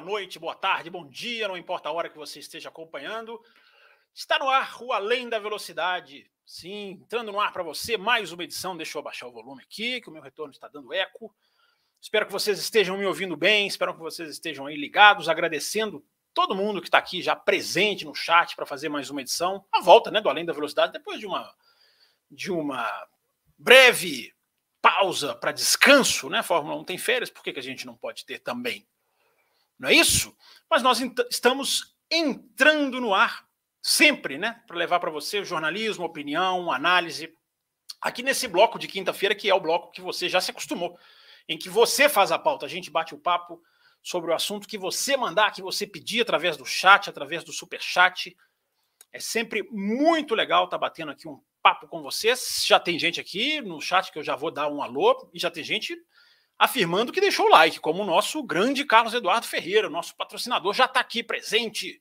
Noite, boa tarde, bom dia, não importa a hora que você esteja acompanhando. Está no ar o Além da Velocidade. Sim, entrando no ar para você, mais uma edição. Deixa eu abaixar o volume aqui, que o meu retorno está dando eco. Espero que vocês estejam me ouvindo bem, espero que vocês estejam aí ligados, agradecendo todo mundo que está aqui já presente no chat para fazer mais uma edição. A volta né, do Além da Velocidade, depois de uma, de uma breve pausa para descanso, né? Fórmula 1 tem férias, por que, que a gente não pode ter também? Não é isso? Mas nós estamos entrando no ar sempre, né, para levar para você jornalismo, opinião, análise, aqui nesse bloco de quinta-feira, que é o bloco que você já se acostumou, em que você faz a pauta, a gente bate o papo sobre o assunto que você mandar, que você pedir através do chat, através do super chat. É sempre muito legal estar tá batendo aqui um papo com vocês. Já tem gente aqui no chat que eu já vou dar um alô, e já tem gente afirmando que deixou o like, como o nosso grande Carlos Eduardo Ferreira, nosso patrocinador, já está aqui presente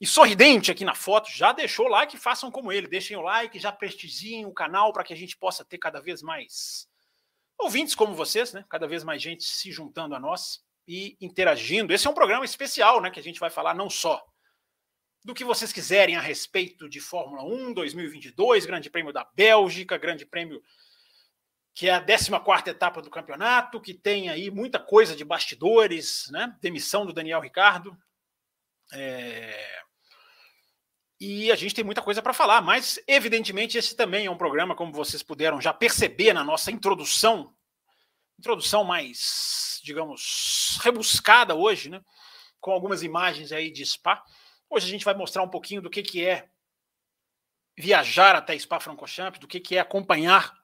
e sorridente aqui na foto, já deixou o like, façam como ele, deixem o like, já prestigiem o canal para que a gente possa ter cada vez mais ouvintes como vocês, né? Cada vez mais gente se juntando a nós e interagindo. Esse é um programa especial, né, que a gente vai falar não só do que vocês quiserem a respeito de Fórmula 1 2022, Grande Prêmio da Bélgica, Grande Prêmio que é a 14 etapa do campeonato, que tem aí muita coisa de bastidores, né? Demissão do Daniel Ricardo. É... E a gente tem muita coisa para falar, mas evidentemente esse também é um programa, como vocês puderam já perceber na nossa introdução, introdução mais, digamos, rebuscada hoje, né? Com algumas imagens aí de Spa. Hoje a gente vai mostrar um pouquinho do que, que é viajar até Spa-Francorchamps, do que, que é acompanhar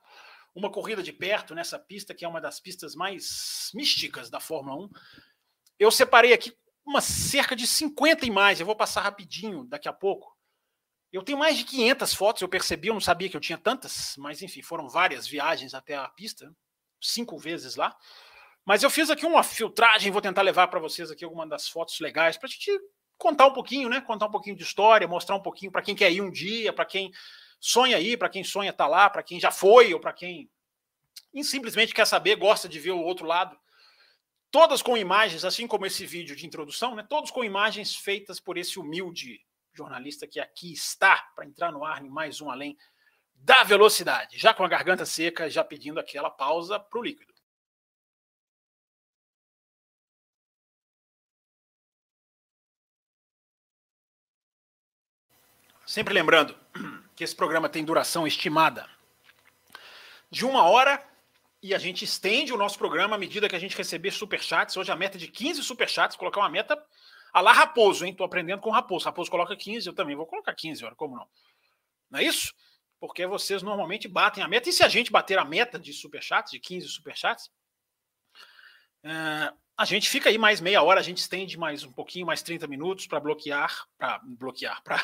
uma corrida de perto nessa pista, que é uma das pistas mais místicas da Fórmula 1. Eu separei aqui uma cerca de 50 imagens, eu vou passar rapidinho daqui a pouco. Eu tenho mais de 500 fotos, eu percebi, eu não sabia que eu tinha tantas, mas enfim, foram várias viagens até a pista, cinco vezes lá. Mas eu fiz aqui uma filtragem, vou tentar levar para vocês aqui algumas das fotos legais para a gente contar um pouquinho, né? Contar um pouquinho de história, mostrar um pouquinho para quem quer ir um dia, para quem sonha aí, para quem sonha tá lá, para quem já foi ou para quem simplesmente quer saber, gosta de ver o outro lado. Todas com imagens, assim como esse vídeo de introdução, né? Todos com imagens feitas por esse humilde jornalista que aqui está para entrar no ar em mais um além da velocidade, já com a garganta seca, já pedindo aquela pausa para o líquido. Sempre lembrando que esse programa tem duração estimada de uma hora e a gente estende o nosso programa à medida que a gente receber superchats. Hoje a meta é de 15 superchats, colocar uma meta a lá Raposo, hein? Tô aprendendo com Raposo. Raposo coloca 15, eu também vou colocar 15, olha, como não? Não é isso? Porque vocês normalmente batem a meta. E se a gente bater a meta de superchats, de 15 superchats, uh, a gente fica aí mais meia hora, a gente estende mais um pouquinho, mais 30 minutos para bloquear, para bloquear, para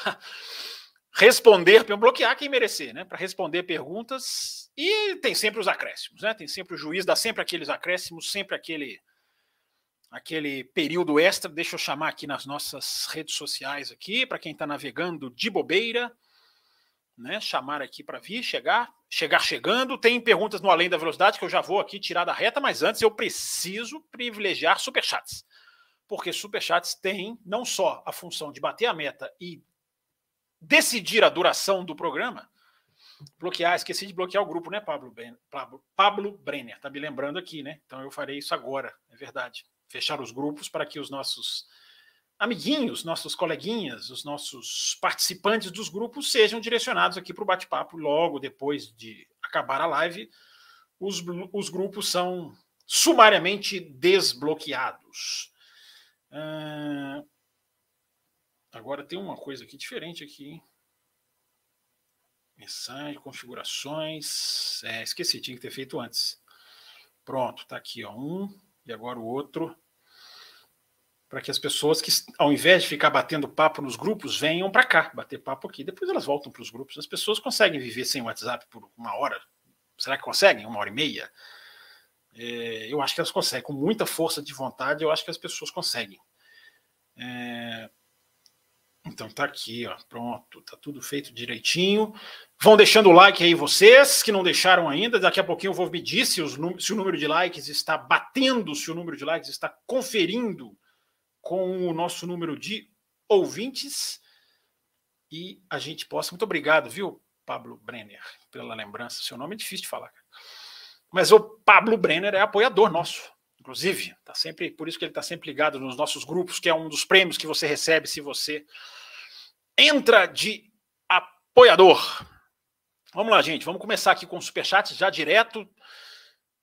responder, bloquear quem merecer, né? Para responder perguntas e tem sempre os acréscimos, né? Tem sempre o juiz, dá sempre aqueles acréscimos, sempre aquele aquele período extra. Deixa eu chamar aqui nas nossas redes sociais aqui para quem está navegando de bobeira. né? Chamar aqui para vir, chegar, chegar chegando. Tem perguntas no Além da Velocidade que eu já vou aqui tirar da reta, mas antes eu preciso privilegiar superchats. Porque superchats têm não só a função de bater a meta e decidir a duração do programa, bloquear, esqueci de bloquear o grupo, né, Pablo, ben, Pablo, Pablo Brenner, tá me lembrando aqui, né? Então eu farei isso agora, é verdade. Fechar os grupos para que os nossos amiguinhos, nossos coleguinhas, os nossos participantes dos grupos sejam direcionados aqui para o bate-papo logo depois de acabar a live. Os, os grupos são sumariamente desbloqueados. Uh, agora tem uma coisa aqui diferente aqui. Mensagem, configurações. É, esqueci, tinha que ter feito antes. Pronto, tá aqui, ó, um e agora o outro para que as pessoas que, ao invés de ficar batendo papo nos grupos, venham para cá, bater papo aqui. Depois elas voltam para os grupos. As pessoas conseguem viver sem WhatsApp por uma hora. Será que conseguem? Uma hora e meia? É, eu acho que elas conseguem. Com muita força de vontade, eu acho que as pessoas conseguem. É, então tá aqui, ó, pronto, tá tudo feito direitinho. Vão deixando o like aí vocês que não deixaram ainda. Daqui a pouquinho eu vou medir se, os, se o número de likes está batendo, se o número de likes está conferindo com o nosso número de ouvintes e a gente possa. Muito obrigado, viu, Pablo Brenner, pela lembrança. Seu nome é difícil de falar. Mas o Pablo Brenner é apoiador nosso, inclusive. Tá sempre, por isso que ele está sempre ligado nos nossos grupos, que é um dos prêmios que você recebe se você entra de apoiador. Vamos lá, gente. Vamos começar aqui com o superchat já direto.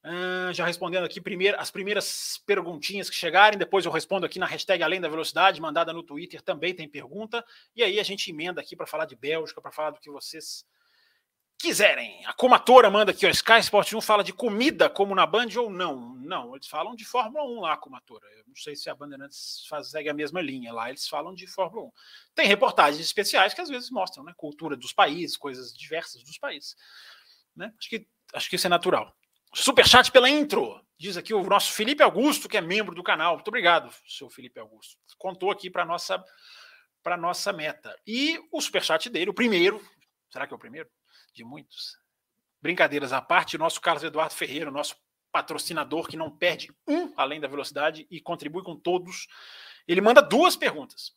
Uh, já respondendo aqui primeiro, as primeiras perguntinhas que chegarem, depois eu respondo aqui na hashtag Além da Velocidade, mandada no Twitter, também tem pergunta. E aí a gente emenda aqui para falar de Bélgica, para falar do que vocês quiserem. A Comatora manda aqui, ó, Sky Sport 1 fala de comida como na Band ou não? Não, eles falam de Fórmula 1 lá, Comatora. Eu não sei se a Bandeirantes faz, segue a mesma linha lá, eles falam de Fórmula 1. Tem reportagens especiais que às vezes mostram, né, cultura dos países, coisas diversas dos países. Né? Acho, que, acho que isso é natural. Superchat pela intro. Diz aqui o nosso Felipe Augusto, que é membro do canal. Muito obrigado, seu Felipe Augusto. Contou aqui para nossa para nossa meta. E o superchat dele, o primeiro, será que é o primeiro? De muitos. Brincadeiras à parte, nosso Carlos Eduardo Ferreira, nosso patrocinador que não perde um além da velocidade e contribui com todos. Ele manda duas perguntas.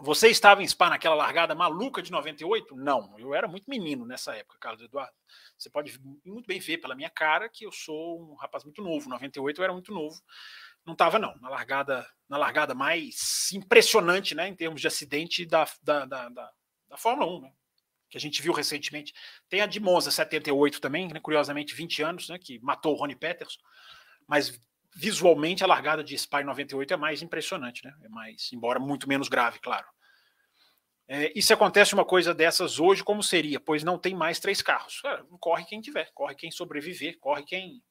Você estava em Spa naquela largada maluca de 98? Não, eu era muito menino nessa época, Carlos Eduardo. Você pode muito bem ver pela minha cara que eu sou um rapaz muito novo. 98 eu era muito novo. Não estava, não. Na largada, na largada mais impressionante, né, em termos de acidente da, da, da, da, da Fórmula 1, né, que a gente viu recentemente. Tem a de Monza 78 também, né, curiosamente 20 anos, né, que matou o Ronnie Peterson. Mas visualmente a largada de em 98 é mais impressionante, né? É mais, embora muito menos grave, claro. É, e se acontece uma coisa dessas hoje, como seria? Pois não tem mais três carros. Cara, corre quem tiver, corre quem sobreviver, corre quem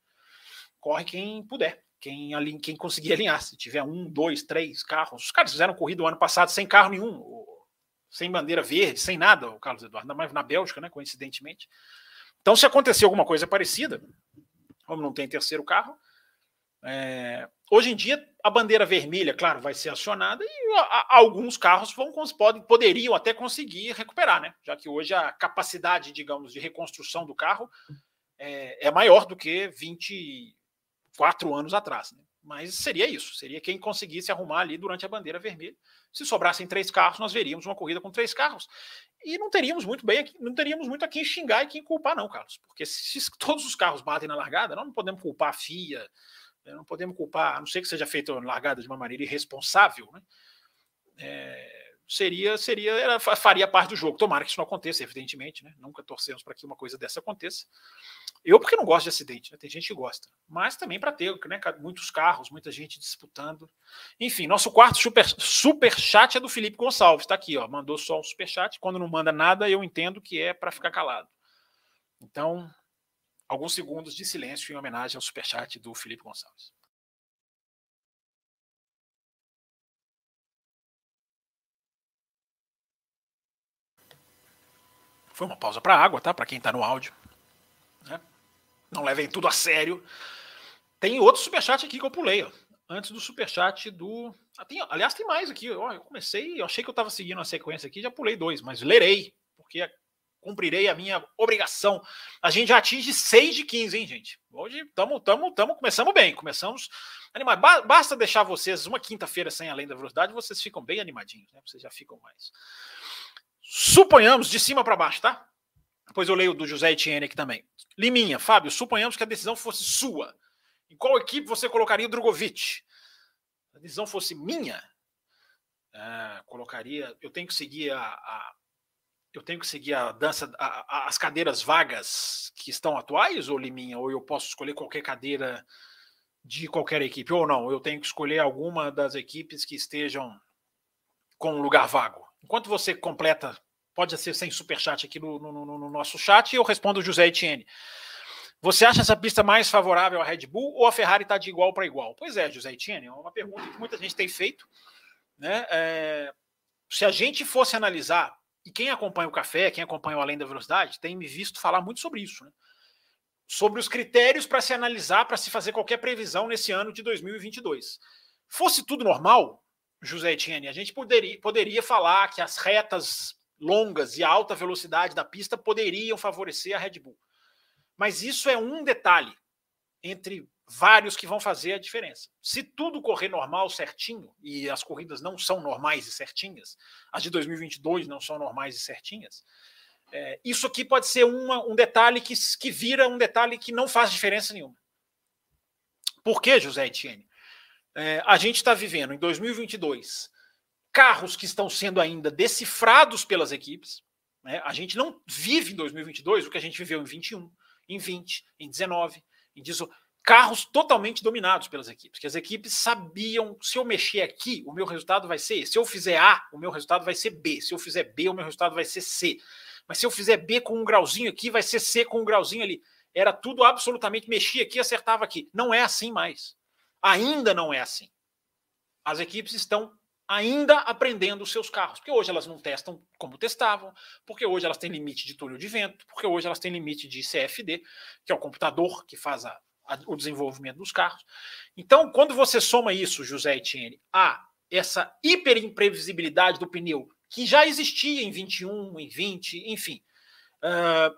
corre quem puder, quem, ali, quem conseguir alinhar. Se tiver um, dois, três carros. Os caras fizeram corrida o ano passado sem carro nenhum, sem bandeira verde, sem nada, o Carlos Eduardo, mais na Bélgica, né? Coincidentemente. Então, se acontecer alguma coisa parecida, como não tem terceiro carro, é, hoje em dia, a bandeira vermelha, claro, vai ser acionada e a, a, alguns carros vão, podem, poderiam até conseguir recuperar, né? Já que hoje a capacidade, digamos, de reconstrução do carro é, é maior do que 24 anos atrás. Né? Mas seria isso, seria quem conseguisse arrumar ali durante a bandeira vermelha. Se sobrassem três carros, nós veríamos uma corrida com três carros. E não teríamos muito bem aqui, não teríamos muito a quem xingar e quem culpar, não, Carlos. Porque se todos os carros batem na largada, nós não podemos culpar a FIA, né, não podemos culpar, a não ser que seja feita largada de uma maneira irresponsável, né? É, seria, seria, era, faria parte do jogo. Tomara que isso não aconteça, evidentemente, né? Nunca torcemos para que uma coisa dessa aconteça. Eu, porque não gosto de acidente, né? tem gente que gosta, mas também para ter né? muitos carros, muita gente disputando. Enfim, nosso quarto super, super chat é do Felipe Gonçalves, está aqui, ó, mandou só um super chat. Quando não manda nada, eu entendo que é para ficar calado. Então, alguns segundos de silêncio em homenagem ao superchat do Felipe Gonçalves. Foi uma pausa para água, tá? Para quem está no áudio. Né? Não levem tudo a sério. Tem outro superchat aqui que eu pulei, ó. Antes do superchat do. Ah, tem, aliás, tem mais aqui. Eu comecei, eu achei que eu estava seguindo a sequência aqui, já pulei dois, mas lerei, porque cumprirei a minha obrigação. A gente já atinge 6 de 15, hein, gente? Hoje estamos, estamos, estamos, começamos bem, começamos animar. Basta deixar vocês uma quinta-feira sem além da velocidade, vocês ficam bem animadinhos, né? Vocês já ficam mais. Suponhamos, de cima para baixo, tá? Depois eu leio do José Etienne aqui também. Liminha, Fábio, suponhamos que a decisão fosse sua. Em qual equipe você colocaria o Drogovic? Se a decisão fosse minha, é, colocaria. Eu tenho que seguir a, a, eu tenho que seguir a dança, a, a, as cadeiras vagas que estão atuais, ou Liminha, ou eu posso escolher qualquer cadeira de qualquer equipe, ou não, eu tenho que escolher alguma das equipes que estejam com um lugar vago. Enquanto você completa, pode ser sem superchat aqui no, no, no nosso chat, eu respondo o José Etienne. Você acha essa pista mais favorável à Red Bull ou a Ferrari está de igual para igual? Pois é, José Etienne, é uma pergunta que muita gente tem feito. Né? É, se a gente fosse analisar e quem acompanha o café, quem acompanha o Além da Velocidade, tem me visto falar muito sobre isso, né? sobre os critérios para se analisar, para se fazer qualquer previsão nesse ano de 2022. Fosse tudo normal, José Etienne, a gente poderia, poderia falar que as retas longas e alta velocidade da pista poderiam favorecer a Red Bull. Mas isso é um detalhe entre vários que vão fazer a diferença. Se tudo correr normal, certinho, e as corridas não são normais e certinhas, as de 2022 não são normais e certinhas, é, isso aqui pode ser uma, um detalhe que, que vira um detalhe que não faz diferença nenhuma. Por que, José Etienne? É, a gente está vivendo em 2022 carros que estão sendo ainda decifrados pelas equipes. Né? A gente não vive em 2022 o que a gente viveu em 21, em 20, em 19, em 18 carros totalmente dominados pelas equipes, que as equipes sabiam, se eu mexer aqui, o meu resultado vai ser, se eu fizer A, o meu resultado vai ser B, se eu fizer B, o meu resultado vai ser C. Mas se eu fizer B com um grauzinho aqui, vai ser C com um grauzinho ali. Era tudo absolutamente mexia aqui, acertava aqui. Não é assim mais. Ainda não é assim. As equipes estão ainda aprendendo os seus carros, porque hoje elas não testam como testavam, porque hoje elas têm limite de túnel de vento, porque hoje elas têm limite de CFD, que é o computador que faz a, o desenvolvimento dos carros. Então, quando você soma isso, José Etienne, a essa hiperimprevisibilidade do pneu, que já existia em 21, em 20, enfim. Uh,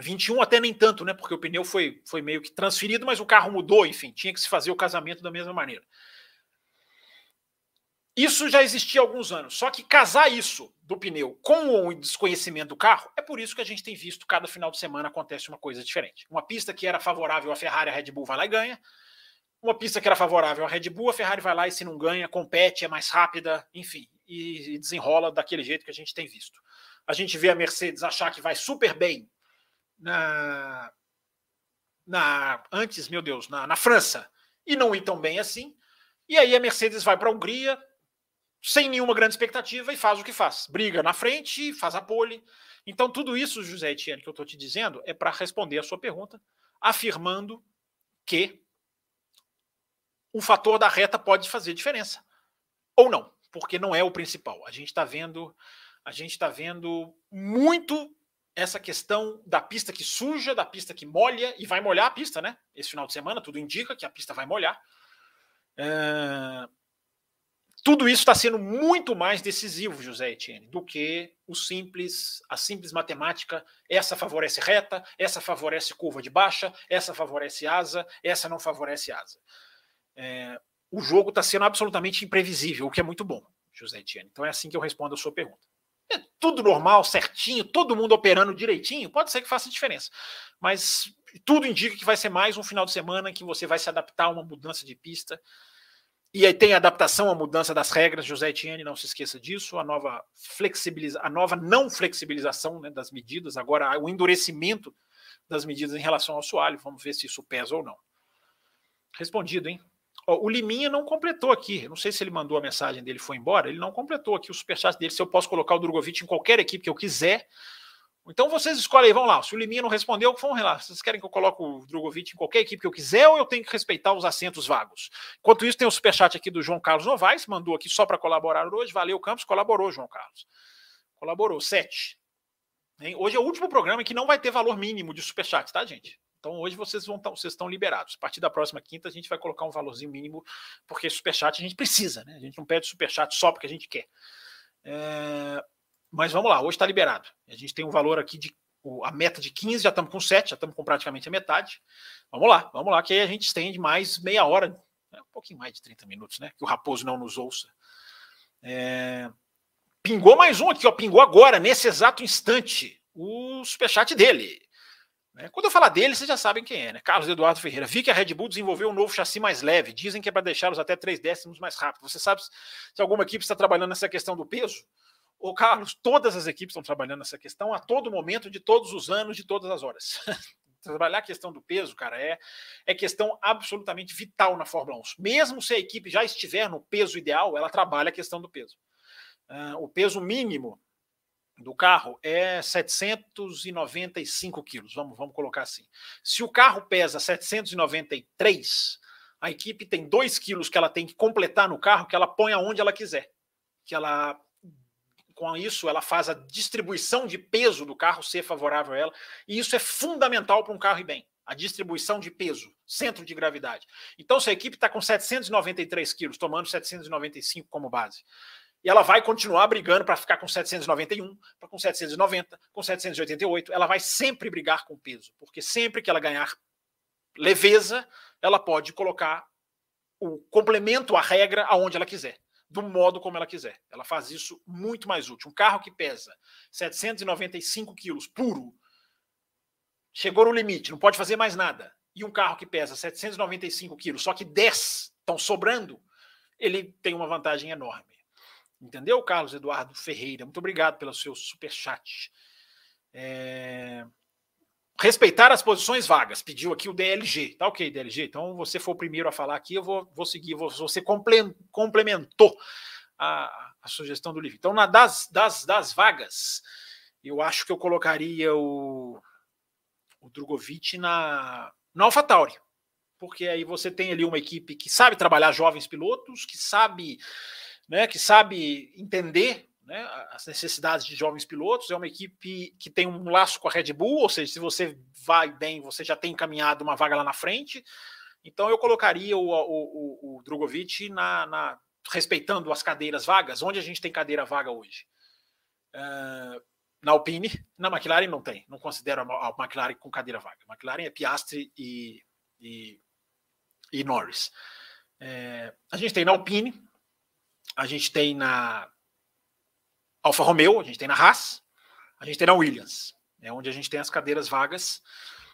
21 até nem tanto, né? Porque o pneu foi, foi meio que transferido, mas o carro mudou, enfim, tinha que se fazer o casamento da mesma maneira. Isso já existia há alguns anos. Só que casar isso do pneu com o desconhecimento do carro, é por isso que a gente tem visto cada final de semana acontece uma coisa diferente. Uma pista que era favorável à Ferrari, a Red Bull vai lá e ganha. Uma pista que era favorável à Red Bull, a Ferrari vai lá e se não ganha, compete, é mais rápida, enfim, e, desenrola daquele jeito que a gente tem visto. A gente vê a Mercedes achar que vai super bem na, na antes, meu Deus, na, na França e não ir tão bem assim. E aí a Mercedes vai para a Hungria, sem nenhuma grande expectativa e faz o que faz. Briga na frente, faz a pole. Então, tudo isso, José Etienne, que eu estou te dizendo, é para responder a sua pergunta, afirmando que o fator da reta pode fazer diferença. Ou não, porque não é o principal. A gente está vendo, a gente está vendo muito essa questão da pista que suja, da pista que molha, e vai molhar a pista, né? Esse final de semana, tudo indica que a pista vai molhar. Tudo isso está sendo muito mais decisivo, José Etienne, do que o simples, a simples matemática. Essa favorece reta, essa favorece curva de baixa, essa favorece asa, essa não favorece asa. É, o jogo está sendo absolutamente imprevisível, o que é muito bom, José Etienne. Então é assim que eu respondo a sua pergunta. É tudo normal, certinho, todo mundo operando direitinho, pode ser que faça diferença. Mas tudo indica que vai ser mais um final de semana que você vai se adaptar a uma mudança de pista e aí tem a adaptação à mudança das regras, José Etienne, não se esqueça disso, a nova flexibiliza a nova não flexibilização né, das medidas, agora o endurecimento das medidas em relação ao assoalho, vamos ver se isso pesa ou não. Respondido, hein? o Liminha não completou aqui, não sei se ele mandou a mensagem dele foi embora, ele não completou aqui o superchat dele, se eu posso colocar o Drogovic em qualquer equipe que eu quiser, então vocês escolhem vão lá. Se o Liminha não respondeu, vamos lá. Vocês querem que eu coloque o Drogovic em qualquer equipe que eu quiser ou eu tenho que respeitar os assentos vagos? Enquanto isso, tem o superchat aqui do João Carlos Novaes, mandou aqui só para colaborar hoje. Valeu, Campos, colaborou, João Carlos. Colaborou, sete. Hein? Hoje é o último programa que não vai ter valor mínimo de superchat, tá, gente? Então hoje vocês vão vocês estão liberados. A partir da próxima quinta a gente vai colocar um valorzinho mínimo, porque superchat a gente precisa, né? A gente não pede superchat só porque a gente quer. É... Mas vamos lá, hoje está liberado. A gente tem um valor aqui de a meta de 15, já estamos com 7, já estamos com praticamente a metade. Vamos lá, vamos lá, que aí a gente estende mais meia hora, né, um pouquinho mais de 30 minutos, né? Que o Raposo não nos ouça. É... Pingou mais um aqui, ó. Pingou agora, nesse exato instante, o superchat dele. Né? Quando eu falar dele, vocês já sabem quem é, né? Carlos Eduardo Ferreira. Vi que a Red Bull desenvolveu um novo chassi mais leve. Dizem que é para deixá-los até 3 décimos mais rápido. Você sabe se alguma equipe está trabalhando nessa questão do peso? Ô, Carlos, todas as equipes estão trabalhando nessa questão a todo momento, de todos os anos, de todas as horas. Trabalhar a questão do peso, cara, é, é questão absolutamente vital na Fórmula 1. Mesmo se a equipe já estiver no peso ideal, ela trabalha a questão do peso. Uh, o peso mínimo do carro é 795 quilos, vamos, vamos colocar assim. Se o carro pesa 793, a equipe tem 2 quilos que ela tem que completar no carro, que ela põe aonde ela quiser. Que ela, com isso, ela faz a distribuição de peso do carro ser favorável a ela, e isso é fundamental para um carro ir bem. A distribuição de peso, centro de gravidade. Então, se a equipe está com 793 quilos, tomando 795 como base, e ela vai continuar brigando para ficar com 791, para com 790, com 788. Ela vai sempre brigar com peso, porque sempre que ela ganhar leveza, ela pode colocar o complemento à regra aonde ela quiser, do modo como ela quiser. Ela faz isso muito mais útil. Um carro que pesa 795 quilos puro, chegou no limite, não pode fazer mais nada. E um carro que pesa 795 quilos, só que 10 estão sobrando, ele tem uma vantagem enorme. Entendeu, Carlos Eduardo Ferreira? Muito obrigado pelo seu super chat. É... Respeitar as posições vagas, pediu aqui o DLG. Tá ok, DLG. Então você foi o primeiro a falar aqui, eu vou, vou seguir. Você complementou a, a, sugestão do livro. Então, na, das, das, das vagas, eu acho que eu colocaria o, o Drogovic na, na AlphaTauri. Porque aí você tem ali uma equipe que sabe trabalhar jovens pilotos, que sabe né, que sabe entender né, as necessidades de jovens pilotos. É uma equipe que tem um laço com a Red Bull, ou seja, se você vai bem, você já tem encaminhado uma vaga lá na frente. Então eu colocaria o, o, o, o Drogovic na, na, respeitando as cadeiras vagas. Onde a gente tem cadeira vaga hoje? Uh, na Alpine, na McLaren não tem. Não considero a, McLaren com cadeira vaga. McLaren é Piastri e, e, e Norris. É, a gente tem na Alpine, a gente tem na Alfa Romeo, a gente tem na Haas, a gente tem na Williams, é onde a gente tem as cadeiras vagas,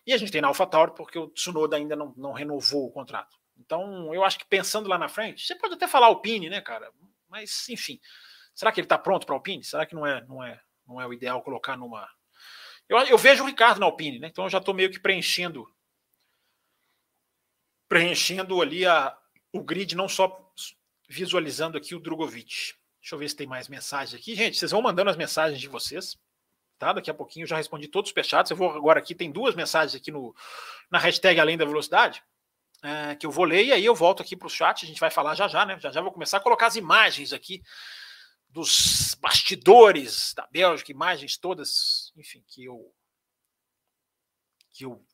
e a gente tem na Alfa Tauri, porque o Tsunoda ainda não, não renovou o contrato. Então, eu acho que pensando lá na frente, você pode até falar Alpine, né, cara? Mas, enfim, será que ele está pronto para Alpine? Será que não é, não é, não é o ideal colocar numa. Eu, eu vejo o Ricardo na Alpine, né? Então eu já estou meio que preenchendo preenchendo ali a, o grid, não só visualizando aqui o Drogovic. Deixa eu ver se tem mais mensagens aqui. Gente, vocês vão mandando as mensagens de vocês. Tá? Daqui a pouquinho eu já respondi todos os superchats. Eu vou agora aqui, tem duas mensagens aqui no, na hashtag Além da Velocidade, é, que eu vou ler e aí eu volto aqui para o chat. A gente vai falar já já, né? Já já vou começar a colocar as imagens aqui dos bastidores da Bélgica, imagens todas, enfim, que eu que eu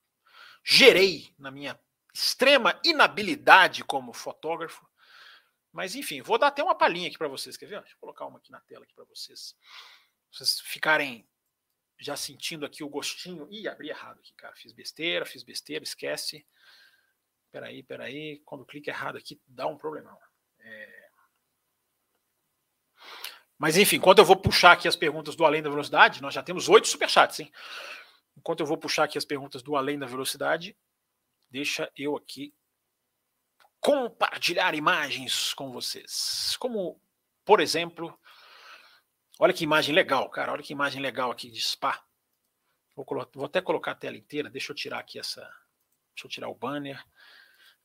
gerei na minha extrema inabilidade como fotógrafo mas enfim, vou dar até uma palhinha aqui para vocês, quer ver? Deixa eu colocar uma aqui na tela aqui para vocês. Vocês ficarem já sentindo aqui o gostinho. Ih, abri errado aqui, cara. Fiz besteira, fiz besteira, esquece. Peraí, peraí. Quando clica errado aqui, dá um problemão. É... Mas enfim, enquanto eu vou puxar aqui as perguntas do Além da Velocidade, nós já temos oito superchats, hein? Enquanto eu vou puxar aqui as perguntas do Além da Velocidade, deixa eu aqui compartilhar imagens com vocês. Como, por exemplo, olha que imagem legal, cara. Olha que imagem legal aqui de Spa. Vou, vou até colocar a tela inteira. Deixa eu tirar aqui essa. Deixa eu tirar o banner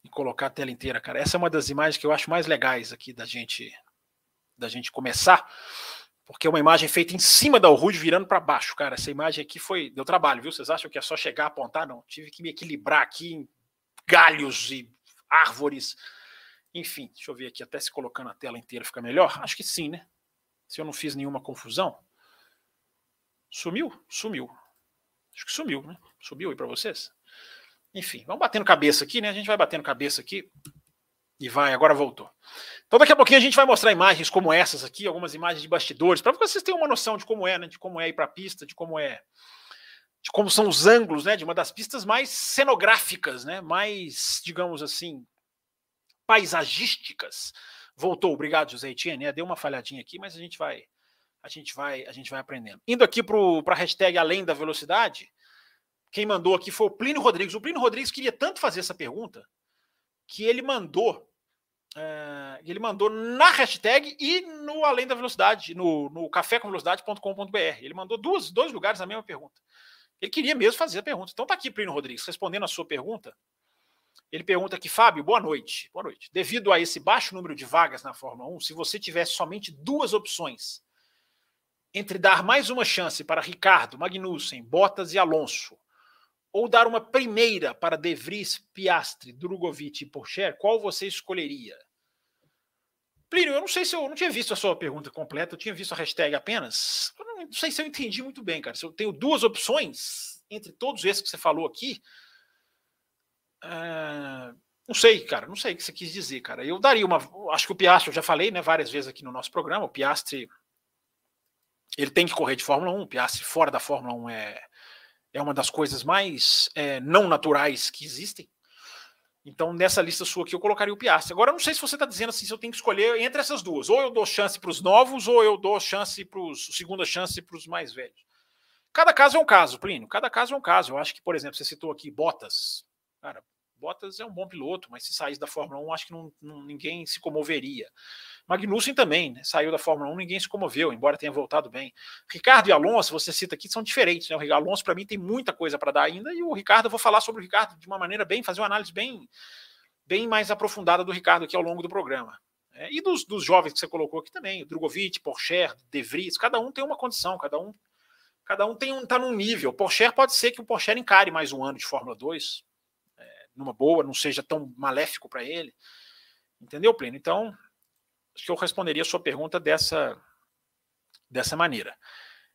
e colocar a tela inteira, cara. Essa é uma das imagens que eu acho mais legais aqui da gente da gente começar, porque é uma imagem feita em cima da Rude virando para baixo, cara. Essa imagem aqui foi deu trabalho, viu? Vocês acham que é só chegar apontar? Não, tive que me equilibrar aqui em galhos e árvores. Enfim, deixa eu ver aqui, até se colocando a tela inteira fica melhor. Acho que sim, né? Se eu não fiz nenhuma confusão. Sumiu? Sumiu. Acho que sumiu, né? Subiu aí para vocês? Enfim, vamos batendo cabeça aqui, né? A gente vai batendo cabeça aqui E vai, agora voltou. Então daqui a pouquinho a gente vai mostrar imagens como essas aqui, algumas imagens de bastidores, para vocês terem uma noção de como é, né? De como é ir para a pista, de como é, de como são os ângulos, né? De uma das pistas mais cenográficas, né? Mais, digamos assim, paisagísticas. Voltou, obrigado, José Etienne. É, deu uma falhadinha aqui, mas a gente vai, a gente vai, a gente vai aprendendo. Indo aqui para a hashtag além da velocidade, quem mandou aqui foi o Plínio Rodrigues. O Plínio Rodrigues queria tanto fazer essa pergunta que ele mandou Uh, ele mandou na hashtag e no Além da Velocidade, no, no cafécomvelocidade.com.br. Ele mandou duas, dois lugares a mesma pergunta. Ele queria mesmo fazer a pergunta. Então tá aqui, Plínio Rodrigues, respondendo a sua pergunta. Ele pergunta aqui, Fábio, boa noite. Boa noite. Devido a esse baixo número de vagas na Fórmula 1, se você tivesse somente duas opções entre dar mais uma chance para Ricardo, Magnussen, Bottas e Alonso, ou dar uma primeira para De Vries, Piastri, Drogovic e Pocher, qual você escolheria? Plínio, eu não sei se eu não tinha visto a sua pergunta completa, eu tinha visto a hashtag apenas. Eu não, sei se eu entendi muito bem, cara. Se eu tenho duas opções entre todos esses que você falou aqui. Uh, não sei, cara, não sei o que você quis dizer, cara. Eu daria uma. Acho que o Piastri, eu já falei né, várias vezes aqui no nosso programa, o Piastri. Ele tem que correr de Fórmula 1, o Piastri fora da Fórmula 1 é, é uma das coisas mais é, não naturais que existem. Então, nessa lista sua aqui, eu colocaria o Piastri. Agora, eu não sei se você está dizendo assim, se eu tenho que escolher entre essas duas. Ou eu dou chance para os novos, ou eu dou chance para os. segunda chance para os mais velhos. Cada caso é um caso, Plínio. Cada caso é um caso. Eu acho que, por exemplo, você citou aqui Bottas. Cara, Bottas é um bom piloto, mas se saísse da Fórmula 1, acho que não, não, ninguém se comoveria. Magnussen também, né? Saiu da Fórmula 1, ninguém se comoveu, embora tenha voltado bem. Ricardo e Alonso, você cita aqui, são diferentes, né? O Alonso, para mim, tem muita coisa para dar ainda, e o Ricardo, eu vou falar sobre o Ricardo de uma maneira bem, fazer uma análise bem, bem mais aprofundada do Ricardo aqui ao longo do programa. É, e dos, dos, jovens que você colocou aqui também, Drogovic, Porcher, De Vries, cada um tem uma condição, cada um cada um tem um, tá num nível. Porcher pode ser que o Porcher encare mais um ano de Fórmula 2, é, numa boa, não seja tão maléfico para ele. Entendeu, Pleno? Então, acho que eu responderia a sua pergunta dessa, dessa maneira.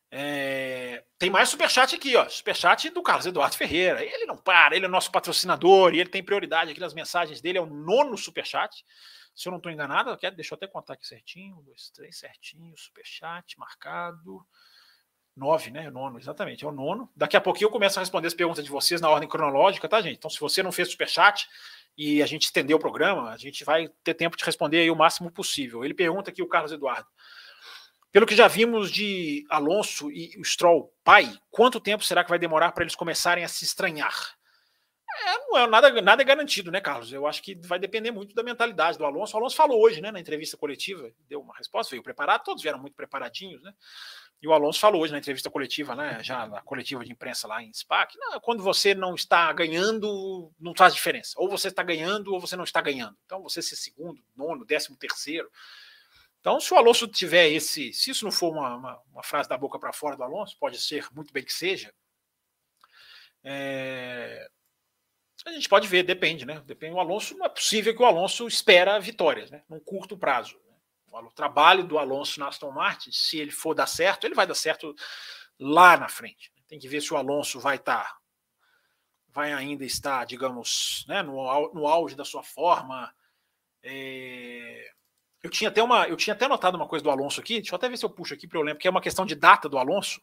É, tem mais superchat aqui, ó. Superchat do Carlos Eduardo Ferreira. Ele não para, ele é nosso patrocinador e ele tem prioridade aqui nas mensagens dele. É o nono superchat. Se eu não estou enganado, quero, deixa eu até contar aqui certinho. Um, dois, três, certinho. Superchat marcado. Nove, né? O nono, exatamente. É o nono. Daqui a pouquinho eu começo a responder as perguntas de vocês na ordem cronológica, tá, gente? Então, se você não fez superchat, e a gente estendeu o programa, a gente vai ter tempo de responder o máximo possível. Ele pergunta aqui o Carlos Eduardo. Pelo que já vimos de Alonso e o Stroll pai, quanto tempo será que vai demorar para eles começarem a se estranhar? É, não é nada, nada é garantido, né, Carlos? Eu acho que vai depender muito da mentalidade do Alonso. O Alonso falou hoje, né, na entrevista coletiva, deu uma resposta, veio preparado, todos vieram muito preparadinhos, né? E o Alonso falou hoje na entrevista coletiva, né, já na coletiva de imprensa lá em Spa, que não, quando você não está ganhando, não faz diferença. Ou você está ganhando ou você não está ganhando. Então, você ser segundo, nono, décimo terceiro. Então, se o Alonso tiver esse, se isso não for uma, uma, uma frase da boca para fora do Alonso, pode ser muito bem que seja. É, a gente pode ver, depende, né? Depende. O Alonso não é possível que o Alonso espera vitórias, né? Num curto prazo o trabalho do Alonso na Aston Martin, se ele for dar certo, ele vai dar certo lá na frente. Tem que ver se o Alonso vai estar, tá, vai ainda estar, digamos, né, no, no auge da sua forma. É... Eu tinha até uma, eu tinha até notado uma coisa do Alonso aqui. Deixa eu até ver se eu puxo aqui para eu lembrar, que é uma questão de data do Alonso.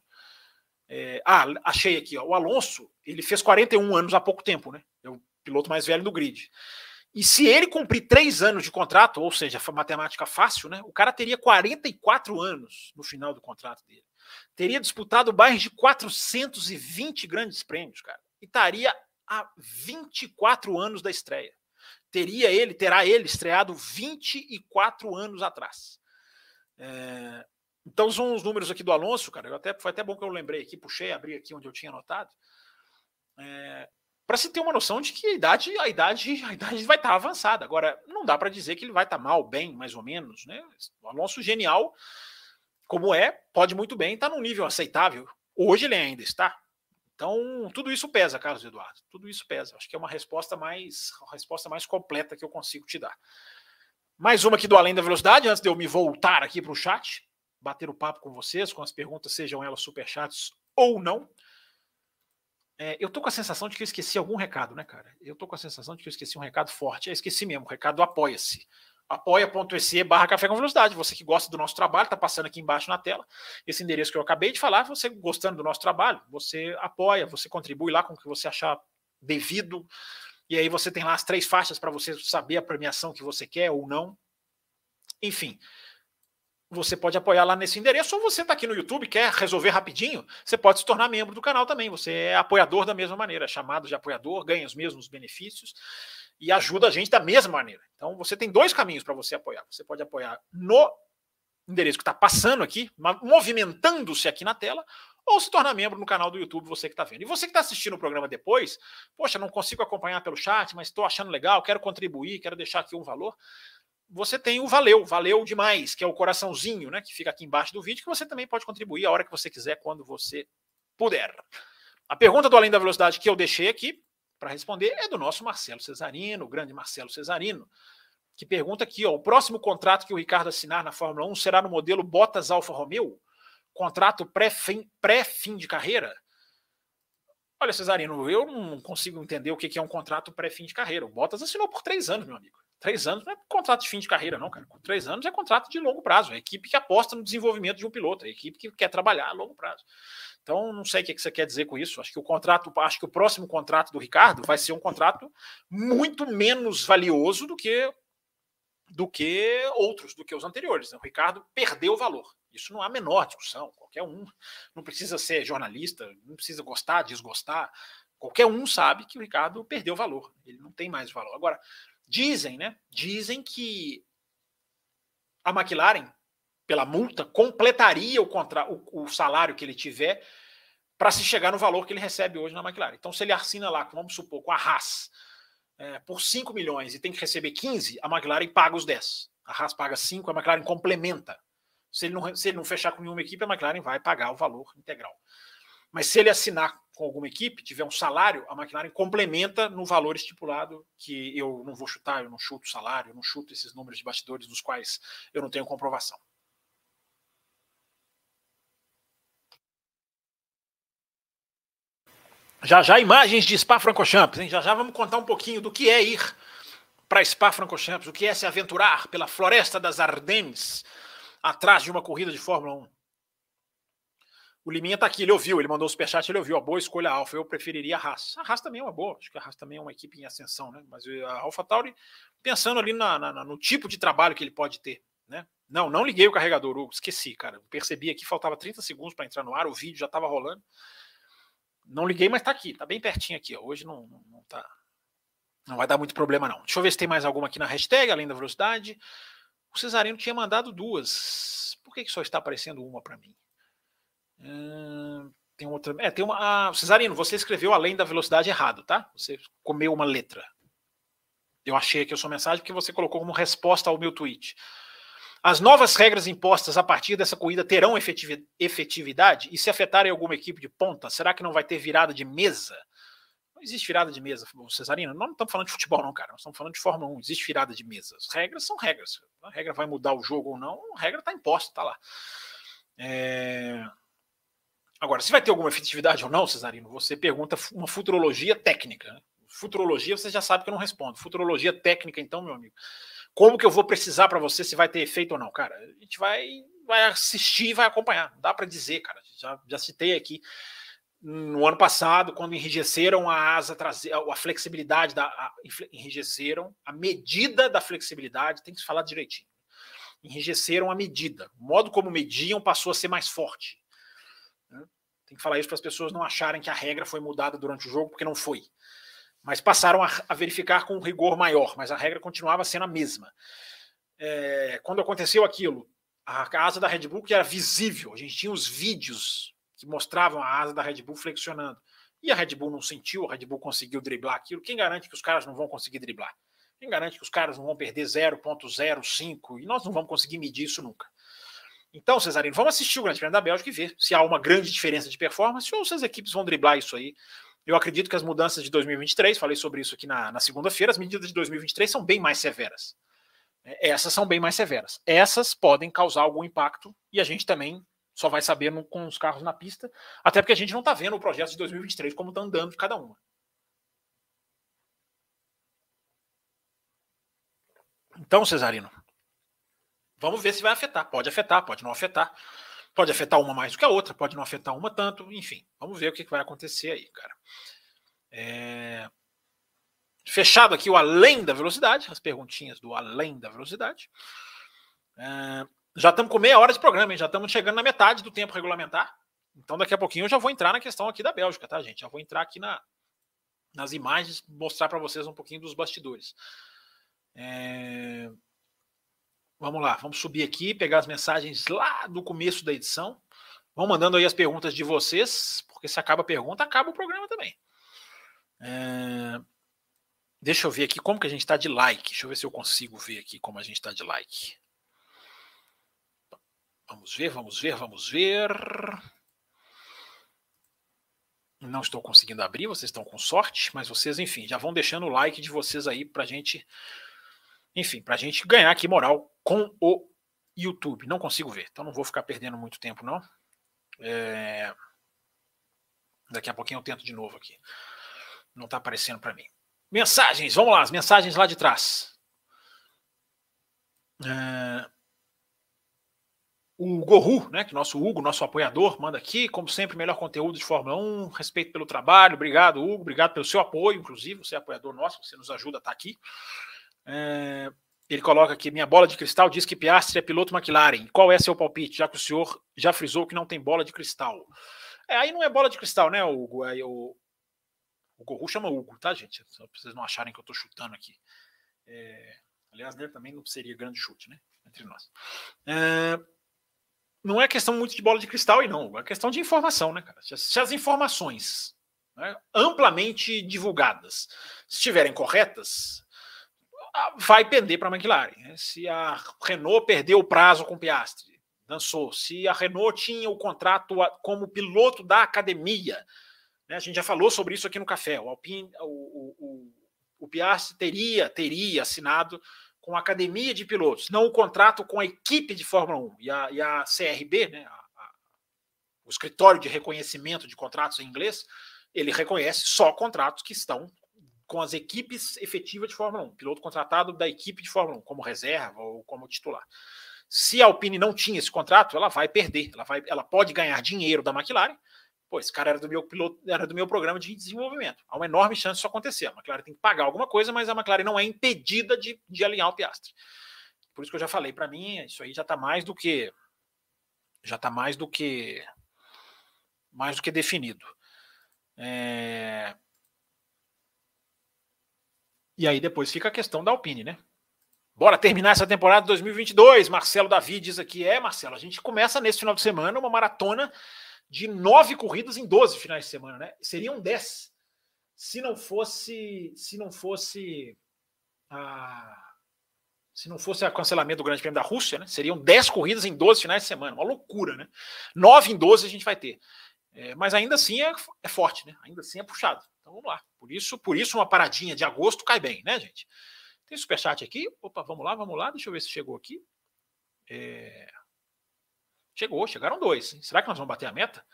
É... ah, achei aqui. Ó, o Alonso, ele fez 41 anos há pouco tempo, né? É o piloto mais velho do grid. E se ele cumprir três anos de contrato, ou seja, matemática fácil, né? O cara teria 44 anos no final do contrato dele. Teria disputado mais de 420 grandes prêmios, cara. E estaria há 24 anos da estreia. Teria ele, terá ele estreado 24 anos atrás. É... Então são os números aqui do Alonso, cara. Eu até, foi até bom que eu lembrei aqui, puxei, abri aqui onde eu tinha anotado. É, para se ter uma noção de que a idade, a idade, a idade vai estar tá avançada. Agora, não dá para dizer que ele vai estar tá mal, bem, mais ou menos, né? O Alonso genial, como é, pode muito bem estar tá num nível aceitável. Hoje ele ainda está. Então, tudo isso pesa, Carlos Eduardo. Tudo isso pesa. Acho que é uma resposta mais, uma resposta mais completa que eu consigo te dar. Mais uma aqui do Além da Velocidade, antes de eu me voltar aqui para o chat, bater o papo com vocês, com as perguntas, sejam elas superchats ou não. É, eu tô com a sensação de que eu esqueci algum recado, né, cara? Eu tô com a sensação de que eu esqueci um recado forte. Eu esqueci mesmo, o recado do Apoia-se. Apoia.se barra Café com Velocidade. Você que gosta do nosso trabalho, tá passando aqui embaixo na tela. Esse endereço que eu acabei de falar, você gostando do nosso trabalho, você apoia, você contribui lá com o que você achar devido. E aí você tem lá as três faixas para você saber a premiação que você quer ou não. Enfim, você pode apoiar lá nesse endereço, ou você está aqui no YouTube, quer resolver rapidinho, você pode se tornar membro do canal também. Você é apoiador da mesma maneira, chamado de apoiador, ganha os mesmos benefícios e ajuda a gente da mesma maneira. Então você tem dois caminhos para você apoiar. Você pode apoiar no endereço que está passando aqui, movimentando-se aqui na tela, ou se tornar membro no canal do YouTube, você que está vendo. E você que está assistindo o programa depois, poxa, não consigo acompanhar pelo chat, mas estou achando legal, quero contribuir, quero deixar aqui um valor você tem o valeu, valeu demais, que é o coraçãozinho, né, que fica aqui embaixo do vídeo, que você também pode contribuir a hora que você quiser, quando você puder. A pergunta do Além da Velocidade que eu deixei aqui para responder é do nosso Marcelo Cesarino, o grande Marcelo Cesarino, que pergunta aqui, ó, o próximo contrato que o Ricardo assinar na Fórmula 1 será no modelo Bottas Alfa Romeo? Contrato pré-fim pré -fim de carreira? Olha, Cesarino, eu não consigo entender o que é um contrato pré-fim de carreira. O Bottas assinou por três anos, meu amigo. Três anos não é contrato de fim de carreira, não, cara. Três anos é contrato de longo prazo. É a equipe que aposta no desenvolvimento de um piloto, é a equipe que quer trabalhar a longo prazo. Então, não sei o que você quer dizer com isso. Acho que o contrato, acho que o próximo contrato do Ricardo vai ser um contrato muito menos valioso do que do que outros, do que os anteriores. O Ricardo perdeu o valor. Isso não há menor discussão. Qualquer um não precisa ser jornalista, não precisa gostar, desgostar. Qualquer um sabe que o Ricardo perdeu valor. Ele não tem mais valor. Agora, Dizem, né? Dizem que a McLaren, pela multa, completaria o, contra, o, o salário que ele tiver para se chegar no valor que ele recebe hoje na McLaren. Então, se ele assina lá, vamos supor, com a Haas, é, por 5 milhões e tem que receber 15, a McLaren paga os 10. A Haas paga 5, a McLaren complementa. Se ele, não, se ele não fechar com nenhuma equipe, a McLaren vai pagar o valor integral. Mas se ele assinar com alguma equipe, tiver um salário, a McLaren complementa no valor estipulado, que eu não vou chutar, eu não chuto salário, eu não chuto esses números de bastidores dos quais eu não tenho comprovação. Já já imagens de Spa-Francorchamps, hein? Já já vamos contar um pouquinho do que é ir para Spa-Francorchamps, o que é se aventurar pela floresta das Ardennes atrás de uma corrida de Fórmula 1. O Liminha tá aqui, ele ouviu, ele mandou o superchat, ele ouviu, a boa escolha a Alfa. Eu preferiria a Haas. A Haas também é uma boa, acho que a Haas também é uma equipe em ascensão, né? Mas a Alfa Tauri, pensando ali na, na, no tipo de trabalho que ele pode ter, né? Não, não liguei o carregador, Hugo, esqueci, cara. Percebi aqui, faltava 30 segundos para entrar no ar, o vídeo já estava rolando. Não liguei, mas tá aqui, tá bem pertinho aqui, ó. Hoje não, não, não tá. Não vai dar muito problema, não. Deixa eu ver se tem mais alguma aqui na hashtag, além da velocidade. O Cesarino tinha mandado duas. Por que, que só está aparecendo uma para mim? Tem outra. É, tem uma. Ah, Cesarino, você escreveu além da velocidade errado, tá? Você comeu uma letra. Eu achei aqui a sua mensagem porque você colocou como resposta ao meu tweet. As novas regras impostas a partir dessa corrida terão efetividade? E se afetarem alguma equipe de ponta, será que não vai ter virada de mesa? Não existe virada de mesa, Cesarino. Nós não estamos falando de futebol, não, cara. Nós estamos falando de Fórmula 1. Existe virada de mesa. As regras são regras. A regra vai mudar o jogo ou não, a regra está imposta, está lá. É... Agora, se vai ter alguma efetividade ou não, Cesarino, você pergunta uma futurologia técnica. Né? Futurologia, você já sabe que eu não respondo. Futurologia técnica, então, meu amigo. Como que eu vou precisar para você se vai ter efeito ou não? Cara, a gente vai, vai assistir e vai acompanhar. Não dá para dizer, cara. Já, já citei aqui no ano passado, quando enrijeceram a asa traseira, a flexibilidade da. A, enrijeceram a medida da flexibilidade, tem que se falar direitinho. Enrijeceram a medida. O modo como mediam passou a ser mais forte. Tem que falar isso para as pessoas não acharem que a regra foi mudada durante o jogo, porque não foi. Mas passaram a, a verificar com um rigor maior, mas a regra continuava sendo a mesma. É, quando aconteceu aquilo, a asa da Red Bull que era visível, a gente tinha os vídeos que mostravam a asa da Red Bull flexionando. E a Red Bull não sentiu, a Red Bull conseguiu driblar aquilo. Quem garante que os caras não vão conseguir driblar? Quem garante que os caras não vão perder 0,05? E nós não vamos conseguir medir isso nunca. Então, Cesarino, vamos assistir o Grande Prêmio da Bélgica e ver se há uma grande diferença de performance ou se as equipes vão driblar isso aí. Eu acredito que as mudanças de 2023, falei sobre isso aqui na, na segunda-feira, as medidas de 2023 são bem mais severas. É, essas são bem mais severas. Essas podem causar algum impacto e a gente também Só vai saber no, com os carros na pista, até porque a gente não está vendo o projeto de 2023 como está andando de cada uma. Então, Cesarino, vamos ver se vai afetar. Pode afetar, pode não afetar. Pode afetar uma mais do que a outra, pode não afetar uma tanto, enfim. Vamos ver o que vai acontecer aí, cara. É... Fechado aqui o além da velocidade, as perguntinhas do além da velocidade. É... Já estamos com meia hora de programa, hein? já estamos chegando na metade do tempo regulamentar. Então, daqui a pouquinho eu já vou entrar na questão aqui da Bélgica, tá, gente? Já vou entrar aqui na, nas imagens, mostrar para vocês um pouquinho dos bastidores. É... Vamos lá, vamos subir aqui, pegar as mensagens lá do começo da edição. Vão mandando aí as perguntas de vocês, porque se acaba a pergunta, acaba o programa também. É... Deixa eu ver aqui como que a gente está de like. Deixa eu ver se eu consigo ver aqui como a gente está de like. Vamos ver, vamos ver, vamos ver. Não estou conseguindo abrir, vocês estão com sorte, mas vocês, enfim, já vão deixando o like de vocês aí para a gente, enfim, para a gente ganhar aqui moral com o YouTube. Não consigo ver, então não vou ficar perdendo muito tempo, não. É... Daqui a pouquinho eu tento de novo aqui. Não está aparecendo para mim. Mensagens, vamos lá, as mensagens lá de trás. É... O Gorru, né, que nosso Hugo, nosso apoiador, manda aqui, como sempre, melhor conteúdo de Fórmula 1, respeito pelo trabalho, obrigado, Hugo, obrigado pelo seu apoio, inclusive, você é apoiador nosso, você nos ajuda a estar aqui. É... Ele coloca aqui, minha bola de cristal diz que Piastri é piloto McLaren. Qual é seu palpite, já que o senhor já frisou que não tem bola de cristal? É, aí não é bola de cristal, né, Hugo? É, o, o Gorru chama Hugo, tá, gente? Só pra vocês não acharem que eu estou chutando aqui. É, aliás, dele também não seria grande chute, né? Entre nós. É, não é questão muito de bola de cristal e não, é questão de informação, né, cara? Se as, se as informações né, amplamente divulgadas estiverem corretas, vai pender para a McLaren. Né? Se a Renault perdeu o prazo com o Piastri, dançou. Se a Renault tinha o contrato como piloto da academia, né? a gente já falou sobre isso aqui no café. O Alpine, o, o, o Piastri teria, teria assinado com a academia de pilotos, não o contrato com a equipe de Fórmula 1 e a, e a CRB, né? A, a, o escritório de reconhecimento de contratos em inglês, ele reconhece só contratos que estão com as equipes efetivas de Fórmula 1, piloto contratado da equipe de Fórmula 1, como reserva ou como titular. Se a Alpine não tinha esse contrato, ela vai perder, ela, vai, ela pode ganhar dinheiro da McLaren. Pô, esse cara era do meu piloto, era do meu programa de desenvolvimento. Há uma enorme chance disso acontecer. A McLaren tem que pagar alguma coisa, mas a McLaren não é impedida de, de alinhar o Piastri. Por isso que eu já falei, para mim, isso aí já está mais do que já está mais do que mais do que definido. É, e aí depois fica a questão da Alpine, né? Bora terminar essa temporada 2022. Marcelo Davi diz aqui: é, Marcelo, a gente começa nesse final de semana uma maratona de nove corridas em 12 finais de semana, né? Seriam dez. Se não fosse. Se não fosse. A, se não fosse o cancelamento do Grande Prêmio da Rússia, né? Seriam 10 corridas em 12 finais de semana. Uma loucura, né? 9 em 12 a gente vai ter. É, mas ainda assim é, é forte, né? Ainda assim é puxado. Então vamos lá. Por isso, por isso uma paradinha de agosto cai bem, né, gente? Tem superchat aqui. Opa, vamos lá, vamos lá. Deixa eu ver se chegou aqui. É... Chegou, chegaram dois. Hein? Será que nós vamos bater a meta?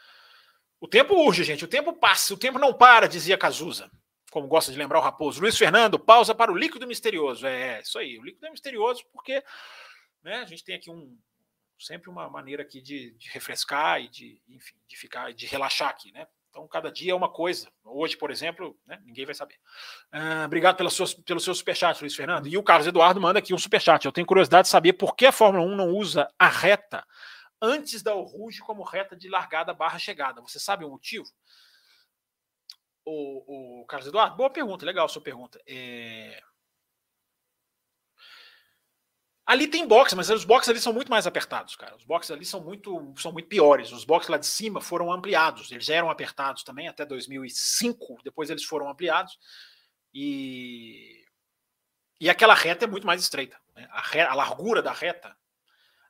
O tempo urge, gente. O tempo passa, o tempo não para, dizia Cazuza. Como gosta de lembrar o Raposo. Luiz Fernando, pausa para o líquido misterioso. É, isso aí. O líquido é misterioso porque né, a gente tem aqui um, sempre uma maneira aqui de, de refrescar e de, enfim, de ficar, de relaxar aqui, né? Então, cada dia é uma coisa. Hoje, por exemplo, né, ninguém vai saber. Uh, obrigado pela sua, pelo seu superchat, Luiz Fernando. E o Carlos Eduardo manda aqui um superchat. Eu tenho curiosidade de saber por que a Fórmula 1 não usa a reta antes da Ruge como reta de largada barra chegada. Você sabe o motivo? O, o Carlos Eduardo, boa pergunta, legal sua pergunta. É... Ali tem boxe, mas os boxes ali são muito mais apertados, cara. Os boxes ali são muito, são muito piores. Os boxes lá de cima foram ampliados. Eles eram apertados também até 2005. Depois eles foram ampliados. E, e aquela reta é muito mais estreita. Né? A, re... a, largura da reta,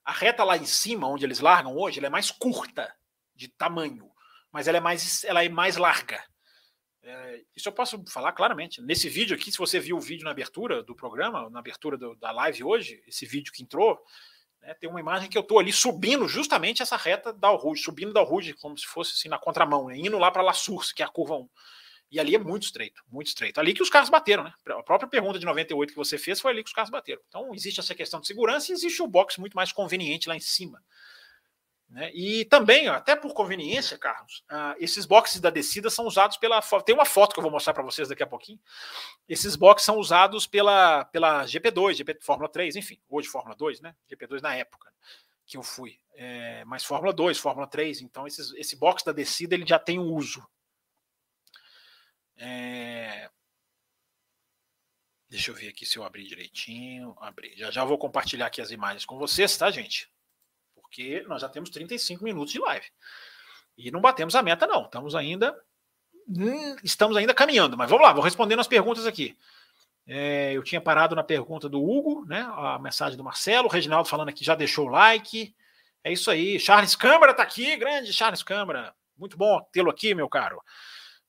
a reta lá em cima, onde eles largam hoje, ela é mais curta de tamanho, mas ela é mais, ela é mais larga. É, isso eu posso falar claramente. Nesse vídeo aqui, se você viu o vídeo na abertura do programa, na abertura do, da live hoje, esse vídeo que entrou, Né? Tem uma imagem que eu estou ali subindo justamente essa reta da Rouge, subindo da Rouge, como se fosse assim na contramão, né? indo lá para La Source, que é a curva 1. E ali é muito estreito, muito estreito. Ali que os carros bateram, né? A própria pergunta de 98 que você fez foi ali que os carros bateram. Então existe essa questão de segurança e existe o box muito mais conveniente lá em cima. Né? E também, até por conveniência, Carlos, uh, esses boxes da descida são usados pela. Tem uma foto que eu vou mostrar para vocês daqui a pouquinho. Esses boxes são usados pela, pela GP2, GP, Fórmula 3, enfim, hoje Fórmula 2, né? GP2 na época que eu fui. É, mas Fórmula 2, Fórmula 3, então esses, esse box da descida ele já tem um uso. É... Deixa eu ver aqui se eu abrir direitinho. Abrir. Já já vou compartilhar aqui as imagens com vocês, tá, gente? Porque nós já temos 35 minutos de live. E não batemos a meta, não. Estamos ainda. Hum, estamos ainda caminhando, mas vamos lá, vou respondendo as perguntas aqui. É, eu tinha parado na pergunta do Hugo, né? A mensagem do Marcelo, o Reginaldo falando aqui já deixou o like. É isso aí. Charles Câmara está aqui, grande Charles Câmara. Muito bom tê-lo aqui, meu caro.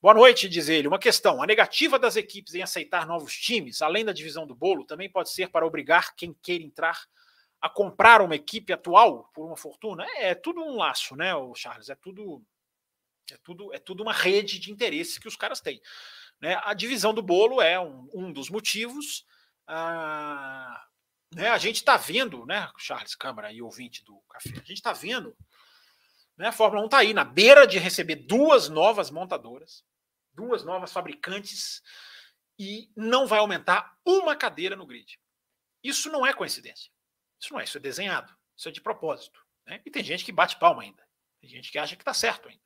Boa noite, diz ele. Uma questão: a negativa das equipes em aceitar novos times, além da divisão do bolo, também pode ser para obrigar quem queira entrar a comprar uma equipe atual por uma fortuna, é, é tudo um laço, né, o Charles? É tudo é tudo é tudo uma rede de interesses que os caras têm. Né? A divisão do bolo é um, um dos motivos. Ah, né, a gente está vendo, né, Charles Câmara e ouvinte do café, a gente está vendo, né, a Fórmula 1 está aí na beira de receber duas novas montadoras, duas novas fabricantes, e não vai aumentar uma cadeira no grid. Isso não é coincidência. Isso não é, isso é desenhado, isso é de propósito. Né? E tem gente que bate palma ainda, tem gente que acha que está certo ainda.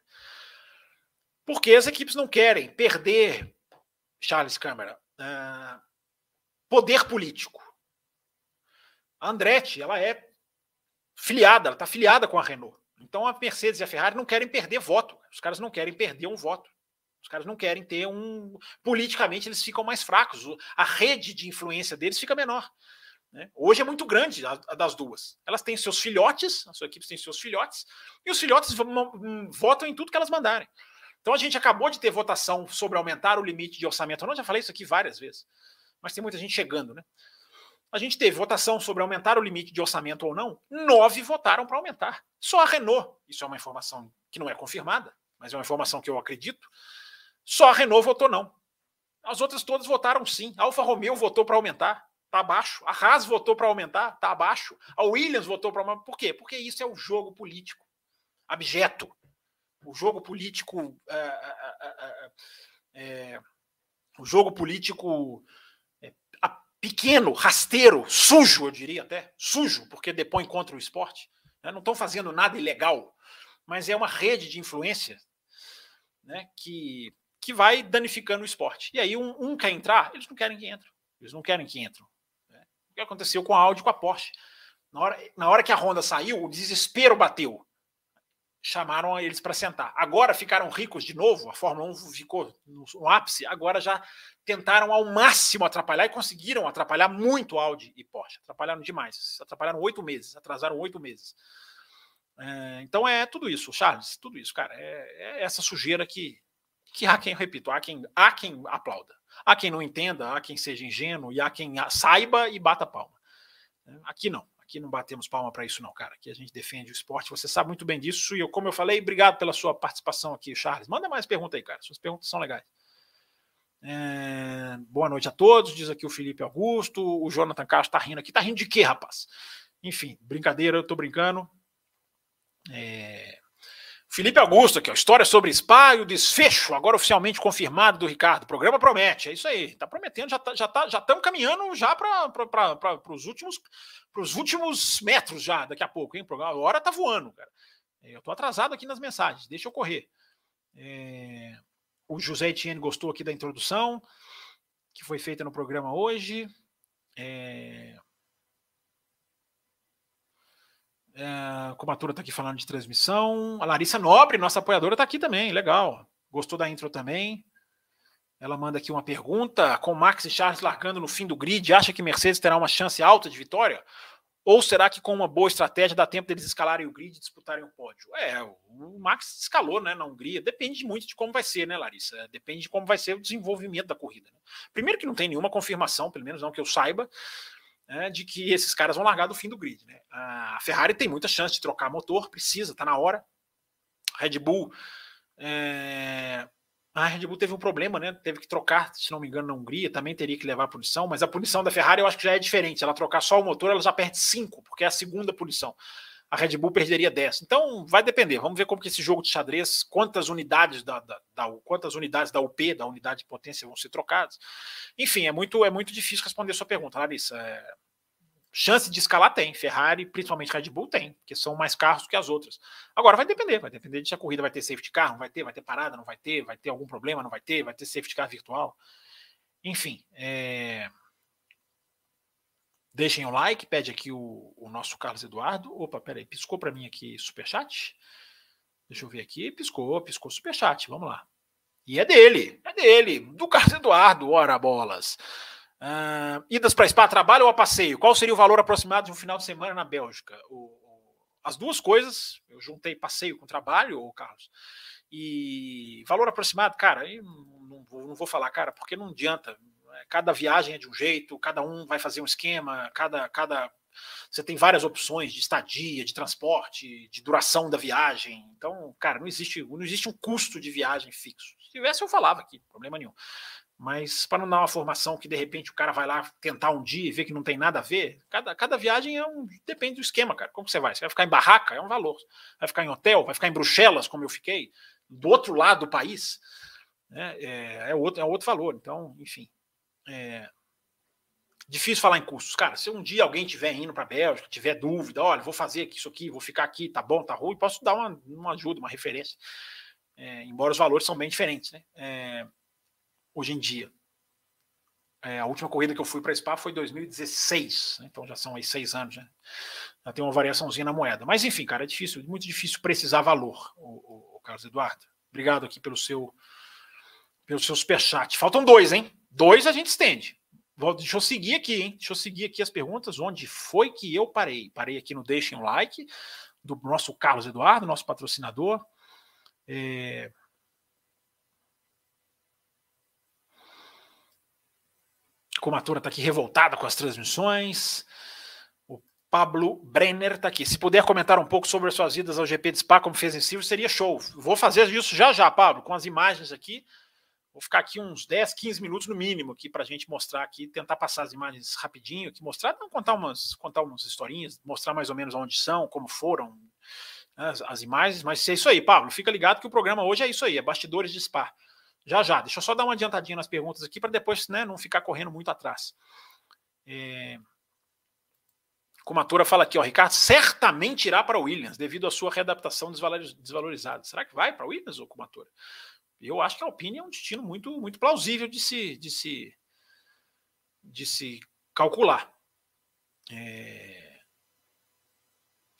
Porque as equipes não querem perder, Charles Câmara, uh, poder político. A Andretti, ela é filiada, ela está filiada com a Renault. Então a Mercedes e a Ferrari não querem perder voto. Os caras não querem perder um voto. Os caras não querem ter um. Politicamente, eles ficam mais fracos. A rede de influência deles fica menor. Né? Hoje é muito grande a, a, das duas. Elas têm seus filhotes, a sua equipe tem seus filhotes, e os filhotes votam em tudo que elas mandarem. Então a gente acabou de ter votação sobre aumentar o limite de orçamento. Eu já falei isso aqui várias vezes, mas tem muita gente chegando, né? A gente teve votação sobre aumentar o limite de orçamento ou não. Nove votaram para aumentar. Só a Renault, isso é uma informação que não é confirmada, mas é uma informação que eu acredito. Só a Renault votou não. As outras todas votaram sim. A Alfa Romeo votou para aumentar. Abaixo. A Haas votou para aumentar, está abaixo. A Williams votou para aumentar. Por quê? Porque isso é o jogo político abjeto. O jogo político. É, é, é, o jogo político pequeno, rasteiro, sujo, eu diria até. Sujo, porque depõe contra o esporte. Né? Não estão fazendo nada ilegal, mas é uma rede de influência né, que, que vai danificando o esporte. E aí um, um quer entrar, eles não querem que entre. Eles não querem que entram que aconteceu com a Audi com a Porsche. Na hora, na hora que a Honda saiu, o desespero bateu. Chamaram eles para sentar. Agora ficaram ricos de novo, a Fórmula 1 ficou no, ápice, agora já tentaram ao máximo atrapalhar e conseguiram atrapalhar muito Audi e Porsche. Atrapalharam demais. Atrapalharam oito meses, atrasaram oito meses. É, então é tudo isso, Charles, tudo isso, cara. É, é, essa sujeira que, que há quem, repito, há quem, há quem aplauda. Há quem não entenda, há quem seja ingênuo e há quem saiba e bata palma. É, aqui não. Aqui não batemos palma para isso, não, cara. Aqui a gente defende o esporte. Você sabe muito bem disso. E eu, como eu falei, obrigado pela sua participação aqui, Charles. Manda mais pergunta aí, cara. Suas perguntas são legais. É... Boa noite a todos, diz aqui o Felipe Augusto. O Jonathan Carlos tá rindo aqui. Tá rindo de quê, rapaz? Enfim, brincadeira, eu tô brincando. É... Felipe Augusto aqui, ó, história sobre Spa e o desfecho, agora oficialmente confirmado do Ricardo. O programa promete, é isso aí. Está prometendo, já tá, já tá, já estamos caminhando já para os últimos os últimos metros já daqui a pouco, hein? A hora tá voando, cara. É, eu estou atrasado aqui nas mensagens, deixa eu correr. É... O José Etienne gostou aqui da introdução que foi feita no programa hoje. É... É, como a Tura está aqui falando de transmissão. A Larissa Nobre, nossa apoiadora, está aqui também. Legal. Gostou da intro também. Ela manda aqui uma pergunta. Com Max e Charles largando no fim do grid, acha que Mercedes terá uma chance alta de vitória? Ou será que com uma boa estratégia dá tempo deles escalarem o grid e disputarem o pódio? É, o Max escalou né, na Hungria. Depende muito de como vai ser, né, Larissa? Depende de como vai ser o desenvolvimento da corrida. Né? Primeiro que não tem nenhuma confirmação, pelo menos não que eu saiba, né, de que esses caras vão largar do fim do grid. Né? A Ferrari tem muita chance de trocar motor, precisa, está na hora. A Red Bull. É... A Red Bull teve um problema, né? Teve que trocar, se não me engano, na Hungria, também teria que levar a punição, mas a punição da Ferrari eu acho que já é diferente. Ela trocar só o motor, ela já perde 5, porque é a segunda punição. A Red Bull perderia 10. Então vai depender. Vamos ver como que esse jogo de xadrez, quantas unidades da, da, da, quantas unidades da UP, da unidade de potência, vão ser trocadas. Enfim, é muito, é muito difícil responder sua pergunta, Larissa. É, Chance de escalar tem, Ferrari, principalmente Red Bull tem, que são mais carros que as outras. Agora vai depender, vai depender de se a corrida vai ter safety car, não vai ter, vai ter parada, não vai ter, vai ter algum problema, não vai ter, vai ter safety car virtual. Enfim, é... deixem o like, pede aqui o, o nosso Carlos Eduardo. Opa, peraí, piscou para mim aqui superchat? Deixa eu ver aqui, piscou, piscou superchat, vamos lá. E é dele, é dele, do Carlos Eduardo, ora bolas. Uh, idas para Spa, trabalho ou a passeio? Qual seria o valor aproximado de um final de semana na Bélgica? O, as duas coisas, eu juntei passeio com trabalho, ô Carlos, e valor aproximado, cara, não, não, não vou falar, cara, porque não adianta. Cada viagem é de um jeito, cada um vai fazer um esquema, cada, cada você tem várias opções de estadia, de transporte, de duração da viagem. Então, cara, não existe, não existe um custo de viagem fixo. Se tivesse, eu falava aqui, problema nenhum. Mas para não dar uma formação que de repente o cara vai lá tentar um dia e ver que não tem nada a ver, cada, cada viagem é um. Depende do esquema, cara. Como você vai? Você vai ficar em barraca? É um valor. Vai ficar em hotel? Vai ficar em Bruxelas, como eu fiquei, do outro lado do país? Né? É, é, outro, é outro valor. Então, enfim. É, difícil falar em custos. Cara, se um dia alguém tiver indo para a Bélgica, tiver dúvida, olha, vou fazer isso aqui, vou ficar aqui, tá bom, tá ruim, posso dar uma, uma ajuda, uma referência. É, embora os valores são bem diferentes, né? É, hoje em dia. É, a última corrida que eu fui para Spa foi em 2016, né? então já são aí seis anos, né? Já tem uma variaçãozinha na moeda. Mas enfim, cara, é difícil, muito difícil precisar valor, o, o, o Carlos Eduardo. Obrigado aqui pelo seu pelo seu superchat. Faltam dois, hein? Dois a gente estende. Deixa eu seguir aqui, hein? Deixa eu seguir aqui as perguntas. Onde foi que eu parei? Parei aqui no Deixem um Like, do nosso Carlos Eduardo, nosso patrocinador. É, Comatura está aqui revoltada com as transmissões. O Pablo Brenner está aqui. Se puder comentar um pouco sobre as suas idas ao GP de Spa, como fez em Silvio, seria show. Vou fazer isso já já, Pablo, com as imagens aqui. Vou ficar aqui uns 10, 15 minutos no mínimo aqui para a gente mostrar aqui, tentar passar as imagens rapidinho aqui, mostrar, não, contar umas, contar umas historinhas, mostrar mais ou menos onde são, como foram né, as, as imagens. Mas é isso aí, Pablo. Fica ligado que o programa hoje é isso aí, é bastidores de Spa. Já já, deixa eu só dar uma adiantadinha nas perguntas aqui para depois né, não ficar correndo muito atrás. É... Como a Tora fala aqui, ó, Ricardo certamente irá para o Williams devido à sua readaptação desvalorizada. Será que vai para o Williams ou Kumatora? Eu acho que a Alpine é um destino muito, muito plausível de se, de se, de se calcular. É...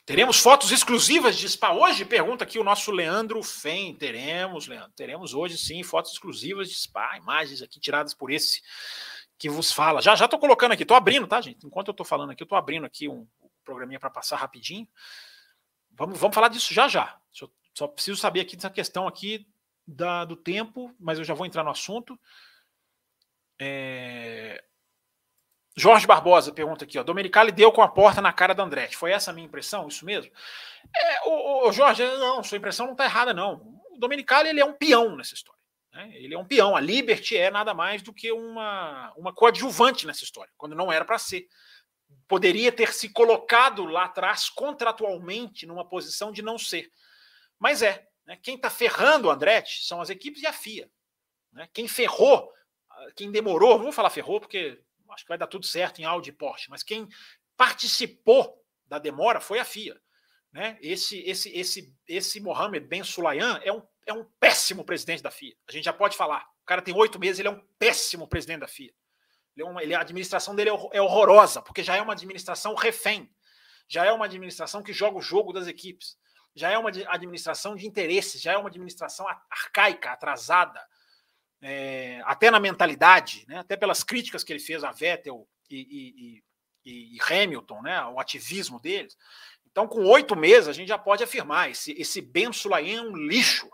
Teremos fotos exclusivas de Spa hoje? Pergunta aqui o nosso Leandro Fen. Teremos, Leandro. Teremos hoje sim fotos exclusivas de Spa, imagens aqui tiradas por esse que vos fala. Já já estou colocando aqui, estou abrindo, tá, gente? Enquanto eu estou falando aqui, estou abrindo aqui um, um programinha para passar rapidinho. Vamos, vamos falar disso já já. Só, só preciso saber aqui dessa questão aqui da, do tempo, mas eu já vou entrar no assunto. É, Jorge Barbosa pergunta aqui, ó. Domenicali deu com a porta na cara da Andretti. Foi essa a minha impressão? Isso mesmo? É, o, o Jorge, não, sua impressão não está errada, não. O Domenicali ele é um peão nessa história. Né? Ele é um peão. A Liberty é nada mais do que uma, uma coadjuvante nessa história, quando não era para ser. Poderia ter se colocado lá atrás contratualmente numa posição de não ser. Mas é. Né? Quem está ferrando o Andretti são as equipes e a FIA. Né? Quem ferrou, quem demorou, não vou falar ferrou, porque acho que vai dar tudo certo em Audi e Porsche, mas quem participou da demora foi a FIA. Né? Esse, esse, esse, esse Mohamed Ben Sulayem é um, é um péssimo presidente da FIA. A gente já pode falar. O cara tem oito meses, ele é um péssimo presidente da FIA. Ele é uma, ele, a administração dele é, é horrorosa, porque já é uma administração refém. Já é uma administração que joga o jogo das equipes. Já é uma administração de interesses, já é uma administração arcaica, atrasada, é, até na mentalidade, né, até pelas críticas que ele fez a Vettel e, e, e, e Hamilton, né, o ativismo deles. Então, com oito meses, a gente já pode afirmar: esse, esse Ben Sulaim é um lixo.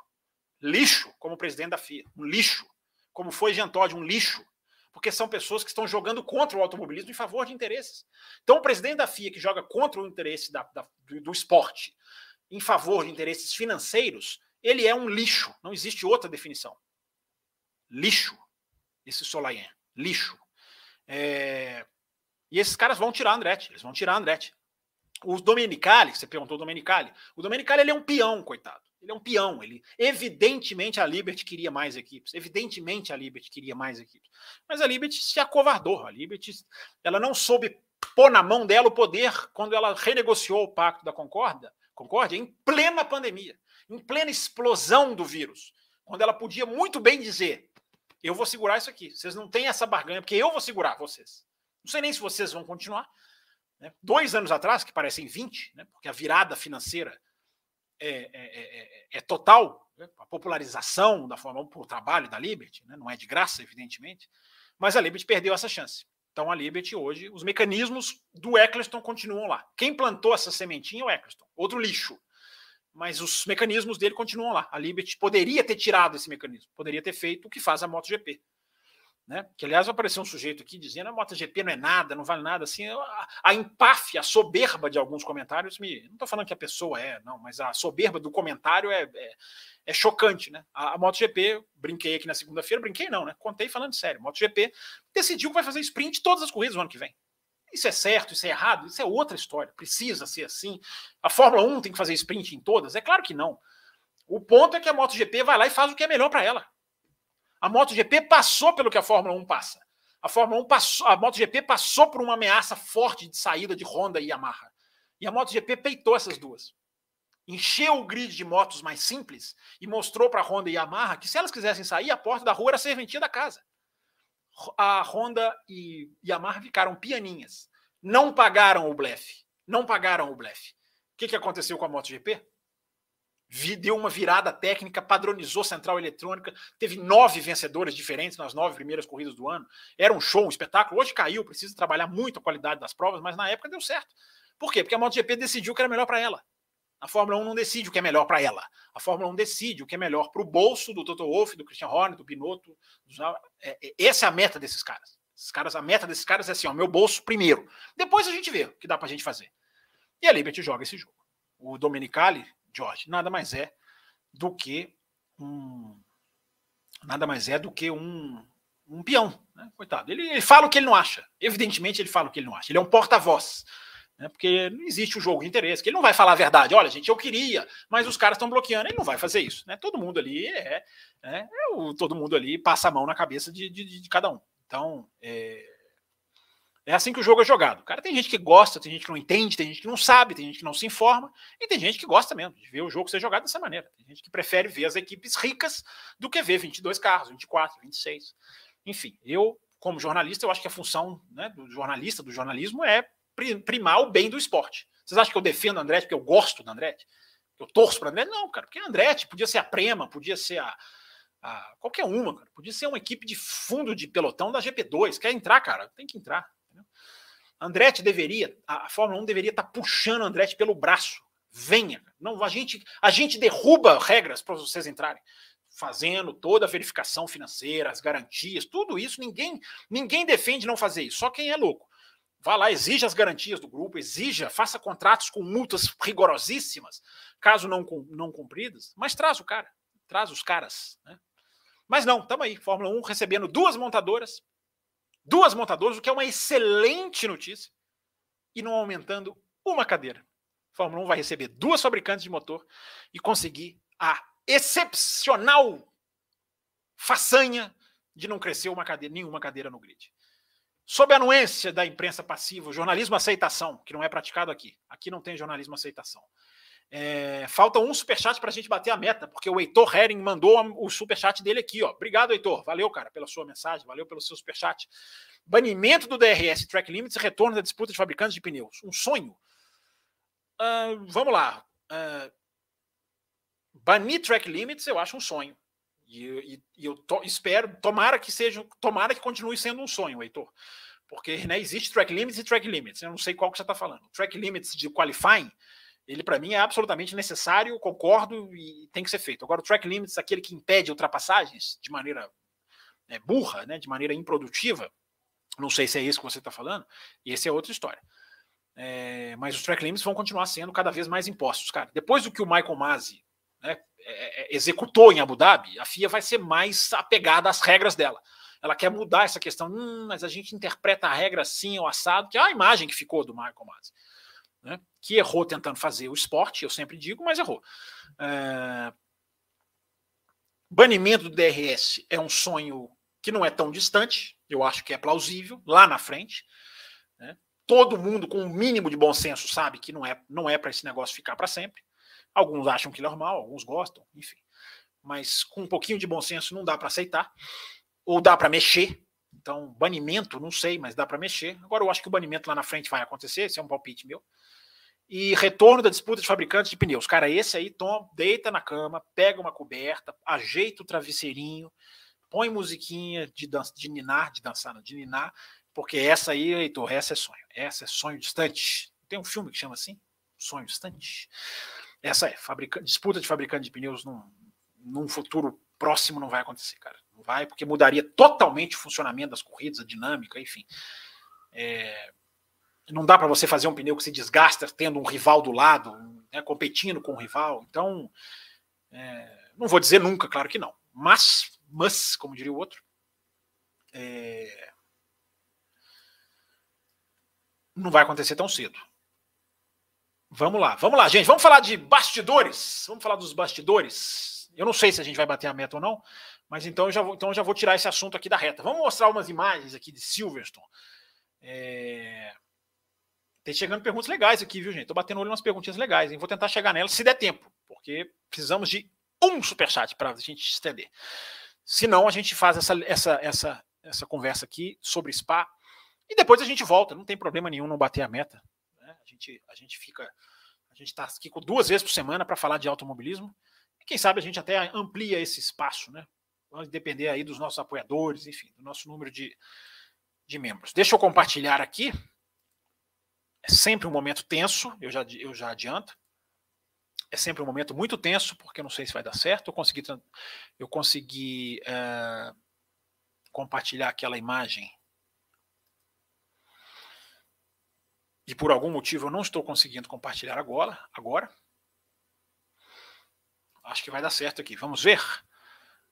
Lixo como presidente da FIA. Um lixo. Como foi Gentod, um lixo. porque são pessoas que estão jogando contra o automobilismo em favor de interesses. Então, o presidente da FIA que joga contra o interesse da, da, do, do esporte em favor de interesses financeiros, ele é um lixo. Não existe outra definição. Lixo. Esse Solayen. Lixo. É... E esses caras vão tirar Andretti. Eles vão tirar Andretti. O Domenicali, você perguntou o Domenicali, o Domenicali ele é um peão, coitado. Ele é um peão. Ele evidentemente a Liberty queria mais equipes. Evidentemente a Liberty queria mais equipes. Mas a Liberty se acovardou. A Liberty ela não soube pôr na mão dela o poder quando ela renegociou o pacto da Concórdia, Concórdia em plena pandemia, em plena explosão do vírus, quando ela podia muito bem dizer: eu vou segurar isso aqui. Vocês não têm essa barganha porque eu vou segurar vocês. Não sei nem se vocês vão continuar. Né? Dois anos atrás, que parecem 20, né? porque a virada financeira é, é, é, é, total, né? a popularização da 1 por trabalho da Liberty, né? não é de graça, evidentemente, mas a Liberty perdeu essa chance. Então a Liberty hoje, os mecanismos do Eccleston continuam lá. Quem plantou essa sementinha é o Eccleston, outro lixo. Mas os mecanismos dele continuam lá. A Liberty poderia ter tirado esse mecanismo, poderia ter feito o que faz a MotoGP. Né? Que aliás apareceu um sujeito aqui dizendo a MotoGP não é nada, não vale nada. Assim, a, a empáfia, a soberba de alguns comentários me. Não estou falando que a pessoa é, não, mas a soberba do comentário é, é, é chocante. Né? A, a MotoGP, brinquei aqui na segunda-feira, brinquei não, né? Contei falando sério. A MotoGP decidiu que vai fazer sprint todas as corridas no ano que vem. Isso é certo, isso é errado, isso é outra história. Precisa ser assim. A Fórmula 1 tem que fazer sprint em todas? É claro que não. O ponto é que a MotoGP vai lá e faz o que é melhor para ela. A MotoGP passou pelo que a Fórmula 1 passa. A Fórmula 1 passou, a MotoGP passou por uma ameaça forte de saída de Honda e Yamaha. E a MotoGP peitou essas duas. Encheu o grid de motos mais simples e mostrou para a Honda e Yamaha que se elas quisessem sair, a porta da rua era a serventia da casa. A Honda e Yamaha ficaram pianinhas. Não pagaram o blefe. Não pagaram o blefe. O que, que aconteceu com a MotoGP? Deu uma virada técnica, padronizou central eletrônica, teve nove vencedores diferentes nas nove primeiras corridas do ano. Era um show, um espetáculo. Hoje caiu, precisa trabalhar muito a qualidade das provas, mas na época deu certo. Por quê? Porque a MotoGP decidiu que era melhor para ela. A Fórmula 1 não decide o que é melhor para ela. A Fórmula 1 decide o que é melhor para o bolso do Toto Wolff, do Christian Horner, do Binotto. É, é, essa é a meta desses caras. Esses caras. A meta desses caras é assim: ó, meu bolso primeiro. Depois a gente vê o que dá para a gente fazer. E a Liberty joga esse jogo. O Domenicali George, nada mais é do que um nada mais é do que um, um peão, né? coitado. Ele, ele, fala o que ele não acha. Evidentemente ele fala o que ele não acha. Ele é um porta-voz, né? porque não existe o jogo de interesse. Que ele não vai falar a verdade. Olha, gente, eu queria, mas os caras estão bloqueando. Ele não vai fazer isso, né? Todo mundo ali é, é, é o, todo mundo ali passa a mão na cabeça de, de, de cada um. Então, é, é assim que o jogo é jogado. Cara, tem gente que gosta, tem gente que não entende, tem gente que não sabe, tem gente que não se informa, e tem gente que gosta mesmo de ver o jogo ser jogado dessa maneira. Tem gente que prefere ver as equipes ricas do que ver 22 carros, 24, 26. Enfim, eu, como jornalista, eu acho que a função né, do jornalista, do jornalismo, é primar o bem do esporte. Vocês acham que eu defendo o Andretti porque eu gosto do Andretti? Eu torço para Andretti? Não, cara, porque Andretti podia ser a Prema, podia ser a, a qualquer uma, cara. Podia ser uma equipe de fundo de pelotão da GP2. Quer entrar, cara? Tem que entrar. Andretti deveria, a Fórmula 1 deveria estar tá puxando Andretti pelo braço. Venha. Não, a gente, a gente derruba regras para vocês entrarem. Fazendo toda a verificação financeira, as garantias, tudo isso, ninguém, ninguém defende não fazer isso, só quem é louco. Vá lá, exija as garantias do grupo, exija, faça contratos com multas rigorosíssimas, caso não, não cumpridas, mas traz o cara, traz os caras. Né? Mas não, estamos aí, Fórmula 1 recebendo duas montadoras, duas montadoras, o que é uma excelente notícia, e não aumentando uma cadeira. A Fórmula 1 vai receber duas fabricantes de motor e conseguir a excepcional façanha de não crescer uma cadeira, nenhuma cadeira no grid. Sob a anuência da imprensa passiva, jornalismo aceitação, que não é praticado aqui. Aqui não tem jornalismo aceitação. É, falta um superchat para a gente bater a meta, porque o Heitor Hering mandou o superchat dele aqui. Ó. Obrigado, Heitor. Valeu, cara, pela sua mensagem, valeu pelo seu superchat. Banimento do DRS Track Limits e retorno da disputa de fabricantes de pneus. Um sonho? Uh, vamos lá. Uh, banir Track Limits eu acho um sonho. E, e, e eu to, espero, tomara que seja, tomara que continue sendo um sonho, Heitor. Porque né, existe Track Limits e Track Limits. Eu não sei qual que você está falando. Track Limits de qualifying ele para mim é absolutamente necessário, concordo e tem que ser feito. Agora, o track limits, aquele que impede ultrapassagens de maneira é, burra, né, de maneira improdutiva, não sei se é isso que você está falando, e essa é outra história. É, mas os track limits vão continuar sendo cada vez mais impostos, cara. Depois do que o Michael Masi né, é, é, executou em Abu Dhabi, a FIA vai ser mais apegada às regras dela. Ela quer mudar essa questão, hum, mas a gente interpreta a regra assim, o assado, que é a imagem que ficou do Michael Masi. Né, que errou tentando fazer o esporte, eu sempre digo, mas errou. É... Banimento do DRS é um sonho que não é tão distante, eu acho que é plausível, lá na frente. Né? Todo mundo com o um mínimo de bom senso sabe que não é, não é para esse negócio ficar para sempre. Alguns acham que é normal, alguns gostam, enfim. Mas com um pouquinho de bom senso não dá para aceitar, ou dá para mexer. Então, banimento, não sei, mas dá para mexer. Agora, eu acho que o banimento lá na frente vai acontecer, esse é um palpite meu. E retorno da disputa de fabricantes de pneus. Cara, esse aí, toma, deita na cama, pega uma coberta, ajeita o travesseirinho, põe musiquinha de, dança, de ninar, de dançar, de ninar, porque essa aí, Heitor, essa é sonho. Essa é sonho distante. Tem um filme que chama assim? Sonho distante. Essa é, fabrica, disputa de fabricante de pneus num, num futuro próximo não vai acontecer, cara. Não vai, porque mudaria totalmente o funcionamento das corridas, a dinâmica, enfim. É, não dá para você fazer um pneu que se desgasta tendo um rival do lado, né, competindo com o rival. Então, é, não vou dizer nunca, claro que não. Mas mas, como diria o outro, é... não vai acontecer tão cedo. Vamos lá, vamos lá, gente. Vamos falar de bastidores. Vamos falar dos bastidores. Eu não sei se a gente vai bater a meta ou não, mas então eu já vou, então eu já vou tirar esse assunto aqui da reta. Vamos mostrar umas imagens aqui de Silverstone. É... Tem chegando perguntas legais aqui, viu, gente? Tô batendo olho umas perguntinhas legais, hein? Vou tentar chegar nelas se der tempo, porque precisamos de um superchat para a gente estender. Senão a gente faz essa, essa, essa, essa conversa aqui sobre Spa e depois a gente volta. Não tem problema nenhum não bater a meta. Né? A, gente, a gente fica. A gente está aqui duas vezes por semana para falar de automobilismo. E quem sabe a gente até amplia esse espaço, né? Vai depender aí dos nossos apoiadores, enfim, do nosso número de, de membros. Deixa eu compartilhar aqui. É sempre um momento tenso, eu já, eu já adianto é sempre um momento muito tenso, porque eu não sei se vai dar certo. Eu consegui, eu consegui é, compartilhar aquela imagem. E por algum motivo eu não estou conseguindo compartilhar agora. agora. Acho que vai dar certo aqui. Vamos ver.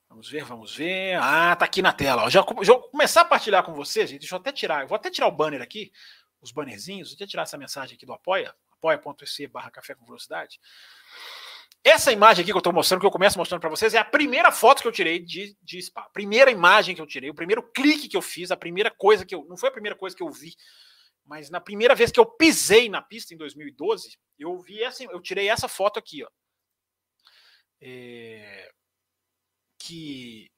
Vamos ver, vamos ver. Ah, tá aqui na tela. Já, já vou começar a partilhar com vocês, gente. Deixa eu até tirar. Eu vou até tirar o banner aqui, os bannerzinhos. Vou até tirar essa mensagem aqui do Apoia, apoia.se barra café com velocidade. Essa imagem aqui que eu estou mostrando, que eu começo mostrando para vocês, é a primeira foto que eu tirei de, de Spa. Primeira imagem que eu tirei, o primeiro clique que eu fiz, a primeira coisa que eu. Não foi a primeira coisa que eu vi, mas na primeira vez que eu pisei na pista em 2012, eu vi essa, eu tirei essa foto aqui, ó. É, que.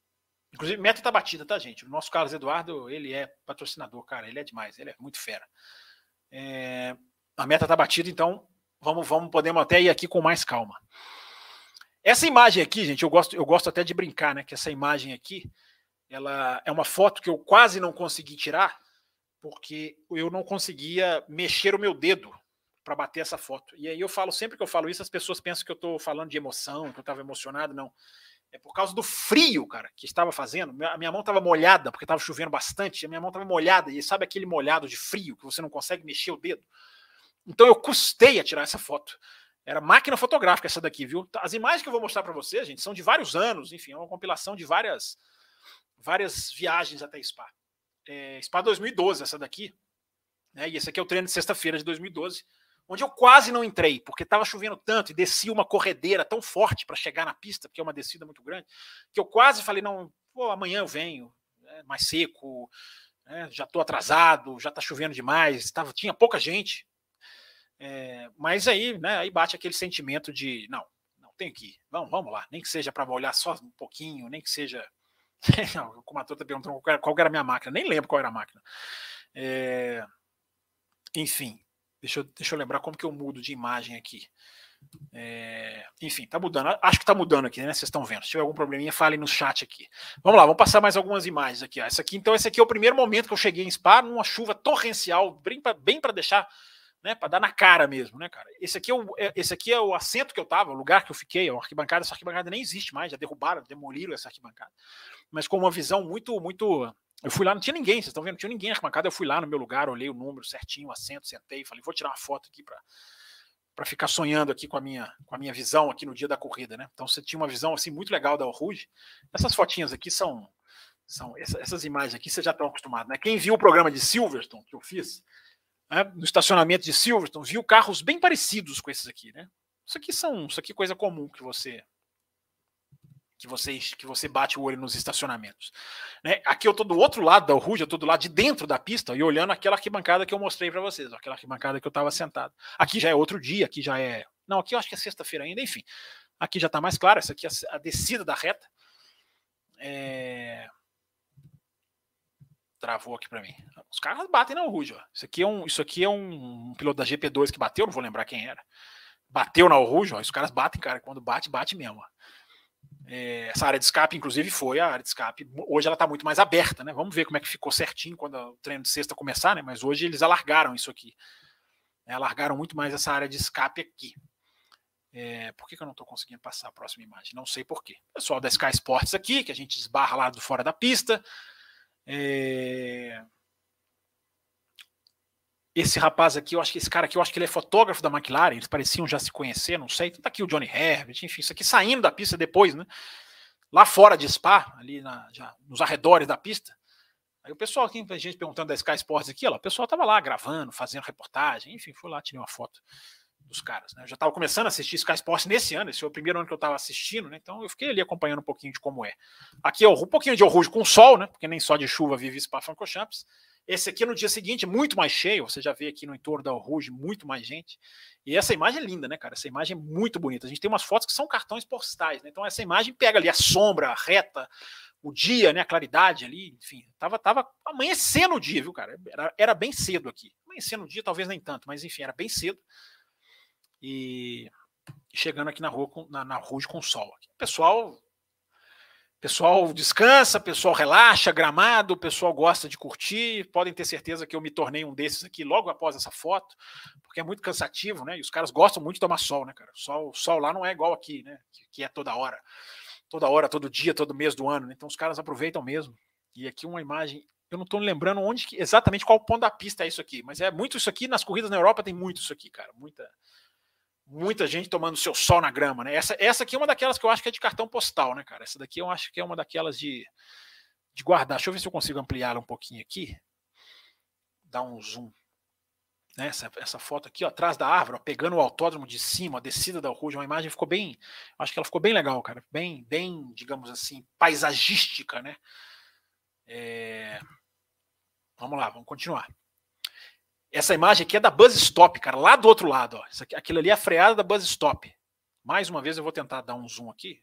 Inclusive, meta tá batida, tá, gente? O nosso Carlos Eduardo, ele é patrocinador, cara, ele é demais, ele é muito fera. É, a meta tá batida, então Vamos, vamos, podemos até ir aqui com mais calma. Essa imagem aqui, gente, eu gosto, eu gosto até de brincar, né? Que essa imagem aqui, ela é uma foto que eu quase não consegui tirar, porque eu não conseguia mexer o meu dedo para bater essa foto. E aí eu falo, sempre que eu falo isso, as pessoas pensam que eu estou falando de emoção, que eu estava emocionado. Não. É por causa do frio, cara, que estava fazendo. A minha mão estava molhada, porque estava chovendo bastante. A minha mão estava molhada. E sabe aquele molhado de frio que você não consegue mexer o dedo? Então eu custei a tirar essa foto. Era máquina fotográfica essa daqui, viu? As imagens que eu vou mostrar para vocês, gente, são de vários anos, enfim, é uma compilação de várias várias viagens até Spa. É, Spa 2012, essa daqui. Né? E esse aqui é o treino de sexta-feira de 2012, onde eu quase não entrei, porque estava chovendo tanto e desci uma corredeira tão forte para chegar na pista, porque é uma descida muito grande, que eu quase falei, não, pô, amanhã eu venho, né? mais seco, né? já estou atrasado, já está chovendo demais, tava, tinha pouca gente, é, mas aí, né, aí bate aquele sentimento de não, não tem que ir, vamos, vamos lá, nem que seja para olhar só um pouquinho, nem que seja. como a Tota perguntou qual, qual era a minha máquina, nem lembro qual era a máquina. É, enfim, deixa eu, deixa eu lembrar como que eu mudo de imagem aqui. É, enfim, tá mudando. Acho que tá mudando aqui, né? Vocês estão vendo. Se tiver algum probleminha, falem no chat aqui. Vamos lá, vamos passar mais algumas imagens aqui. Ó. Essa aqui, então, esse aqui é o primeiro momento que eu cheguei em Spa, numa chuva torrencial, bem para deixar né? Para dar na cara mesmo, né, cara? Esse aqui é o, é, esse aqui é o assento que eu tava, o lugar que eu fiquei, a arquibancada. Essa arquibancada nem existe mais, já derrubaram, demoliram essa arquibancada. Mas com uma visão muito, muito. Eu fui lá, não tinha ninguém, vocês estão vendo? Não tinha ninguém na arquibancada. Eu fui lá no meu lugar, olhei o número certinho, o assento, sentei, falei, vou tirar uma foto aqui para para ficar sonhando aqui com a minha com a minha visão aqui no dia da corrida, né? Então você tinha uma visão assim muito legal da Rouge. Essas fotinhas aqui são são essas imagens aqui vocês já estão acostumados, né? Quem viu o programa de Silverstone que eu fiz, né, no estacionamento de Silverstone, viu carros bem parecidos com esses aqui, né? Isso aqui são, isso aqui é coisa comum que você que você que você bate o olho nos estacionamentos. Né? Aqui eu tô do outro lado da Ruja, eu tô do lado de dentro da pista e olhando aquela arquibancada que eu mostrei para vocês, aquela arquibancada que eu estava sentado. Aqui já é outro dia, aqui já é, não, aqui eu acho que é sexta-feira ainda, enfim. Aqui já está mais claro, essa aqui é a descida da reta. É travou aqui para mim. Os caras batem na Ruge. Isso aqui é um, isso aqui é um, piloto da GP2 que bateu, não vou lembrar quem era. Bateu na Ruge, os caras batem, cara. Quando bate, bate mesmo. É, essa área de escape, inclusive, foi a área de escape. Hoje ela está muito mais aberta, né? Vamos ver como é que ficou certinho quando o treino de sexta começar, né? Mas hoje eles alargaram isso aqui. É, alargaram muito mais essa área de escape aqui. É, por que, que eu não estou conseguindo passar a próxima imagem? Não sei por quê. Pessoal da Sky Sports aqui, que a gente esbarra lá do fora da pista. É... Esse rapaz aqui, eu acho que esse cara aqui, eu acho que ele é fotógrafo da McLaren, eles pareciam já se conhecer, não sei. Tá aqui o Johnny Herbert, enfim, isso aqui saindo da pista depois, né? Lá fora de Spa, ali na, já, nos arredores da pista. Aí o pessoal aqui, gente perguntando da Sky Sports aqui, ó, o pessoal tava lá gravando, fazendo reportagem, enfim, foi lá, tirei uma foto dos caras. Né? Eu já estava começando a assistir Sky Sports nesse ano, esse foi o primeiro ano que eu estava assistindo, né? Então eu fiquei ali acompanhando um pouquinho de como é. Aqui é um pouquinho de Rouge com sol, né? Porque nem só de chuva vive Spa-Francorchamps. Esse aqui no dia seguinte, muito mais cheio, você já vê aqui no entorno da Rouge muito mais gente. E essa imagem é linda, né, cara? Essa imagem é muito bonita. A gente tem umas fotos que são cartões postais, né? Então essa imagem pega ali a sombra, a reta, o dia, né, a claridade ali, enfim, tava, tava amanhecendo o dia, viu, cara? Era, era bem cedo aqui. Amanhecendo o dia, talvez nem tanto, mas enfim, era bem cedo e chegando aqui na rua com, na, na com sol. O pessoal pessoal descansa, pessoal relaxa, gramado, pessoal gosta de curtir. Podem ter certeza que eu me tornei um desses aqui logo após essa foto, porque é muito cansativo, né? E os caras gostam muito de tomar sol, né, cara? Sol, sol lá não é igual aqui, né? Que, que, é toda hora, toda hora, todo dia, todo mês do ano. Né? Então os caras aproveitam mesmo. E aqui uma imagem. Eu não estou lembrando onde exatamente qual ponto da pista é isso aqui, mas é muito isso aqui nas corridas na Europa tem muito isso aqui, cara, muita muita gente tomando seu sol na grama, né? Essa, essa aqui é uma daquelas que eu acho que é de cartão postal, né, cara? Essa daqui eu acho que é uma daquelas de, de guardar. Deixa eu ver se eu consigo ampliar um pouquinho aqui. Dar um zoom. Né? Essa, essa foto aqui, ó, atrás da árvore, ó, pegando o autódromo de cima, a descida da Ruge, uma imagem ficou bem. Acho que ela ficou bem legal, cara. Bem, bem, digamos assim, paisagística, né? É... Vamos lá, vamos continuar. Essa imagem aqui é da Buzz Stop, cara, lá do outro lado. Ó. Aqui, aquilo ali é a freada da Buzz Stop. Mais uma vez eu vou tentar dar um zoom aqui,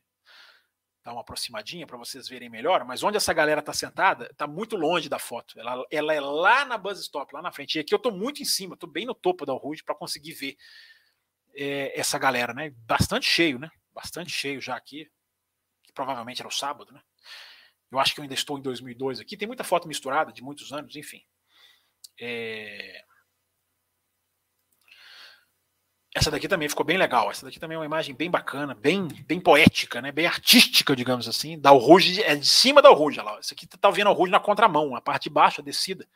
dar uma aproximadinha para vocês verem melhor. Mas onde essa galera está sentada, está muito longe da foto. Ela, ela, é lá na Buzz Stop, lá na frente. E aqui eu estou muito em cima, estou bem no topo da Rouge para conseguir ver é, essa galera, né? Bastante cheio, né? Bastante cheio já aqui. Que provavelmente era o sábado, né? Eu acho que eu ainda estou em 2002 aqui. Tem muita foto misturada de muitos anos, enfim. É... Essa daqui também ficou bem legal. Essa daqui também é uma imagem bem bacana, bem, bem poética, né? bem artística, digamos assim. Da Ruge, é de cima da Ruge. Isso aqui tá vendo a Ruge na contramão, a parte de baixo, a descida,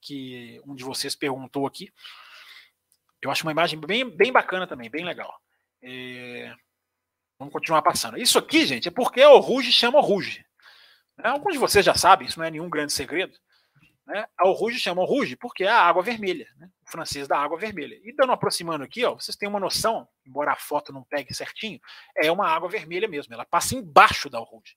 que um de vocês perguntou aqui. Eu acho uma imagem bem, bem bacana também, bem legal. É... Vamos continuar passando. Isso aqui, gente, é porque o Ruge chama o Ruge. Né? Alguns de vocês já sabem, isso não é nenhum grande segredo. Né? O Ruge chama Ruge porque é a água vermelha. Né? o francês da água vermelha. E dando aproximando aqui, ó, vocês têm uma noção, embora a foto não pegue certinho, é uma água vermelha mesmo, ela passa embaixo da Rouge.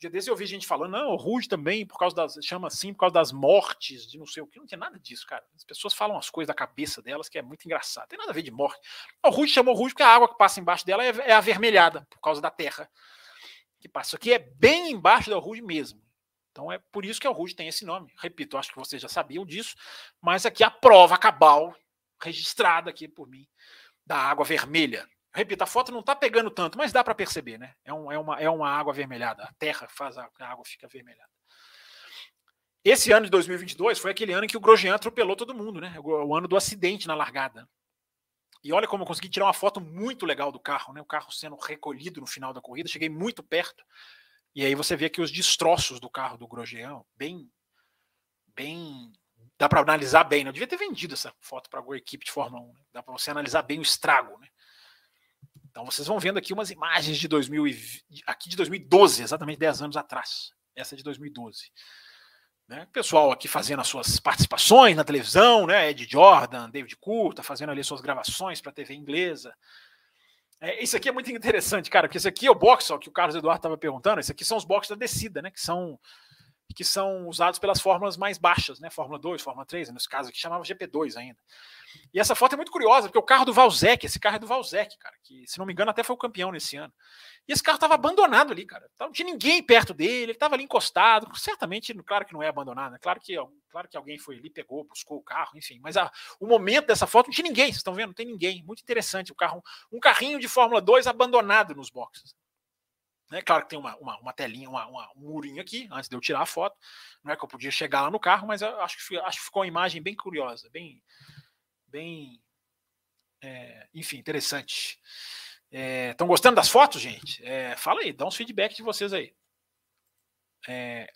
Dia desse eu vi gente falando, não, o também, por causa das, chama assim, por causa das mortes, de não sei o que, não tem nada disso, cara. As pessoas falam as coisas da cabeça delas que é muito engraçado, tem nada a ver de morte. O Rouge chamou Rouge porque a água que passa embaixo dela é, é avermelhada, por causa da terra que passa. Aqui é bem embaixo da Rouge mesmo. Então é por isso que o Rude tem esse nome. Repito, acho que vocês já sabiam disso, mas aqui a prova cabal, registrada aqui por mim, da água vermelha. Repito, a foto não está pegando tanto, mas dá para perceber, né? É, um, é, uma, é uma água avermelhada. A terra faz a, a água fica avermelhada. esse ano de 2022 foi aquele ano em que o Grosjean atropelou todo mundo, né? O ano do acidente na largada. E olha como eu consegui tirar uma foto muito legal do carro, né? O carro sendo recolhido no final da corrida, cheguei muito perto. E aí você vê aqui os destroços do carro do Grosjean, bem bem dá para analisar bem, né? Eu devia ter vendido essa foto para alguma equipe de Fórmula 1, né? Dá para você analisar bem o estrago, né? Então vocês vão vendo aqui umas imagens de 2000 aqui de 2012, exatamente 10 anos atrás. Essa é de 2012. Né? Pessoal aqui fazendo as suas participações na televisão, né? Ed Jordan, David Curta, fazendo ali suas gravações para a TV inglesa. É, isso aqui é muito interessante, cara, porque esse aqui é o box ó, que o Carlos Eduardo estava perguntando. Esse aqui são os boxes da descida, né? Que são que são usados pelas fórmulas mais baixas, né? Fórmula 2, Fórmula 3, nesse caso aqui chamava GP2 ainda. E essa foto é muito curiosa, porque o carro do Valzec, esse carro é do Valzec, cara, que se não me engano até foi o campeão nesse ano. E esse carro estava abandonado ali, cara. Não tinha ninguém perto dele, ele estava ali encostado. Certamente, claro que não é abandonado, né? claro que, claro que alguém foi ali, pegou, buscou o carro, enfim. Mas a, o momento dessa foto não tinha ninguém, vocês estão vendo? Não tem ninguém. Muito interessante o carro, um carrinho de Fórmula 2 abandonado nos boxes. Né? Claro que tem uma, uma, uma telinha, uma, uma, um murinho aqui, antes de eu tirar a foto. Não é que eu podia chegar lá no carro, mas acho que, acho que ficou uma imagem bem curiosa, bem. Bem é, enfim, interessante. Estão é, gostando das fotos, gente? É, fala aí, dá uns feedback de vocês aí. É,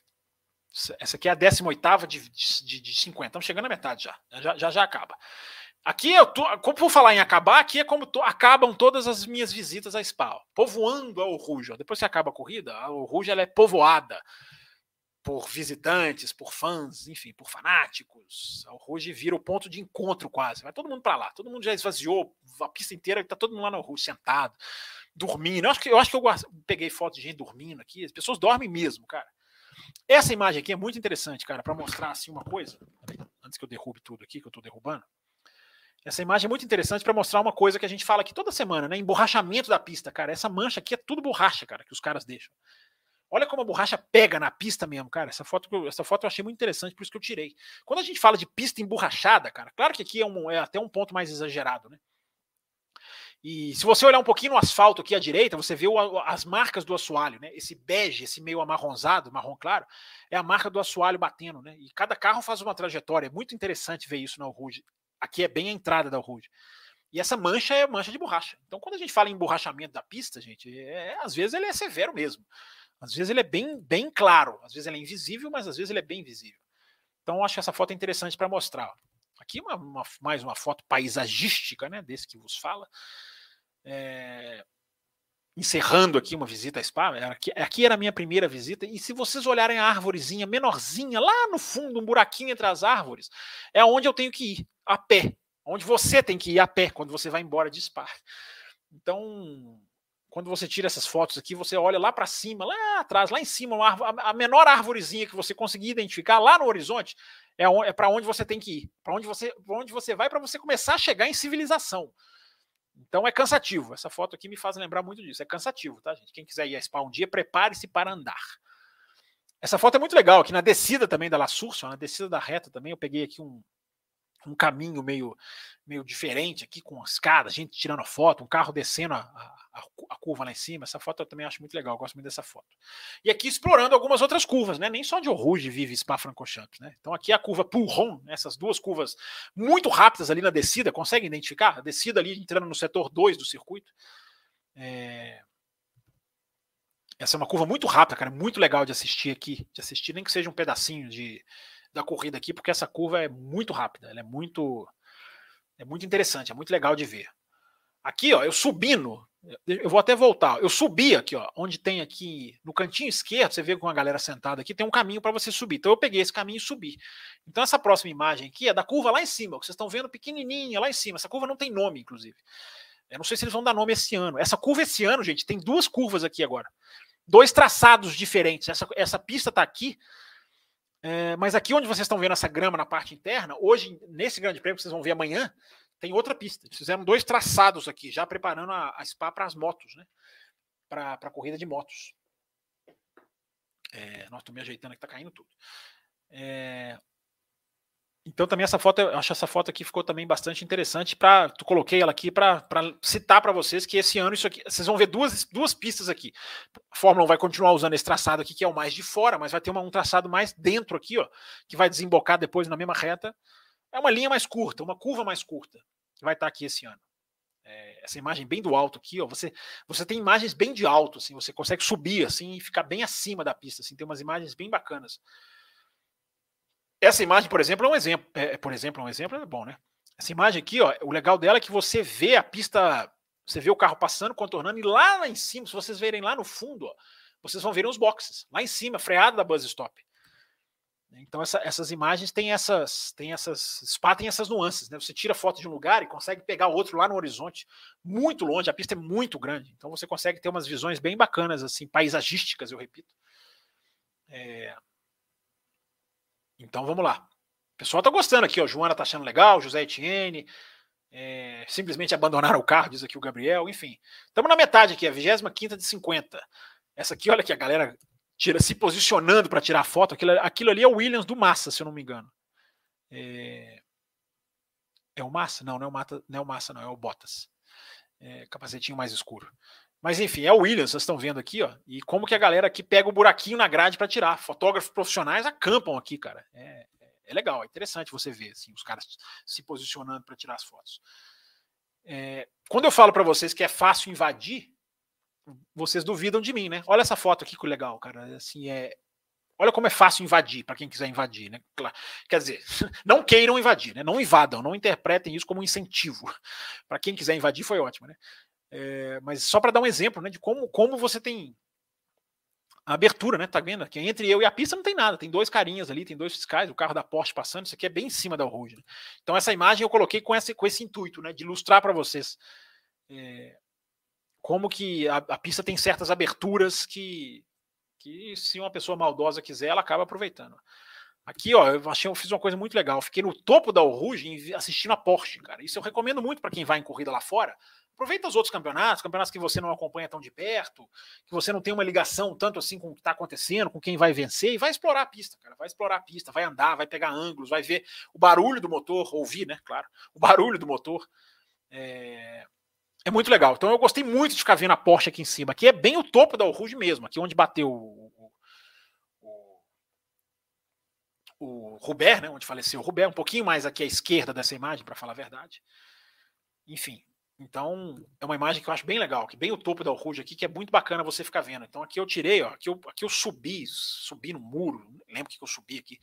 essa aqui é a 18 de, de, de 50. Estamos chegando à metade já. Já já, já acaba. Aqui eu tô, como vou falar em acabar, aqui é como acabam todas as minhas visitas a Spa. Povoando a Oruja. Depois que acaba a corrida, a Oruja ela é povoada por visitantes, por fãs, enfim, por fanáticos. A Rouge vira o ponto de encontro quase. Vai todo mundo para lá. Todo mundo já esvaziou a pista inteira, está todo mundo lá na Rouge sentado, dormindo. Eu acho que eu, acho que eu peguei foto de gente dormindo aqui. As pessoas dormem mesmo, cara. Essa imagem aqui é muito interessante, cara, para mostrar assim uma coisa. Antes que eu derrube tudo aqui, que eu estou derrubando. Essa imagem é muito interessante para mostrar uma coisa que a gente fala aqui toda semana, né? Emborrachamento da pista, cara. Essa mancha aqui é tudo borracha, cara, que os caras deixam. Olha como a borracha pega na pista mesmo, cara. Essa foto, essa foto eu achei muito interessante, por isso que eu tirei. Quando a gente fala de pista emborrachada, cara, claro que aqui é, um, é até um ponto mais exagerado, né? E se você olhar um pouquinho no asfalto aqui à direita, você vê o, as marcas do assoalho, né? Esse bege, esse meio amarronzado, marrom claro, é a marca do assoalho batendo, né? E cada carro faz uma trajetória. É muito interessante ver isso na Ruge. Aqui é bem a entrada da Ruge. E essa mancha é mancha de borracha. Então, quando a gente fala em emborrachamento da pista, gente, é, às vezes ele é severo mesmo. Às vezes ele é bem, bem claro, às vezes ele é invisível, mas às vezes ele é bem visível. Então, acho essa foto interessante para mostrar. Aqui uma, uma, mais uma foto paisagística, né, desse que vos fala. É, encerrando aqui uma visita a Spa, aqui, aqui, era a minha primeira visita, e se vocês olharem a árvorezinha menorzinha, lá no fundo, um buraquinho entre as árvores, é onde eu tenho que ir, a pé. Onde você tem que ir a pé quando você vai embora de Spa. Então, quando você tira essas fotos aqui, você olha lá para cima, lá atrás, lá em cima, a menor árvorezinha que você conseguir identificar lá no horizonte é, é para onde você tem que ir, para onde você, onde você vai para você começar a chegar em civilização. Então é cansativo. Essa foto aqui me faz lembrar muito disso. É cansativo, tá, gente? Quem quiser ir a Spa um dia, prepare-se para andar. Essa foto é muito legal. Aqui na descida também da La Source, na descida da reta também, eu peguei aqui um, um caminho meio, meio diferente aqui, com escada, gente tirando foto, um carro descendo a, a, a, curva lá em cima. Essa foto eu também acho muito legal, gosto muito dessa foto. E aqui explorando algumas outras curvas, né? Nem só de Oruge vive Spa-Francorchamps, né? Então aqui a curva Pulron, essas duas curvas muito rápidas ali na descida, consegue identificar? A descida ali entrando no setor 2 do circuito. É... Essa é uma curva muito rápida, cara, muito legal de assistir aqui, de assistir, nem que seja um pedacinho de da corrida aqui, porque essa curva é muito rápida, ela é muito é muito interessante, é muito legal de ver. Aqui, ó, eu subindo, eu vou até voltar. Eu subi aqui, ó, onde tem aqui no cantinho esquerdo, você vê com a galera sentada aqui, tem um caminho para você subir. Então eu peguei esse caminho e subi. Então essa próxima imagem aqui é da curva lá em cima, que vocês estão vendo pequenininha lá em cima. Essa curva não tem nome, inclusive. Eu não sei se eles vão dar nome esse ano. Essa curva esse ano, gente, tem duas curvas aqui agora. Dois traçados diferentes. Essa, essa pista está aqui, é, mas aqui onde vocês estão vendo essa grama na parte interna, hoje, nesse grande prêmio que vocês vão ver amanhã, tem outra pista. Eles fizeram dois traçados aqui, já preparando a, a SPA para as motos, né? Para a corrida de motos. É, nossa, estou me ajeitando aqui, está caindo tudo. É, Então também essa foto, eu acho essa foto aqui ficou também bastante interessante para, coloquei ela aqui para citar para vocês que esse ano isso aqui, vocês vão ver duas, duas pistas aqui. A Fórmula 1 vai continuar usando esse traçado aqui que é o mais de fora, mas vai ter uma, um traçado mais dentro aqui, ó, que vai desembocar depois na mesma reta. É uma linha mais curta, uma curva mais curta, que vai estar tá aqui esse ano. É, essa imagem bem do alto aqui, ó, você você tem imagens bem de alto, assim, você consegue subir assim e ficar bem acima da pista, assim, tem umas imagens bem bacanas. Essa imagem, por exemplo, é um exemplo. É, por exemplo, é um exemplo, é bom, né? Essa imagem aqui, ó, o legal dela é que você vê a pista, você vê o carro passando, contornando, e lá, lá em cima, se vocês verem lá no fundo, ó, vocês vão ver os boxes, lá em cima, freada da buzz stop. Então essa, essas imagens têm essas, têm essas, spa essas nuances, né? Você tira foto de um lugar e consegue pegar outro lá no horizonte, muito longe, a pista é muito grande, então você consegue ter umas visões bem bacanas, assim, paisagísticas, eu repito. É, então vamos lá. O pessoal tá gostando aqui, ó. Joana tá achando legal, José Etienne. É, simplesmente abandonaram o carro, diz aqui o Gabriel. Enfim, estamos na metade aqui, a 25 de 50. Essa aqui, olha que a galera tira se posicionando para tirar foto. Aquilo, aquilo ali é o Williams do Massa, se eu não me engano. É, é o Massa? Não, não é o, Mata, não é o Massa, não, é o Bottas. É, capacetinho mais escuro. Mas enfim, é o Williams, vocês estão vendo aqui, ó. E como que a galera aqui pega o buraquinho na grade para tirar. Fotógrafos profissionais acampam aqui, cara. É, é legal, é interessante você ver assim, os caras se posicionando para tirar as fotos. É, quando eu falo para vocês que é fácil invadir, vocês duvidam de mim, né? Olha essa foto aqui que legal, cara. Assim, é, Olha como é fácil invadir para quem quiser invadir, né? Quer dizer, não queiram invadir, né? Não invadam, não interpretem isso como um incentivo. Para quem quiser invadir foi ótimo, né? É, mas só para dar um exemplo né, de como, como você tem a abertura, né? Tá vendo? Que entre eu e a pista não tem nada, tem dois carinhas ali, tem dois fiscais, o carro da Porsche passando, isso aqui é bem em cima da Rouge. Né? Então essa imagem eu coloquei com esse, com esse intuito, né? De ilustrar para vocês é, como que a, a, pista tem certas aberturas que, que se uma pessoa maldosa quiser, ela acaba aproveitando. Aqui, ó, eu achei, eu fiz uma coisa muito legal. Fiquei no topo da Rouge assistindo a Porsche, cara. Isso eu recomendo muito para quem vai em corrida lá fora, Aproveita os outros campeonatos, campeonatos que você não acompanha tão de perto, que você não tem uma ligação tanto assim com o que está acontecendo, com quem vai vencer, e vai explorar a pista, cara. Vai explorar a pista, vai andar, vai pegar ângulos, vai ver o barulho do motor, ouvir, né? Claro, o barulho do motor. É, é muito legal. Então eu gostei muito de ficar vendo a Porsche aqui em cima. Aqui é bem o topo da Rouge mesmo, aqui onde bateu o, o, o, né? Onde faleceu o Rubert, um pouquinho mais aqui à esquerda dessa imagem, para falar a verdade. Enfim, então, é uma imagem que eu acho bem legal, que bem o topo da Rouge aqui, que é muito bacana você ficar vendo. Então, aqui eu tirei, ó, aqui eu, aqui eu subi, subi no muro, lembro que eu subi aqui,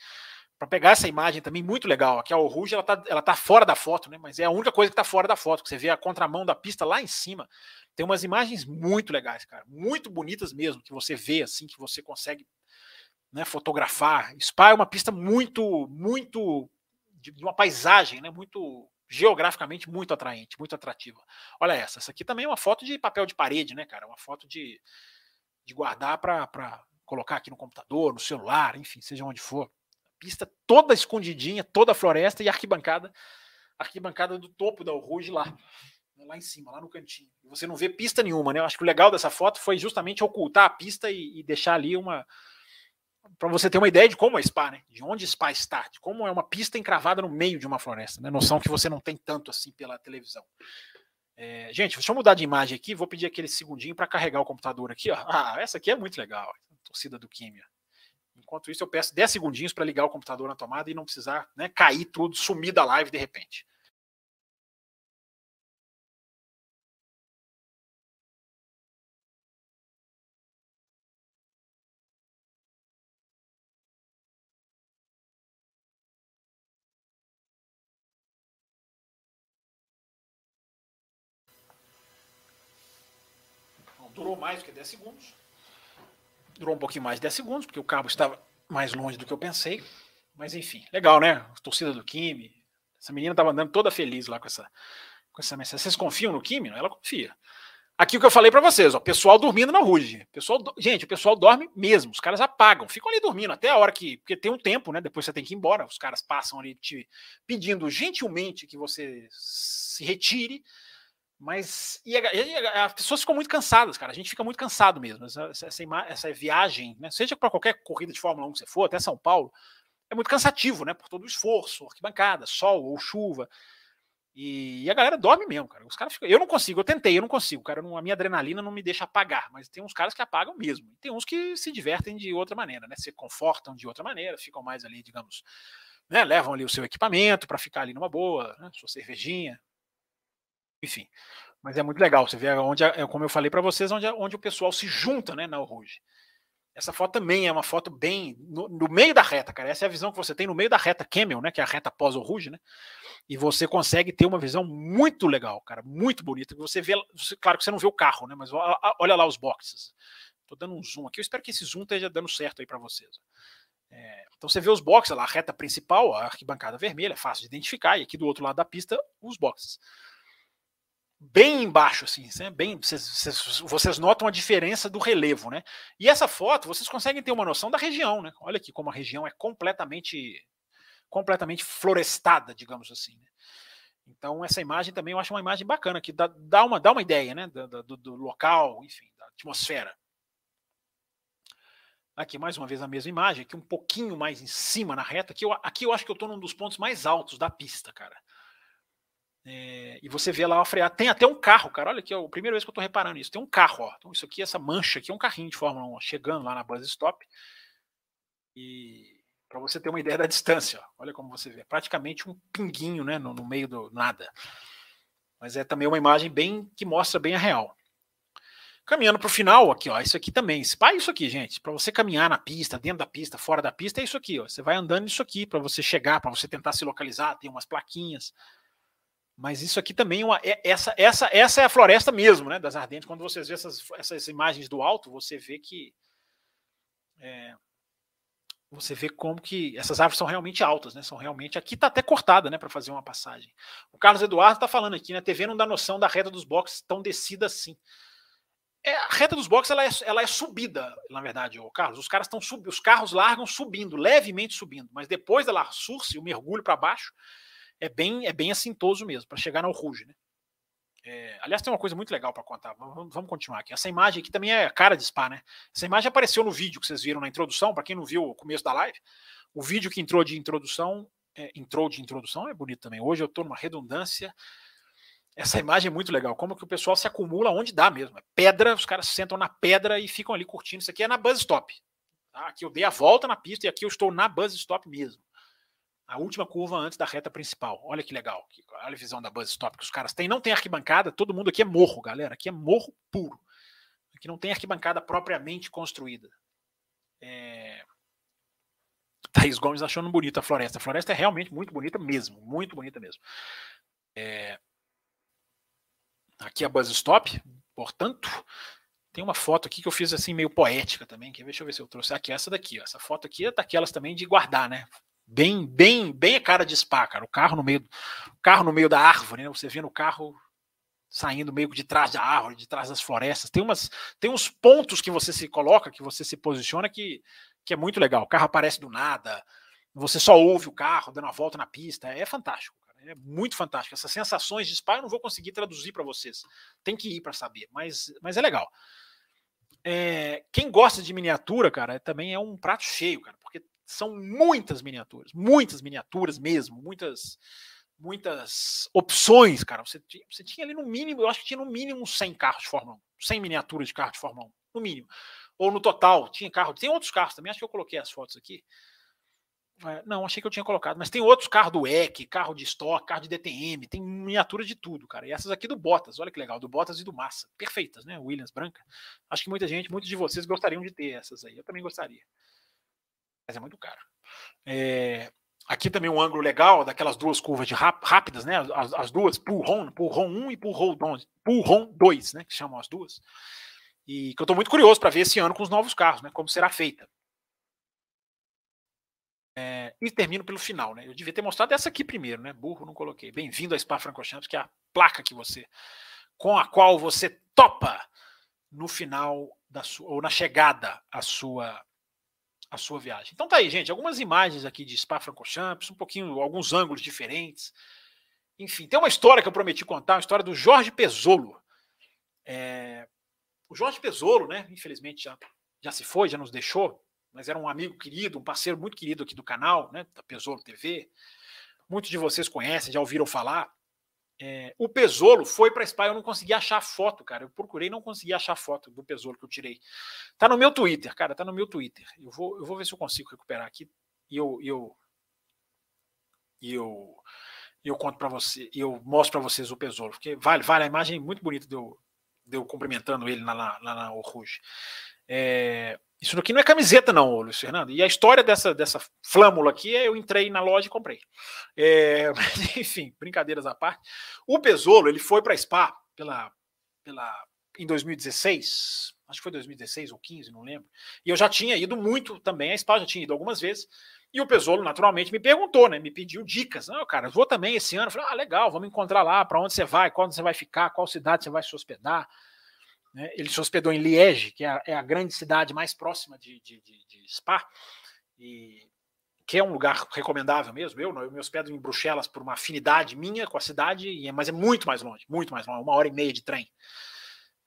para pegar essa imagem também muito legal. Aqui a Rouge, ela tá, ela tá fora da foto, né? Mas é a única coisa que tá fora da foto, que você vê a contramão da pista lá em cima. Tem umas imagens muito legais, cara, muito bonitas mesmo, que você vê assim, que você consegue né, fotografar. Spa é uma pista muito, muito de uma paisagem, né? Muito geograficamente muito atraente, muito atrativa. Olha essa, essa aqui também é uma foto de papel de parede, né, cara? Uma foto de, de guardar para colocar aqui no computador, no celular, enfim, seja onde for. Pista toda escondidinha, toda floresta e arquibancada, arquibancada do topo da Rouge lá, né, lá em cima, lá no cantinho. Você não vê pista nenhuma, né? Eu acho que o legal dessa foto foi justamente ocultar a pista e, e deixar ali uma, para você ter uma ideia de como é Spa, né? De onde Spa está, de como é uma pista encravada no meio de uma floresta, né? Noção que você não tem tanto assim pela televisão. É, gente, deixa eu mudar de imagem aqui, vou pedir aquele segundinho para carregar o computador aqui, ó. Ah, essa aqui é muito legal, torcida do Químia. Enquanto isso, eu peço 10 segundinhos para ligar o computador na tomada e não precisar né, cair tudo, sumir da live de repente. Durou mais do que 10 segundos. Durou um pouquinho mais de 10 segundos, porque o cabo estava mais longe do que eu pensei. Mas enfim, legal, né? torcida do Kimi. Essa menina estava andando toda feliz lá com essa, com essa mensagem. Vocês confiam no Kimi? Ela confia. Aqui o que eu falei para vocês, ó, pessoal dormindo na Ruge. Pessoal, gente, o pessoal dorme mesmo, os caras apagam, ficam ali dormindo até a hora que, porque tem um tempo, né? Depois você tem que ir embora, os caras passam ali te pedindo gentilmente que você se retire mas e, a, e a, as pessoas ficam muito cansadas, cara. A gente fica muito cansado mesmo. Essa, essa, essa viagem, né? seja para qualquer corrida de Fórmula 1 que você for, até São Paulo, é muito cansativo, né? Por todo o esforço, arquibancada, sol ou chuva. E, e a galera dorme mesmo, cara. Os caras ficam, eu não consigo, eu tentei, eu não consigo, cara. Não, a minha adrenalina não me deixa apagar, mas tem uns caras que apagam mesmo. Tem uns que se divertem de outra maneira, né? Se confortam de outra maneira, ficam mais ali, digamos, né? Levam ali o seu equipamento para ficar ali numa boa, né? sua cervejinha, enfim. Mas é muito legal, você vê onde, é como eu falei para vocês, onde, onde o pessoal se junta, né, na Ruge. Essa foto também é uma foto bem no, no, meio da reta, cara. Essa é a visão que você tem no meio da reta Camel, né? Que é a reta pós o Rouge, né? E você consegue ter uma visão muito legal, cara, muito bonita. Você vê, claro que você não vê o carro, né? Mas olha lá os boxes. Tô dando um zoom aqui. Eu espero que esse zoom esteja dando certo aí para vocês. É, então você vê os boxes lá, a reta principal, a arquibancada vermelha, é fácil de identificar. E aqui do outro lado da pista, os boxes bem embaixo, assim, né? bem, vocês, vocês, notam a diferença do relevo, né? E essa foto, vocês conseguem ter uma noção da região, né? Olha aqui como a região é completamente, completamente florestada, digamos assim. Né? Então essa imagem também eu acho uma imagem bacana que dá, dá uma, dá uma ideia, né? Do, do, do local, enfim, da atmosfera. Aqui mais uma vez a mesma imagem, aqui um pouquinho mais em cima na reta. Aqui eu, aqui eu acho que eu estou num dos pontos mais altos da pista, cara. É, e você vê lá a freada. Tem até um carro, cara. Olha aqui, é a primeira vez que eu tô reparando isso. Tem um carro, ó. Então, isso aqui, essa mancha aqui é um carrinho de Fórmula 1 ó, chegando lá na base stop. E para você ter uma ideia da distância, ó. olha como você vê. Praticamente um pinguinho, né? No, no meio do nada. Mas é também uma imagem bem que mostra bem a real. Caminhando para o final, aqui, ó, isso aqui também. Pá, isso aqui, gente. Para você caminhar na pista, dentro da pista, fora da pista, é isso aqui, ó. Você vai andando isso aqui para você chegar, para você tentar se localizar. Tem umas plaquinhas. Mas isso aqui também é uma, é, essa, essa, essa é a floresta mesmo, né? Das ardentes. Quando vocês vê essas, essas imagens do alto, você vê que é, você vê como que essas árvores são realmente altas, né? São realmente aqui está até cortada, né, para fazer uma passagem. O Carlos Eduardo está falando aqui, né? A TV não dá noção da reta dos boxes tão descida assim. É, a reta dos boxes ela é, ela é subida, na verdade, o Carlos. Os caras estão subindo, os carros largam subindo, levemente subindo, mas depois da surse, o mergulho para baixo, é bem, é bem assintoso mesmo, para chegar no Ruge, né? É, aliás, tem uma coisa muito legal para contar. Vamos, vamos, continuar aqui. Essa imagem aqui também é cara de Spa, né? Essa imagem apareceu no vídeo que vocês viram na introdução. Para quem não viu o começo da live, o vídeo que entrou de introdução, é, entrou de introdução é bonito também. Hoje eu estou numa redundância. Essa imagem é muito legal. Como que o pessoal se acumula onde dá mesmo. É pedra, os caras se sentam na pedra e ficam ali curtindo. Isso aqui é na bus stop. Tá? Aqui eu dei a volta na pista e aqui eu estou na bus stop mesmo a última curva antes da reta principal. Olha que legal. Olha a visão da bus stop que os caras têm. Não tem arquibancada, todo mundo aqui é morro, galera. Aqui é morro puro. Aqui não tem arquibancada propriamente construída. É... Thaís Gomes achando bonita a floresta. A floresta é realmente muito bonita mesmo. Muito bonita mesmo. É... Aqui é a bus stop, portanto, tem uma foto aqui que eu fiz assim meio poética também. Que deixa eu ver se eu trouxe aqui essa daqui. Ó. Essa foto aqui é daquelas também de guardar, né? Bem, bem, bem a cara de spa, cara. O carro no meio, o carro no meio da árvore, né? Você vê no carro saindo meio de trás da árvore, de trás das florestas. Tem umas, tem uns pontos que você se coloca, que você se posiciona que, que é muito legal. O carro aparece do nada, você só ouve o carro dando uma volta na pista. É fantástico. É muito fantástico. Essas sensações de spa eu não vou conseguir traduzir para vocês. Tem que ir para saber, mas, mas é legal. É, quem gosta de miniatura, cara, também é um prato cheio, cara, são muitas miniaturas, muitas miniaturas mesmo, muitas muitas opções, cara. Você, você tinha ali no mínimo, eu acho que tinha no mínimo 100 carros de Fórmula 1, 100 miniaturas de carro de Fórmula 1, no mínimo. Ou no total, tinha carro, tem outros carros também, acho que eu coloquei as fotos aqui. É, não, achei que eu tinha colocado, mas tem outros carros do EC, carro de estoque, carro de DTM, tem miniatura de tudo, cara. E essas aqui do Bottas, olha que legal, do Bottas e do Massa, perfeitas, né? Williams branca. Acho que muita gente, muitos de vocês gostariam de ter essas aí. Eu também gostaria mas é muito caro. É, aqui também um ângulo legal daquelas duas curvas de rápidas, né? As, as duas, Pulron, Pulron 1 e Pulron 2, Pulron 2, né? Que chamam as duas. E que eu estou muito curioso para ver esse ano com os novos carros, né? Como será feita. É, e termino pelo final, né? Eu devia ter mostrado essa aqui primeiro, né? Burro, não coloquei. Bem-vindo a Spa Francorchamps, que é a placa que você, com a qual você topa no final da sua, ou na chegada à sua a sua viagem. Então tá aí, gente, algumas imagens aqui de Spa-Francorchamps, um pouquinho, alguns ângulos diferentes. Enfim, tem uma história que eu prometi contar, uma história do Jorge Pesolo. É... O Jorge Pesolo, né, infelizmente já, já se foi, já nos deixou. mas era um amigo querido, um parceiro muito querido aqui do canal, né, da Pesolo TV. Muitos de vocês conhecem, já ouviram falar. É, o Pesolo foi para Spa, eu não consegui achar foto, cara. Eu procurei, não consegui achar foto do Pesolo que eu tirei. Tá no meu Twitter, cara, tá no meu Twitter. Eu vou, eu vou ver se eu consigo recuperar aqui e eu, eu, e eu, eu conto para você, eu mostro para vocês o Pesolo, porque vale, vale a imagem muito bonita de eu, de eu cumprimentando ele lá na, lá na Rouge. É, isso aqui não é camiseta, não, Luiz Fernando. E a história dessa, dessa flâmula aqui é eu entrei na loja e comprei. É, enfim, brincadeiras à parte. O Pesolo ele foi para Spa pela, pela, em 2016, acho que foi 2016 ou 15, não lembro. E eu já tinha ido muito também a Spa, já tinha ido algumas vezes. E o Pesolo, naturalmente, me perguntou, né? Me pediu dicas. Não, cara, vou também esse ano. Eu falei, ah, legal, vamos encontrar lá, para onde você vai, quando você vai ficar, qual cidade você vai se hospedar. Né? Ele se hospedou em Liege, que é a, é a grande cidade mais próxima de, de, de, de, Spa, e que é um lugar recomendável mesmo. Eu, eu me hospedo em Bruxelas por uma afinidade minha com a cidade, é, mas é muito mais longe, muito mais longe, uma hora e meia de trem.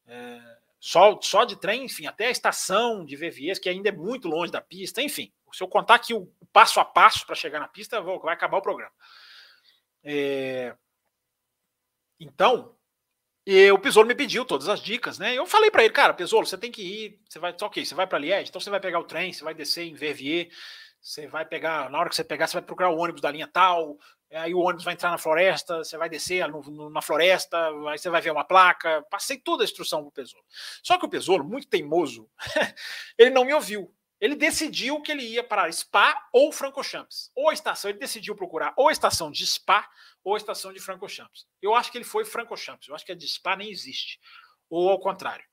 É, só, só de trem, enfim, até a estação de Verviers, que ainda é muito longe da pista, enfim. Se eu contar aqui o passo a passo para chegar na pista, vou, vai acabar o programa. É, então, e o Pisolo me pediu todas as dicas, né? Eu falei para ele, cara, Pisolo, você tem que ir, você vai, ok, você vai para Liège, então você vai pegar o trem, você vai descer em Verviers, você vai pegar, na hora que você pegar, você vai procurar o ônibus da linha tal, aí o ônibus vai entrar na floresta, você vai descer no, no, na floresta, aí você vai ver uma placa, passei toda a instrução pro Pesolo. Só que o Pesolo, muito teimoso, ele não me ouviu. Ele decidiu que ele ia para Spa ou Francochamps. Ou a estação, ele decidiu procurar ou a estação de Spa ou a estação de Francochamps. Eu acho que ele foi Francochamps, eu acho que a de Spa nem existe. Ou ao contrário.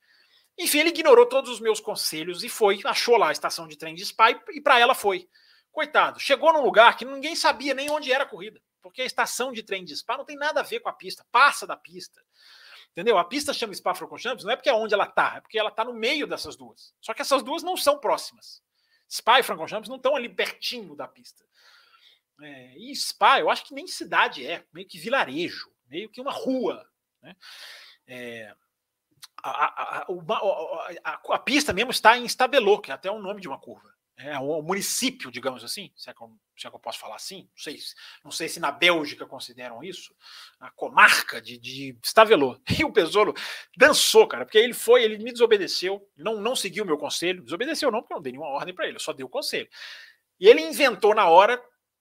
Enfim, ele ignorou todos os meus conselhos e foi, achou lá a estação de trem de Spa e, e para ela foi. Coitado, chegou num lugar que ninguém sabia nem onde era a corrida, porque a estação de trem de Spa não tem nada a ver com a pista, passa da pista. Entendeu? A pista chama Spa Francorchamps não é porque é onde ela está, é porque ela está no meio dessas duas. Só que essas duas não são próximas. Spa e Francorchamps não estão ali pertinho da pista. É, e Spa, eu acho que nem cidade é, meio que vilarejo, meio que uma rua. Né? É, a, a, a, a, pista mesmo está em Stabelot, que é até o nome de uma curva. É o município, digamos assim, se é, que eu, se é que eu posso falar assim, não sei, não sei se na Bélgica consideram isso, a comarca de, de Stavelot. E o Pesolo dançou, cara, porque ele foi, ele me desobedeceu, não, não seguiu o meu conselho, desobedeceu não, porque eu não dei nenhuma ordem para ele, eu só dei o conselho. E ele inventou na hora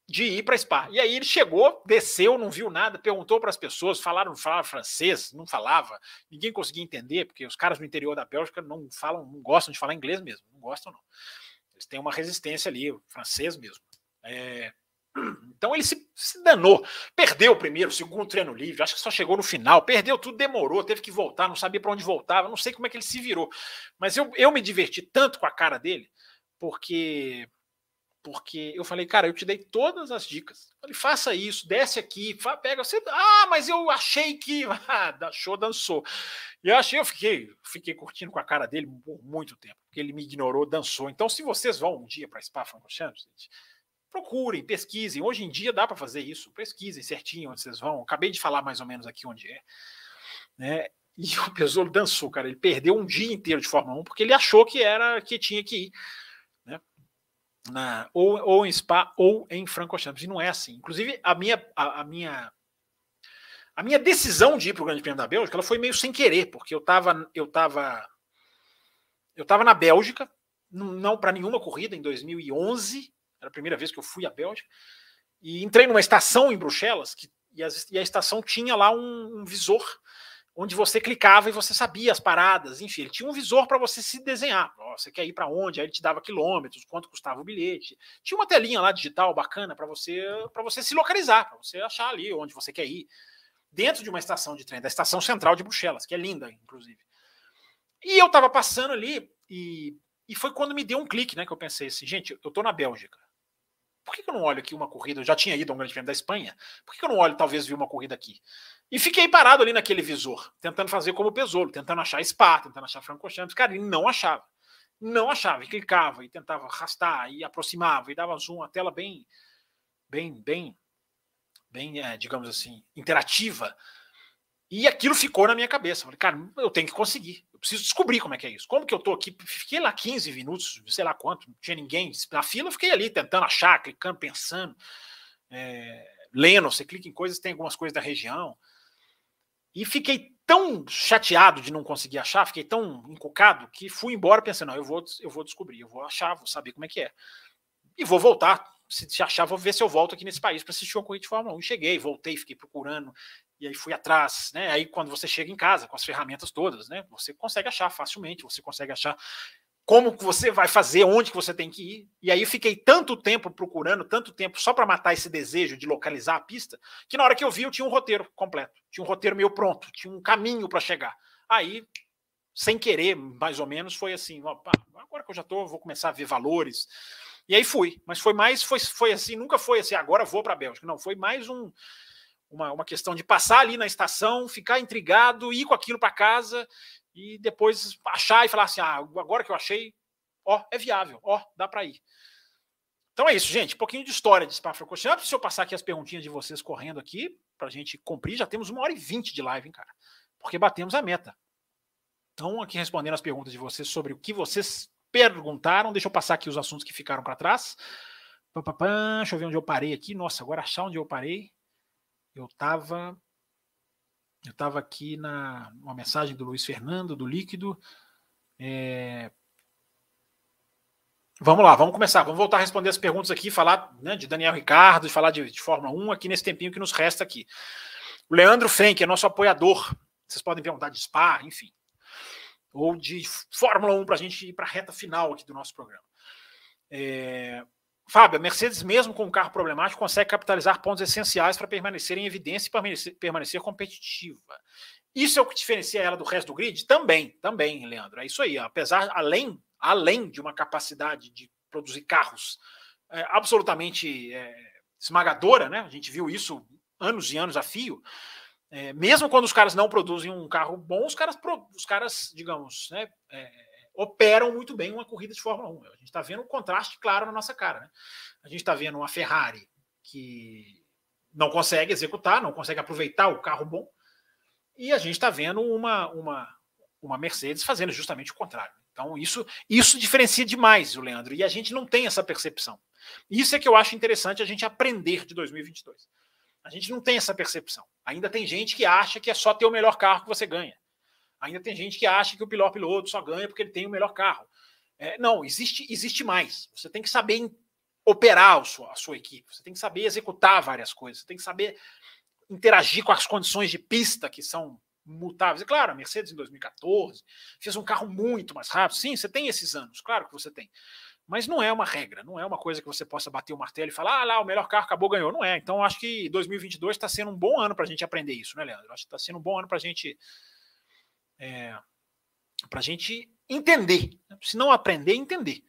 de ir para Spa. E aí ele chegou, desceu, não viu nada, perguntou para as pessoas, falaram, falaram francês, não falava, ninguém conseguia entender, porque os caras no interior da Bélgica não falam, não gostam de falar inglês mesmo, não gostam não. Eles têm uma resistência ali, francês mesmo. É, então ele se, se, danou, perdeu o primeiro, o segundo treino livre, acho que só chegou no final, perdeu tudo, demorou, teve que voltar, não sabia para onde voltava, não sei como é que ele se virou. Mas eu, eu me diverti tanto com a cara dele, porque porque eu falei, cara, eu te dei todas as dicas. Falei, faça isso, desce aqui, pega você. Ah, mas eu achei que. Ah, show dançou. E eu achei, eu fiquei, fiquei curtindo com a cara dele por muito tempo, porque ele me ignorou, dançou. Então, se vocês vão um dia para Spa Francorchamps, procurem, pesquisem. Hoje em dia dá para fazer isso. Pesquisem certinho onde vocês vão. Acabei de falar mais ou menos aqui onde é. Né? E o Pesolo dançou, cara. Ele perdeu um dia inteiro de Fórmula 1 porque ele achou que era que tinha que ir na, ou, ou em Spa ou em Francorchamps. E não é assim. Inclusive, a minha, a, a minha, a minha decisão de ir para o Grande Prêmio da Bélgica ela foi meio sem querer, porque eu estava eu tava, eu tava na Bélgica, não para nenhuma corrida, em 2011, era a primeira vez que eu fui à Bélgica, e entrei numa estação em Bruxelas, que, e, a, e a estação tinha lá um, um visor onde você clicava e você sabia as paradas, enfim, ele tinha um visor para você se desenhar. Você quer ir para onde? Aí ele te dava quilômetros, quanto custava o bilhete. Tinha uma telinha lá digital bacana para você para você se localizar, para você achar ali onde você quer ir. Dentro de uma estação de trem, da estação central de Bruxelas, que é linda, inclusive. E eu estava passando ali e, e foi quando me deu um clique, né, que eu pensei assim, gente, eu estou na Bélgica. Por que, que eu não olho aqui uma corrida? Eu já tinha ido a um grande prêmio da Espanha. Por que, que eu não olho, talvez, vi uma corrida aqui? E fiquei parado ali naquele visor, tentando fazer como o Pesolo, tentando achar Spa, tentando achar Francorchamps. Cara, ele não achava. Não achava. E clicava, e tentava arrastar, e aproximava, e dava zoom, a tela bem, bem, bem, bem, é, digamos assim, interativa. E aquilo ficou na minha cabeça. Falei, cara, eu tenho que conseguir. Eu preciso descobrir como é que é isso. Como que eu tô aqui? Fiquei lá 15 minutos, sei lá quanto, não tinha ninguém na fila, fiquei ali tentando achar, clicando, pensando, é, lendo. Você clica em coisas, tem algumas coisas da região. E fiquei tão chateado de não conseguir achar, fiquei tão encucado, que fui embora pensando, não, eu vou, eu vou descobrir, eu vou achar, vou saber como é que é. E vou voltar. Se, se achar, vou ver se eu volto aqui nesse país para assistir uma corrida de Fórmula 1. E cheguei, voltei, fiquei procurando, e aí fui atrás, né? Aí quando você chega em casa com as ferramentas todas, né? Você consegue achar facilmente, você consegue achar como que você vai fazer, onde que você tem que ir. E aí fiquei tanto tempo procurando, tanto tempo só para matar esse desejo de localizar a pista, que na hora que eu vi eu tinha um roteiro completo, tinha um roteiro meio pronto, tinha um caminho para chegar. Aí, sem querer, mais ou menos, foi assim, opa, agora que eu já tô, vou começar a ver valores. E aí fui, mas foi mais, foi, foi assim, nunca foi assim, agora vou para a Bélgica. Não, foi mais um, uma, uma questão de passar ali na estação, ficar intrigado, ir com aquilo para casa e depois achar e falar assim: ah, agora que eu achei, ó, é viável, ó, dá para ir. Então é isso, gente. Um pouquinho de história de Spa-Francorchamps. Antes de eu passar aqui as perguntinhas de vocês correndo aqui, para a gente cumprir, já temos uma hora e vinte de live, hein, cara? Porque batemos a meta. Então, aqui respondendo as perguntas de vocês sobre o que vocês perguntaram. Deixa eu passar aqui os assuntos que ficaram para trás. Pá, pá, pá, deixa eu ver onde eu parei aqui. Nossa, agora achar onde eu parei. Eu estava eu estava aqui na uma mensagem do Luiz Fernando, do Líquido. É... Vamos lá, vamos começar. Vamos voltar a responder as perguntas aqui, falar né, de Daniel Ricardo, de falar de, de, Fórmula 1 aqui nesse tempinho que nos resta aqui. O Leandro Frenk é nosso apoiador. Vocês podem perguntar de Spa, enfim. Ou de Fórmula 1 para a gente ir para a reta final aqui do nosso programa. É... Fábio, a Mercedes, mesmo com um carro problemático, consegue capitalizar pontos essenciais para permanecer em evidência e permanecer, permanecer, competitiva. Isso é o que diferencia ela do resto do grid? Também, também, Leandro. É isso aí. Apesar, além, além de uma capacidade de produzir carros é, absolutamente é, esmagadora, né? A gente viu isso anos e anos a fio. É, mesmo quando os caras não produzem um carro bom, os caras, os caras digamos, né, é, operam muito bem uma corrida de Fórmula 1. A gente está vendo um contraste claro na nossa cara. Né? A gente está vendo uma Ferrari que não consegue executar, não consegue aproveitar o carro bom, e a gente está vendo uma, uma, uma Mercedes fazendo justamente o contrário. Então, isso, isso diferencia demais o Leandro, e a gente não tem essa percepção. Isso é que eu acho interessante a gente aprender de 2022. A gente não tem essa percepção. Ainda tem gente que acha que é só ter o melhor carro que você ganha. Ainda tem gente que acha que o piloto piloto só ganha porque ele tem o melhor carro. É, não, existe, existe mais. Você tem que saber operar a sua, a sua equipe, você tem que saber executar várias coisas, você tem que saber interagir com as condições de pista que são mutáveis. E claro, a Mercedes em 2014 fez um carro muito mais rápido. Sim, você tem esses anos, claro que você tem. Mas não é uma regra, não é uma coisa que você possa bater o martelo e falar, ah lá, o melhor carro acabou, ganhou. Não é. Então, acho que 2022 está sendo um bom ano para a gente aprender isso, né, Leandro? Acho que está sendo um bom ano para a gente é, para a gente entender. Se não aprender, entender.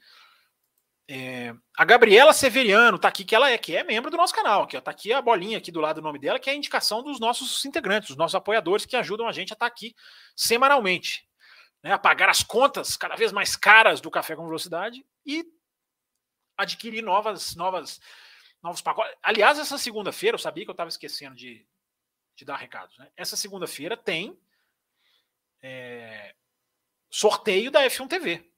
É, a Gabriela Severiano está aqui, que ela é, que é membro do nosso canal. Aqui, está aqui a bolinha aqui do lado do nome dela, que é a indicação dos nossos integrantes, dos nossos apoiadores que ajudam a gente a estar tá aqui semanalmente. Né, a pagar as contas cada vez mais caras do Café com Velocidade e adquirir novas, novas, novos pacotes. Aliás, essa segunda-feira, eu sabia que eu estava esquecendo de, de dar recados. Né? Essa segunda-feira tem é, sorteio da F1 TV.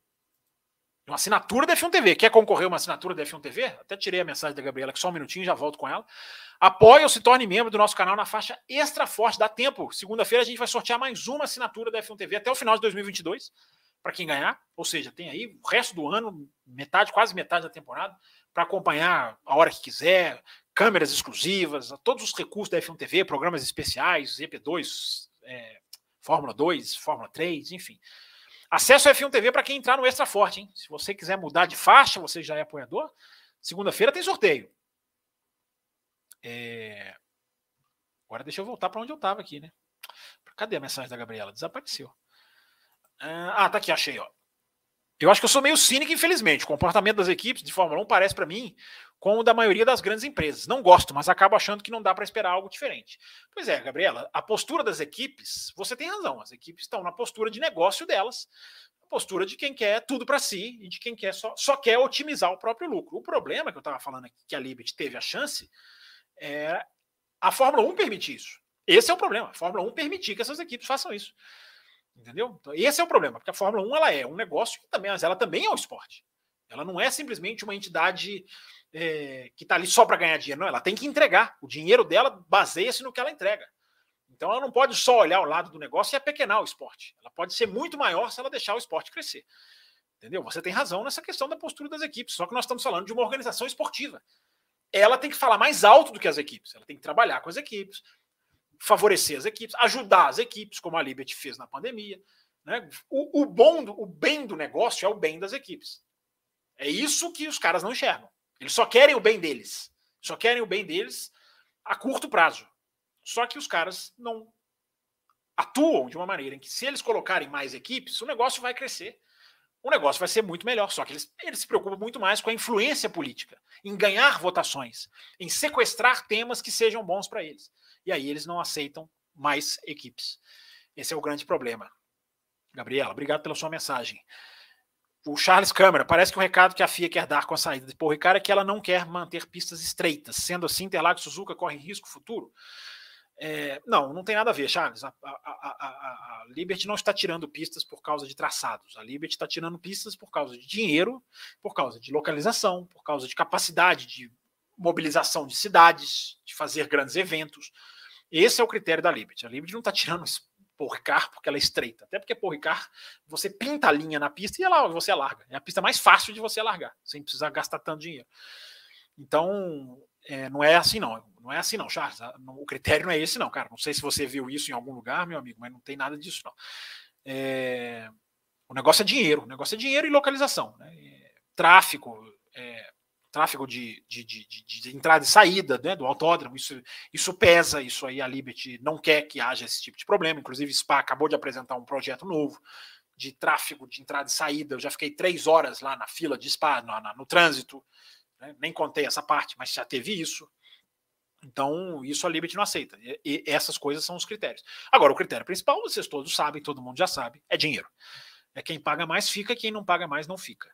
Uma assinatura da F1 TV. Quer concorrer a uma assinatura da F1 TV? Até tirei a mensagem da Gabriela, que só um minutinho já volto com ela. Apoie ou se torne membro do nosso canal na faixa extra forte. Dá tempo. Segunda-feira a gente vai sortear mais uma assinatura da F1 TV até o final de 2022, para quem ganhar. Ou seja, tem aí o resto do ano, metade, quase metade da temporada, para acompanhar a hora que quiser, câmeras exclusivas, todos os recursos da F1 TV, programas especiais, EP2, é, Fórmula 2, Fórmula 3, enfim. Acesso ao F1 TV para quem entrar no Extra Forte, hein? Se você quiser mudar de faixa, você já é apoiador. Segunda-feira tem sorteio. É... Agora deixa eu voltar para onde eu estava aqui, né? Cadê a mensagem da Gabriela? Desapareceu. Ah, tá aqui, achei, ó. Eu acho que eu sou meio cínico, infelizmente. O comportamento das equipes de Fórmula 1 parece para mim como o da maioria das grandes empresas. Não gosto, mas acabo achando que não dá para esperar algo diferente. Pois é, Gabriela, a postura das equipes, você tem razão. As equipes estão na postura de negócio delas, postura de quem quer tudo para si e de quem quer só, só quer otimizar o próprio lucro. O problema que eu estava falando aqui, que a Liberty teve a chance, é a Fórmula 1 permitir isso. Esse é o problema. A Fórmula 1 permitir que essas equipes façam isso. Entendeu? Então, esse é o problema, porque a Fórmula 1 ela é um negócio também, mas ela também é um esporte. Ela não é simplesmente uma entidade é, que está ali só para ganhar dinheiro, não. Ela tem que entregar. O dinheiro dela baseia-se no que ela entrega. Então ela não pode só olhar o lado do negócio e apequenar o esporte. Ela pode ser muito maior se ela deixar o esporte crescer. Entendeu? Você tem razão nessa questão da postura das equipes, só que nós estamos falando de uma organização esportiva. Ela tem que falar mais alto do que as equipes. Ela tem que trabalhar com as equipes, favorecer as equipes, ajudar as equipes, como a Liberty fez na pandemia. Né? O, o, bom, do, o bem do negócio é o bem das equipes. É isso que os caras não enxergam. Eles só querem o bem deles. Só querem o bem deles a curto prazo. Só que os caras não atuam de uma maneira em que, se eles colocarem mais equipes, o negócio vai crescer. O negócio vai ser muito melhor. Só que eles, eles se preocupam muito mais com a influência política, em ganhar votações, em sequestrar temas que sejam bons para eles. E aí eles não aceitam mais equipes. Esse é o grande problema. Gabriela, obrigado pela sua mensagem. O Charles Câmara, parece que o recado que a FIA quer dar com a saída de Paul Ricard é que ela não quer manter pistas estreitas. Sendo assim, Interlagos e Suzuka correm risco futuro? É, não, não tem nada a ver, Charles. A, a, a, a, Liberty não está tirando pistas por causa de traçados. A Liberty está tirando pistas por causa de dinheiro, por causa de localização, por causa de capacidade de mobilização de cidades, de fazer grandes eventos. Esse é o critério da Liberty. A Liberty não está tirando Paul Ricard porque ela é estreita. Até porque Paul Ricard, você pinta a linha na pista e ela, você alarga. É a pista mais fácil de você alargar, sem precisar gastar tanto dinheiro. Então, é, não é assim não. Não é assim não, Charles. O critério não é esse não, cara. Não sei se você viu isso em algum lugar, meu amigo, mas não tem nada disso não. É, o negócio é dinheiro. O negócio é dinheiro e localização. Né? É, tráfico, é, tráfego de, de, de, de, entrada e saída né, do autódromo, isso, isso pesa, isso aí a Liberty não quer que haja esse tipo de problema. Inclusive, Spa acabou de apresentar um projeto novo de tráfego de entrada e saída. Eu já fiquei três horas lá na fila de Spa, no, no, trânsito, né, nem contei essa parte, mas já teve isso. Então, isso a Liberty não aceita. E, e essas coisas são os critérios. Agora, o critério principal, vocês todos sabem, todo mundo já sabe, é dinheiro. É quem paga mais fica, quem não paga mais não fica.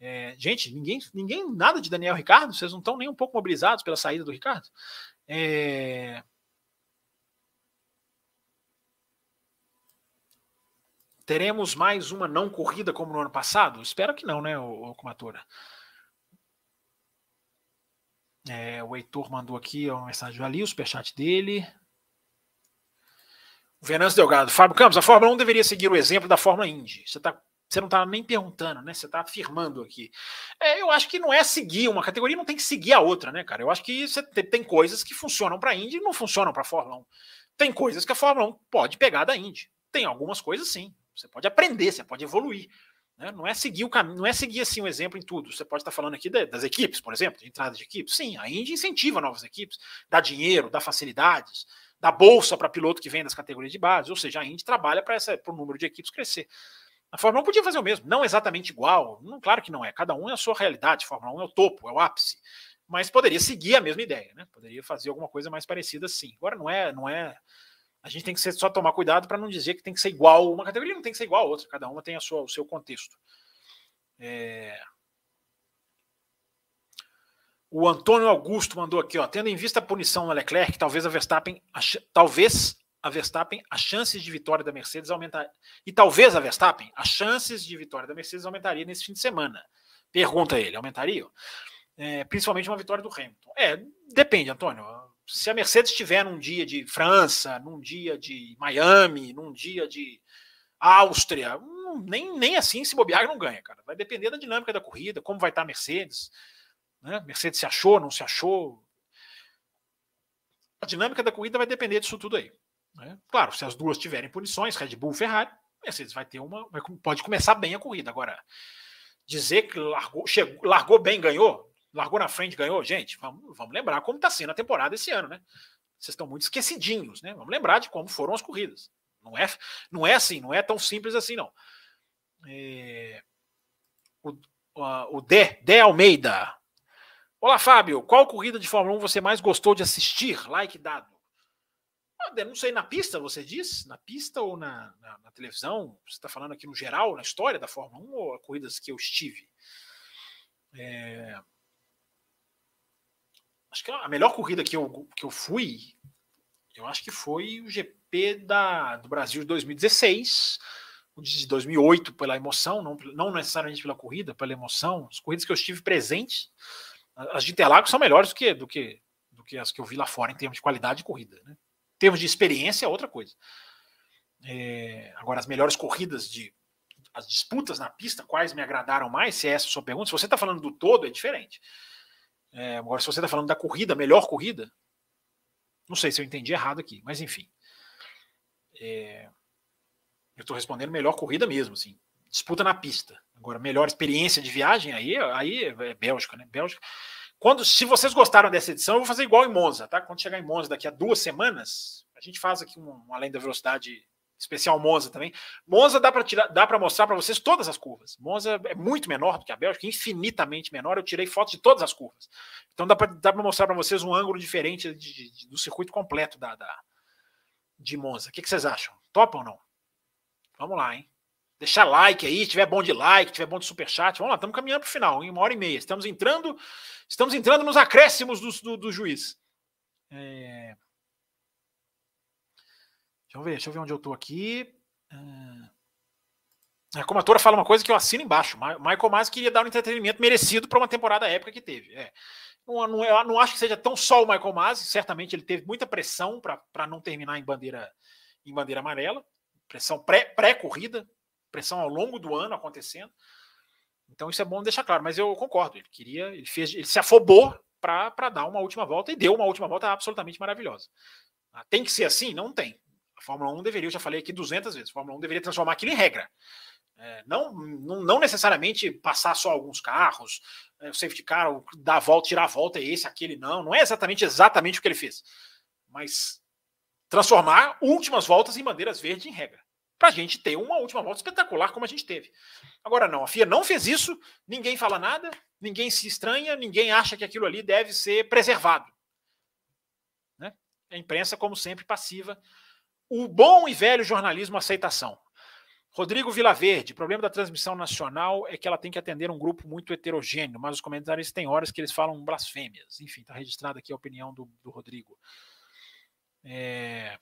É, gente, ninguém, ninguém, nada de Daniel Ricardo, vocês não estão nem um pouco mobilizados pela saída do Ricardo. É, teremos mais uma não corrida como no ano passado? Espero que não, né, o, Comatora? É, o Heitor mandou aqui uma mensagem ali, o superchat dele. Venâncio Delgado, Fábio Campos, a Fórmula 1 deveria seguir o exemplo da Fórmula Indy. Você está você não está nem perguntando, né? Você está afirmando aqui. É, eu acho que não é seguir uma categoria, não tem que seguir a outra, né, cara? Eu acho que você tem, tem coisas que funcionam para a Indy e não funcionam para a Fórmula 1. Tem coisas que a Fórmula 1 pode pegar da Indy. Tem algumas coisas sim. Você pode aprender, você pode evoluir. Né? Não é seguir o caminho, não é seguir assim um exemplo em tudo. Você pode estar falando aqui das equipes, por exemplo, de entrada de equipes. Sim, a Indy incentiva novas equipes, dá dinheiro, dá facilidades, dá bolsa para piloto que vem das categorias de base. Ou seja, a Indy trabalha para o número de equipes crescer. A Fórmula 1 podia fazer o mesmo, não exatamente igual, não, claro que não é, cada um é a sua realidade, a Fórmula 1 é o topo, é o ápice, mas poderia seguir a mesma ideia, né? Poderia fazer alguma coisa mais parecida assim. Agora não é, não é. A gente tem que ser, só tomar cuidado para não dizer que tem que ser igual, uma categoria não tem que ser igual a outra, cada uma tem a sua, o seu contexto. É... O Antônio Augusto mandou aqui, ó, tendo em vista a punição na Leclerc, talvez a Verstappen, talvez a Verstappen, as chances de vitória da Mercedes aumentar e talvez a Verstappen, as chances de vitória da Mercedes aumentaria nesse fim de semana. Pergunta ele, aumentariam? É, principalmente uma vitória do Hamilton. É, depende, Antônio. Se a Mercedes estiver num dia de França, num dia de Miami, num dia de Áustria, nem, nem assim se bobear não ganha, cara. Vai depender da dinâmica da corrida, como vai estar a Mercedes. Né? Mercedes se achou, não se achou. A dinâmica da corrida vai depender disso tudo aí. Né? Claro, se as duas tiverem punições, Red Bull Ferrari, Mercedes vai ter uma. Pode começar bem a corrida. Agora, dizer que largou, chegou, largou bem, ganhou, largou na frente, ganhou, gente, vamos, vamos lembrar como está sendo a temporada esse ano, né? Vocês estão muito esquecidinhos, né? Vamos lembrar de como foram as corridas. Não é, não é assim, não é tão simples assim, não. É, o, o Dé, Dé Almeida. Olá, Fábio. Qual corrida de Fórmula 1 você mais gostou de assistir? Like dado. Ah, não sei, na pista, você diz? Na pista ou na, na, na televisão? Você está falando aqui no geral, na história da Fórmula 1 ou corridas que eu estive? É... Acho que a melhor corrida que eu, que eu fui, Eu acho que foi o GP da, do Brasil de 2016, o de 2008 pela emoção, não, não necessariamente pela corrida, pela emoção. As corridas que eu estive presente, as de Interlagos são melhores do que, do que, do que as que eu vi lá fora em termos de qualidade de corrida. Né? Termos de experiência é outra coisa. É, agora, as melhores corridas de as disputas na pista, quais me agradaram mais? Se é essa a sua pergunta, se você está falando do todo, é diferente. É, agora, se você está falando da corrida, melhor corrida, não sei se eu entendi errado aqui, mas enfim. É, eu estou respondendo melhor corrida mesmo, assim. Disputa na pista. Agora, melhor experiência de viagem, aí, aí é Bélgica, né? Bélgica. Quando, se vocês gostaram dessa edição, eu vou fazer igual em Monza, tá? Quando chegar em Monza daqui a duas semanas, a gente faz aqui um, um além da velocidade especial Monza também. Monza dá para tirar, dá para mostrar para vocês todas as curvas. Monza é muito menor do que a Bélgica, infinitamente menor. Eu tirei fotos de todas as curvas. Então dá para mostrar para vocês um ângulo diferente de, de, do circuito completo da, da de Monza. O que, que vocês acham? Topa ou não? Vamos lá, hein? Deixar like aí, tiver bom de like, tiver bom de superchat. Vamos lá, estamos caminhando para o final, em uma hora e meia. Estamos entrando, estamos entrando nos acréscimos do, do, do juiz. É... Deixa eu ver, deixa eu ver onde eu estou aqui. É, como a Tora fala uma coisa que eu assino embaixo. Michael Mas queria dar um entretenimento merecido para uma temporada épica que teve. É. Não, não, eu não acho que seja tão só o Michael Masi, certamente ele teve muita pressão para não terminar em bandeira, em bandeira amarela, pressão pré-corrida, pré pressão ao longo do ano acontecendo. Então isso é bom deixar claro, mas eu concordo. Ele queria, ele fez, ele se afobou para dar uma última volta e deu uma última volta absolutamente maravilhosa. Ah, tem que ser assim? Não tem. A Fórmula 1 deveria, eu já falei aqui 200 vezes, a Fórmula 1 deveria transformar aquilo em regra. É, não, não, não, necessariamente passar só alguns carros, é, o safety car, dar a volta, tirar a volta, é esse, aquele, não. Não é exatamente exatamente o que ele fez. Mas transformar últimas voltas em bandeiras verdes em regra. Para a gente ter uma última volta espetacular como a gente teve. Agora não, a FIA não fez isso, ninguém fala nada, ninguém se estranha, ninguém acha que aquilo ali deve ser preservado. Né? A imprensa, como sempre, passiva o bom e velho jornalismo aceitação. Rodrigo Vilaverde, problema da transmissão nacional é que ela tem que atender um grupo muito heterogêneo, mas os comentários têm horas que eles falam blasfêmias. Enfim, está registrada aqui a opinião do, do Rodrigo. É...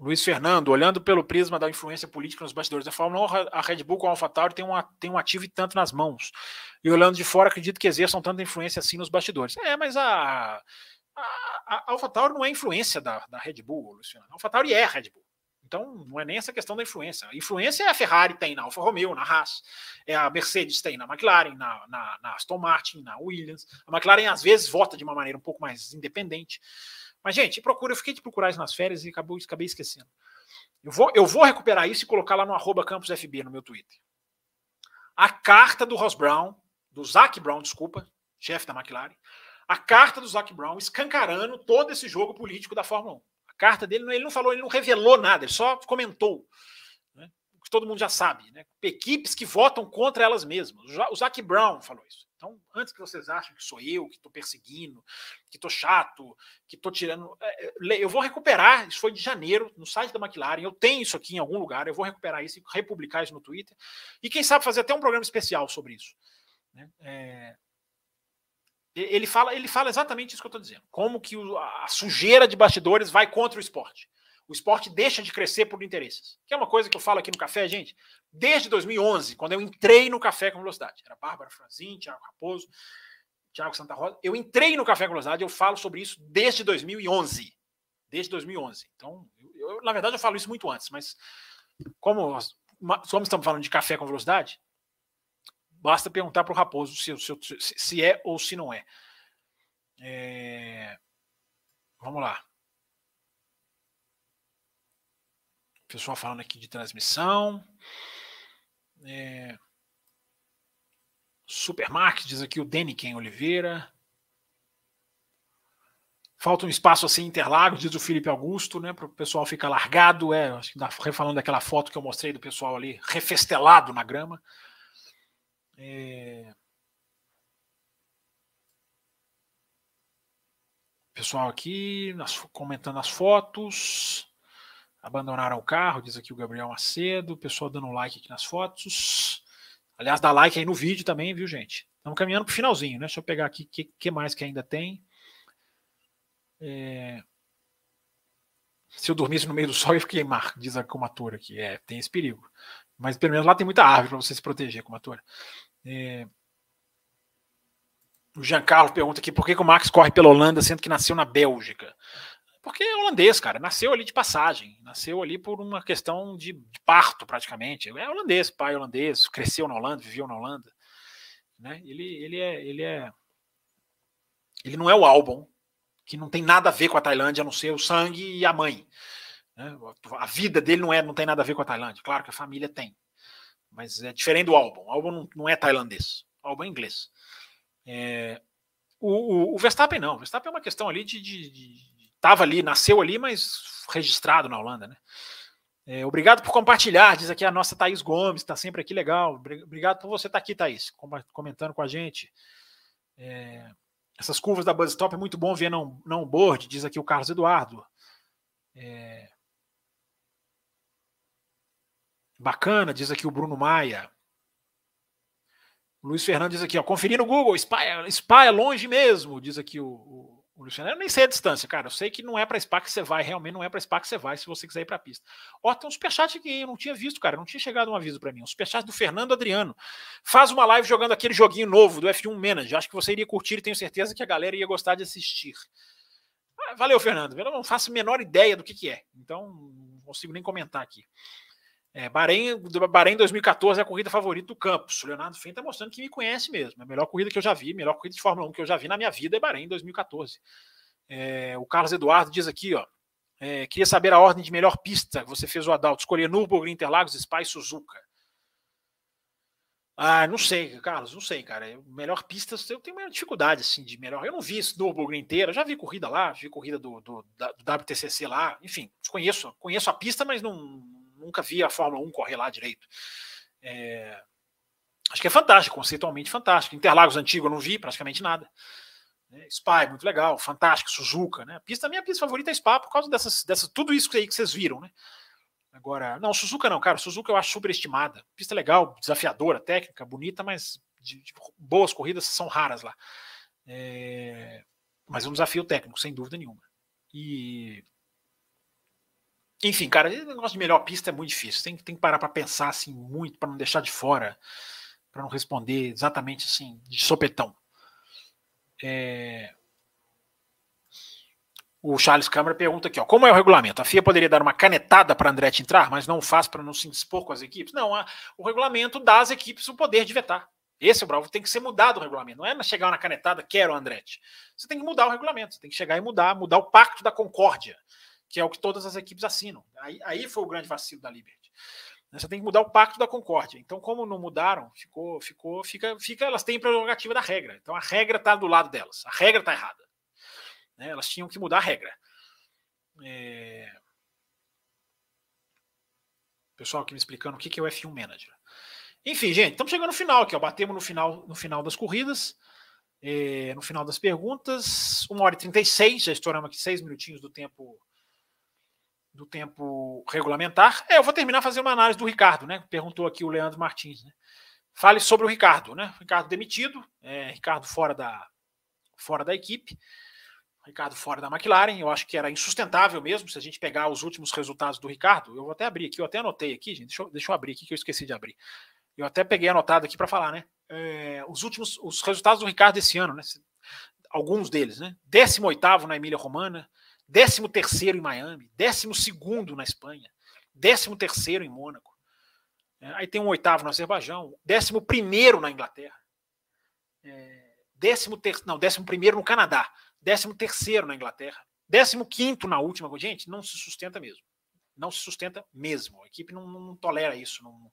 Luiz Fernando, olhando pelo prisma da influência política nos bastidores da Fórmula 1, a Red Bull com a AlphaTauri tem, uma, tem um ativo e tanto nas mãos. E olhando de fora, acredito que exerçam tanta influência assim nos bastidores. É, mas a, a, a AlphaTauri não é influência da, da Red Bull, Luciano. A AlphaTauri é a Red Bull. Então, não é nem essa questão da influência. A influência é a Ferrari tem na Alfa Romeo, na Haas, é a Mercedes tem na McLaren, na, na, na, Aston Martin, na Williams. A McLaren às vezes vota de uma maneira um pouco mais independente. Mas, gente, procura, eu fiquei de procurar isso nas férias e acabou, acabei esquecendo. Eu vou, eu vou recuperar isso e colocar lá no arroba campusfb no meu Twitter. A carta do Ross Brown, do Zac Brown, desculpa, chefe da McLaren, a carta do Zac Brown escancarando todo esse jogo político da Fórmula 1. A carta dele, ele não falou, ele não revelou nada, ele só comentou. Né? Que todo mundo já sabe. Né? Equipes que votam contra elas mesmas. O Zac Brown falou isso. Então, antes que vocês achem que sou eu que estou perseguindo, que estou chato, que estou tirando. É, é, eu vou recuperar, isso foi de janeiro, no site da McLaren. Eu tenho isso aqui em algum lugar, eu vou recuperar isso e republicar isso no Twitter. E quem sabe fazer até um programa especial sobre isso. Né? É, ele fala, ele fala exatamente isso que eu estou dizendo. Como que a sujeira de bastidores vai contra o esporte. O esporte deixa de crescer por interesses. Que é uma coisa que eu falo aqui no café, gente, desde 2011, quando eu entrei no Café com Velocidade. Era Bárbara Franzin, Tiago Raposo, Tiago Santa Rosa. Eu entrei no Café com Velocidade, eu falo sobre isso desde 2011. Desde 2011. Então, eu, na verdade, eu falo isso muito antes, mas como, como estamos falando de Café com Velocidade, Basta perguntar para o Raposo se, se, se, é ou se não é. é. Vamos lá. Pessoal falando aqui de transmissão. É... Supermarket, diz aqui o Deniken Oliveira. Falta um espaço assim, Interlagos, diz o Felipe Augusto, né? Para o pessoal ficar largado. É, acho que falando daquela foto que eu mostrei do pessoal ali, refestelado na grama. É... Pessoal aqui nas, comentando as fotos. Abandonaram o carro, diz aqui o Gabriel Macedo. Pessoal dando like aqui nas fotos. Aliás, dá like aí no vídeo também, viu, gente? Estamos caminhando para o finalzinho, né? Deixa eu pegar aqui o que, que, mais que ainda tem. É... Se eu dormisse no meio do sol, eu ia queimar, diz a comatura aqui. É, tem esse perigo. Mas pelo menos lá tem muita árvore para você se proteger, comatura. É... O Giancarlo pergunta aqui por que, que o Max corre pela Holanda, sendo que nasceu na Bélgica. Porque é holandês, cara. Nasceu ali de passagem. Nasceu ali por uma questão de, de parto, praticamente. É holandês, pai holandês, cresceu na Holanda, viveu na Holanda. Né? Ele, ele, é, ele é. Ele não é o álbum, que não tem nada a ver com a Tailândia, a não ser o sangue e a mãe. Né? A vida dele não, é, não tem nada a ver com a Tailândia. Claro que a família tem. Mas é diferente do álbum. O álbum não, não é tailandês. O álbum é inglês. É, o, o, o, Verstappen não. O Verstappen é uma questão ali de, de, de estava ali, nasceu ali, mas registrado na Holanda, né? É, obrigado por compartilhar, diz aqui a nossa Thaís Gomes, está sempre aqui legal. Obrigado por você estar tá aqui, Thaís, comentando com a gente. É, essas curvas da Buzz Stop é muito bom ver não, não board, diz aqui o Carlos Eduardo. É, bacana, diz aqui o Bruno Maia. Luiz Fernando diz aqui, ó, conferir no Google, Spa, Spa é longe mesmo, diz aqui o o Luciano, eu nem sei a distância, cara. Eu sei que não é para Spa que você vai, realmente não é para Spa que você vai se você quiser ir para a pista. Ó, tem um superchat aqui, eu não tinha visto, cara. Não tinha chegado um aviso para mim. Um superchat do Fernando Adriano. Faz uma live jogando aquele joguinho novo do F1 Manager. Acho que você iria curtir e tenho certeza que a galera ia gostar de assistir. Ah, valeu, Fernando. Eu não faço a menor ideia do que, que é. Então, não consigo nem comentar aqui. É, Bahrein, Bahrein 2014 é a corrida favorita do Campos. O Leonardo Fem está mostrando que me conhece mesmo. É a melhor corrida que eu já vi, a melhor corrida de Fórmula 1 que eu já vi na minha vida é Bahrein 2014. É, o Carlos Eduardo diz aqui, ó. É, queria saber a ordem de melhor pista que você fez o Adalto. Escolher Nürburgring, Interlagos, Spa e Suzuka. Ah, não sei, Carlos, não sei, cara. Melhor pista, eu tenho uma dificuldade assim de melhor. Eu não vi esse Nürburgring inteiro, já vi corrida lá, vi corrida do, do, do WTCC lá, enfim, conheço, conheço a pista, mas não, nunca vi a Fórmula 1 correr lá direito. É, acho que é fantástico, conceitualmente fantástico. Interlagos antigo eu não vi praticamente nada. Né? Spa é muito legal, fantástico, Suzuka, né? A pista, minha pista favorita é Spa por causa dessas, dessas tudo isso aí que vocês viram, né? Agora, não, Suzuka não, cara, Suzuka eu acho superestimada. Pista legal, desafiadora, técnica, bonita, mas de, de boas corridas são raras lá. É, mas um desafio técnico, sem dúvida nenhuma. E enfim, cara, o negócio de melhor pista é muito difícil. Tem, tem que parar para pensar assim muito para não deixar de fora, para não responder exatamente assim de sopetão. É... O Charles Câmara pergunta aqui, ó, como é o regulamento? A FIA poderia dar uma canetada para Andretti entrar, mas não faz para não se dispor com as equipes? Não, a, o regulamento dá às equipes o poder de vetar. Esse é o bravo, tem que ser mudado o regulamento. Não é chegar na canetada, quero Andretti. Você tem que mudar o regulamento, você tem que chegar e mudar, mudar o pacto da concórdia, que é o que todas as equipes assinam. Aí, aí foi o grande vacilo da Liberty. Você tem que mudar o pacto da concórdia. Então, como não mudaram, ficou, ficou, fica, fica, elas têm prerrogativa da regra. Então, a regra está do lado delas. A regra está errada. Né? Elas tinham que mudar a regra. É... Pessoal aqui me explicando o que é o F1 Manager. Enfim, gente, estamos chegando no final aqui. Ó. Batemos no final, no final das corridas. É, no final das perguntas. 1 hora e 36, já estouramos aqui seis minutinhos do tempo do tempo regulamentar. É, eu vou terminar fazendo uma análise do Ricardo, né? Perguntou aqui o Leandro Martins, né? Fale sobre o Ricardo, né? Ricardo demitido, é, Ricardo fora da, fora da equipe, Ricardo fora da McLaren. Eu acho que era insustentável mesmo se a gente pegar os últimos resultados do Ricardo. Eu vou até abrir aqui, eu até anotei aqui, gente. Deixa eu, deixa eu abrir aqui que eu esqueci de abrir. Eu até peguei anotado aqui para falar, né? É, os últimos os resultados do Ricardo esse ano, né? Alguns deles, né? 18 na Emília Romana, 13 terceiro em Miami, 12 segundo na Espanha, 13 terceiro em Mônaco. É, aí tem um oitavo no Azerbaijão, 11 primeiro na Inglaterra, é, décimo ter, não, 11 primeiro no Canadá, 13 terceiro na Inglaterra, 15 quinto na última. Gente, não se sustenta mesmo. Não se sustenta mesmo. A equipe não, não tolera isso, não,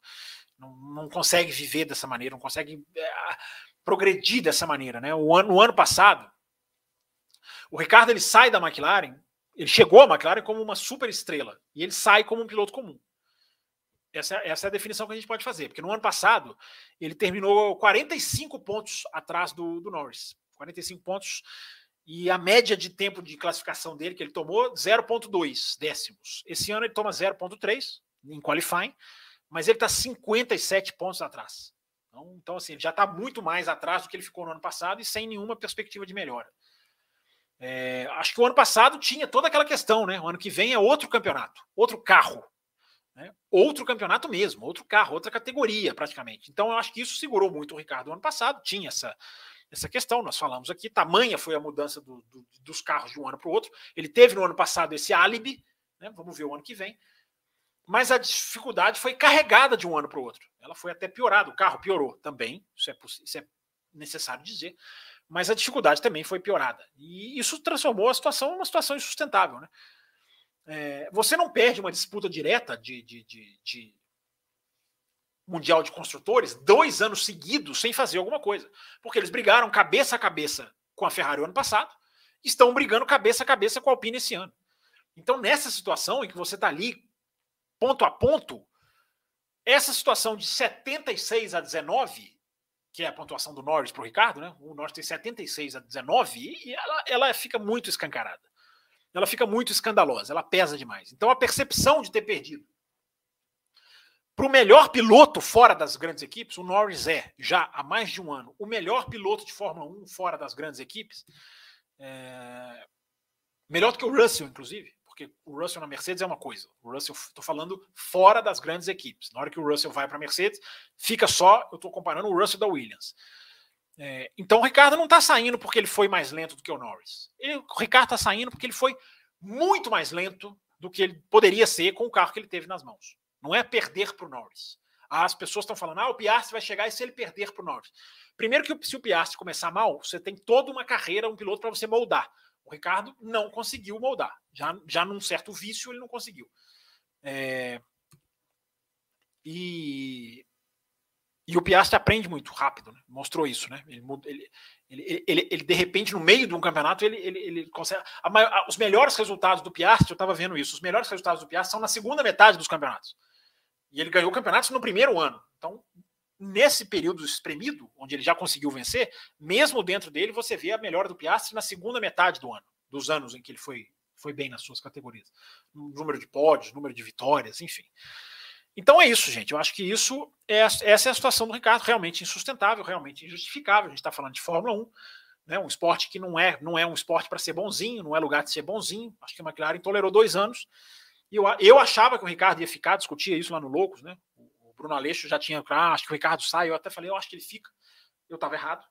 não, não, consegue viver dessa maneira, não consegue é, progredir dessa maneira. Né? O ano, no ano passado, o Ricardo ele sai da McLaren ele chegou à McLaren como uma super estrela e ele sai como um piloto comum. Essa, essa é a definição que a gente pode fazer, porque no ano passado ele terminou 45 pontos atrás do, do Norris. 45 pontos e a média de tempo de classificação dele que ele tomou 0,2 décimos. Esse ano ele toma 0,3 em qualifying, mas ele está 57 pontos atrás. Então, então assim, ele já está muito mais atrás do que ele ficou no ano passado e sem nenhuma perspectiva de melhora. É, acho que o ano passado tinha toda aquela questão, né? O ano que vem é outro campeonato, outro carro. Né? Outro campeonato mesmo, outro carro, outra categoria praticamente. Então eu acho que isso segurou muito o Ricardo no ano passado, tinha essa, essa questão, nós falamos aqui, tamanha foi a mudança do, do, dos carros de um ano para o outro. Ele teve no ano passado esse álibi, né? vamos ver o ano que vem, mas a dificuldade foi carregada de um ano para o outro. Ela foi até piorada, o carro piorou também, isso é, isso é necessário dizer, mas a dificuldade também foi piorada. E isso transformou a situação numa situação insustentável. Né? É, você não perde uma disputa direta de, de, de, de, Mundial de Construtores dois anos seguidos sem fazer alguma coisa. Porque eles brigaram cabeça a cabeça com a Ferrari ano passado, estão brigando cabeça a cabeça com a Alpine esse ano. Então, nessa situação em que você está ali ponto a ponto, essa situação de 76 a 19 que é a pontuação do Norris para o Ricardo, né? O Norris tem 76 a 19 e ela, ela fica muito escancarada. Ela fica muito escandalosa, ela pesa demais. Então a percepção de ter perdido. Para o melhor piloto fora das grandes equipes, o Norris é, já há mais de um ano, o melhor piloto de Fórmula 1 fora das grandes equipes. É... Melhor do que o Russell, inclusive porque o Russell na Mercedes é uma coisa. O Russell, estou falando fora das grandes equipes. Na hora que o Russell vai para a Mercedes, fica só, eu estou comparando o Russell da Williams. É, então o Ricardo não está saindo porque ele foi mais lento do que o Norris. Ele, o Ricardo está saindo porque ele foi muito mais lento do que ele poderia ser com o carro que ele teve nas mãos. Não é perder para o Norris. As pessoas estão falando, ah, o Piastri vai chegar e se ele perder para o Norris. Primeiro que se o Piastri começar mal, você tem toda uma carreira, um piloto para você moldar. O Ricardo não conseguiu moldar. Já, já num certo vício, ele não conseguiu. É... E, e o Piastri aprende muito rápido, né? mostrou isso. Né? Ele, ele, ele, ele, ele, de repente, no meio de um campeonato, ele, ele, ele consegue. Maior, os melhores resultados do Piastri, eu estava vendo isso, os melhores resultados do Piastri são na segunda metade dos campeonatos. E ele ganhou campeonatos no primeiro ano. Então, nesse período espremido, onde ele já conseguiu vencer, mesmo dentro dele, você vê a melhora do Piastri na segunda metade do ano, dos anos em que ele foi, foi bem nas suas categorias. Número de pódios, número de vitórias, enfim. Então é isso, gente. Eu acho que isso é essa é a situação do Ricardo, realmente insustentável, realmente injustificável. A gente está falando de Fórmula 1, né, um esporte que não é, não é um esporte para ser bonzinho, não é lugar de ser bonzinho. Acho que a McLaren tolerou dois anos. E eu, eu achava que o Ricardo ia ficar, discutia isso lá no Loucos, né? Bruno Aleixo já tinha, ah, acho que o Ricardo sai, eu até falei, eu acho que ele fica. Eu estava errado.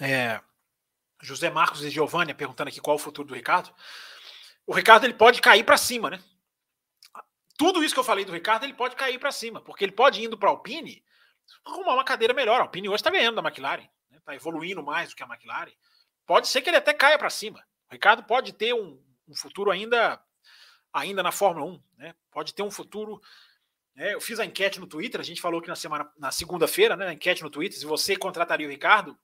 É, José Marcos e Giovanni perguntando aqui qual é o futuro do Ricardo. O Ricardo ele pode cair para cima, né? Tudo isso que eu falei do Ricardo, ele pode cair para cima, porque ele pode indo para a Alpine arrumar uma cadeira melhor. A Alpine hoje está ganhando da McLaren, está né? Tá evoluindo mais do que a McLaren. Pode ser que ele até caia para cima. O Ricardo pode ter um, um futuro ainda ainda na Fórmula 1, né? Pode ter um futuro. Né? Eu fiz a enquete no Twitter, a gente falou que na semana, na segunda-feira, né? A enquete no Twitter, se você contrataria o Ricardo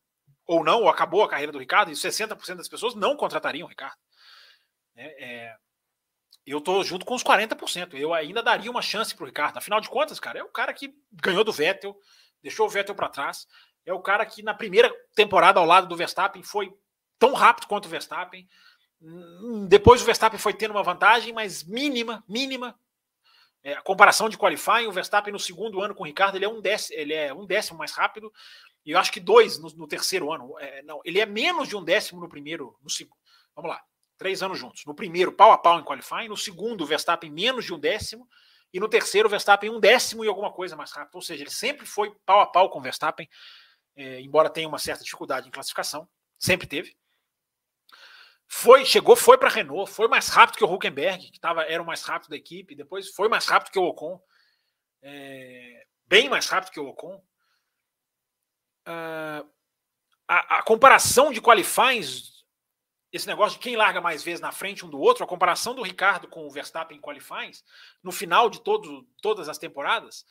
ou não, ou acabou a carreira do Ricardo, e 60% das pessoas não contratariam o Ricardo. É, é, eu tô junto com os 40%. Eu ainda daria uma chance para o Ricardo. Afinal de contas, cara, é o cara que ganhou do Vettel, deixou o Vettel para trás. É o cara que na primeira temporada ao lado do Verstappen foi tão rápido quanto o Verstappen. Depois o Verstappen foi tendo uma vantagem, mas mínima, mínima. É, a comparação de qualifying, o Verstappen no segundo ano com o Ricardo, ele é um décimo, ele é um décimo mais rápido, e eu acho que dois no, no terceiro ano. É, não, ele é menos de um décimo no primeiro, no segundo. Vamos lá, três anos juntos. No primeiro, pau a pau em qualifying, no segundo, o Verstappen menos de um décimo, e no terceiro, o Verstappen um décimo e alguma coisa mais rápido. Ou seja, ele sempre foi pau a pau com o Verstappen, é, embora tenha uma certa dificuldade em classificação, sempre teve. Foi, chegou, foi para Renault, foi mais rápido que o Huckenberg, que tava, era o mais rápido da equipe, depois foi mais rápido que o Ocon, é, bem mais rápido que o Ocon. Uh, a, a, comparação de qualifies, esse negócio de quem larga mais vezes na frente um do outro, a comparação do Ricardo com o Verstappen em qualifies, no final de todo, todas as temporadas,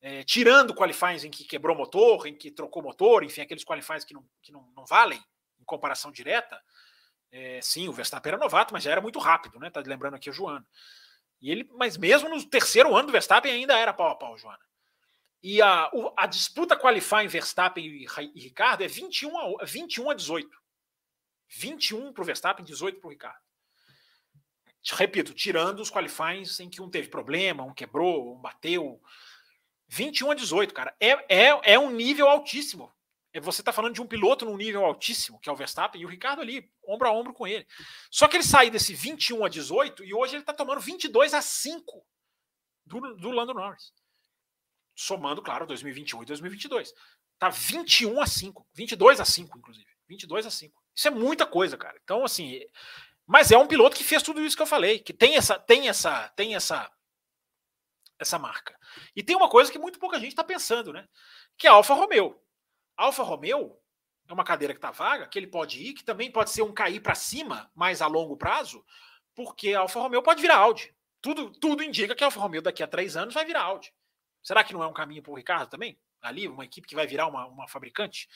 é, tirando qualifies em que quebrou motor, em que trocou motor, enfim, aqueles qualifies que não, que não, não valem em comparação direta, é, sim, o Verstappen era novato, mas já era muito rápido, né? Tá lembrando aqui o Joana. E ele, mas mesmo no terceiro ano do Verstappen ainda era pau a pau, Joana. E a, a disputa qualifying Verstappen e, e Ricardo é 21 a, 21 a 18. 21 para o Verstappen, 18 para o Ricardo. Repito, tirando os qualifies em que um teve problema, um quebrou, um bateu. 21 a 18, cara. É, é, é um nível altíssimo. É você está falando de um piloto num nível altíssimo, que é o Verstappen, e o Ricardo ali, ombro a ombro com ele. Só que ele saiu desse 21 a 18 e hoje ele está tomando 22 a 5 do, do Lando Norris. Somando, claro, 2021 e 2022. Tá 21 a 5, 22 a 5, inclusive. 22 a 5. Isso é muita coisa, cara. Então, assim, mas é um piloto que fez tudo isso que eu falei, que tem essa, tem essa, tem essa, essa marca. E tem uma coisa que muito pouca gente está pensando, né? Que é a Alfa Romeo. Alfa Romeo é uma cadeira que está vaga, que ele pode ir, que também pode ser um cair para cima, mais a longo prazo, porque Alfa Romeo pode virar Audi. Tudo, tudo indica que Alfa Romeo daqui a três anos vai virar Audi. Será que não é um caminho para o Ricardo também? Ali, uma equipe que vai virar uma, uma fabricante?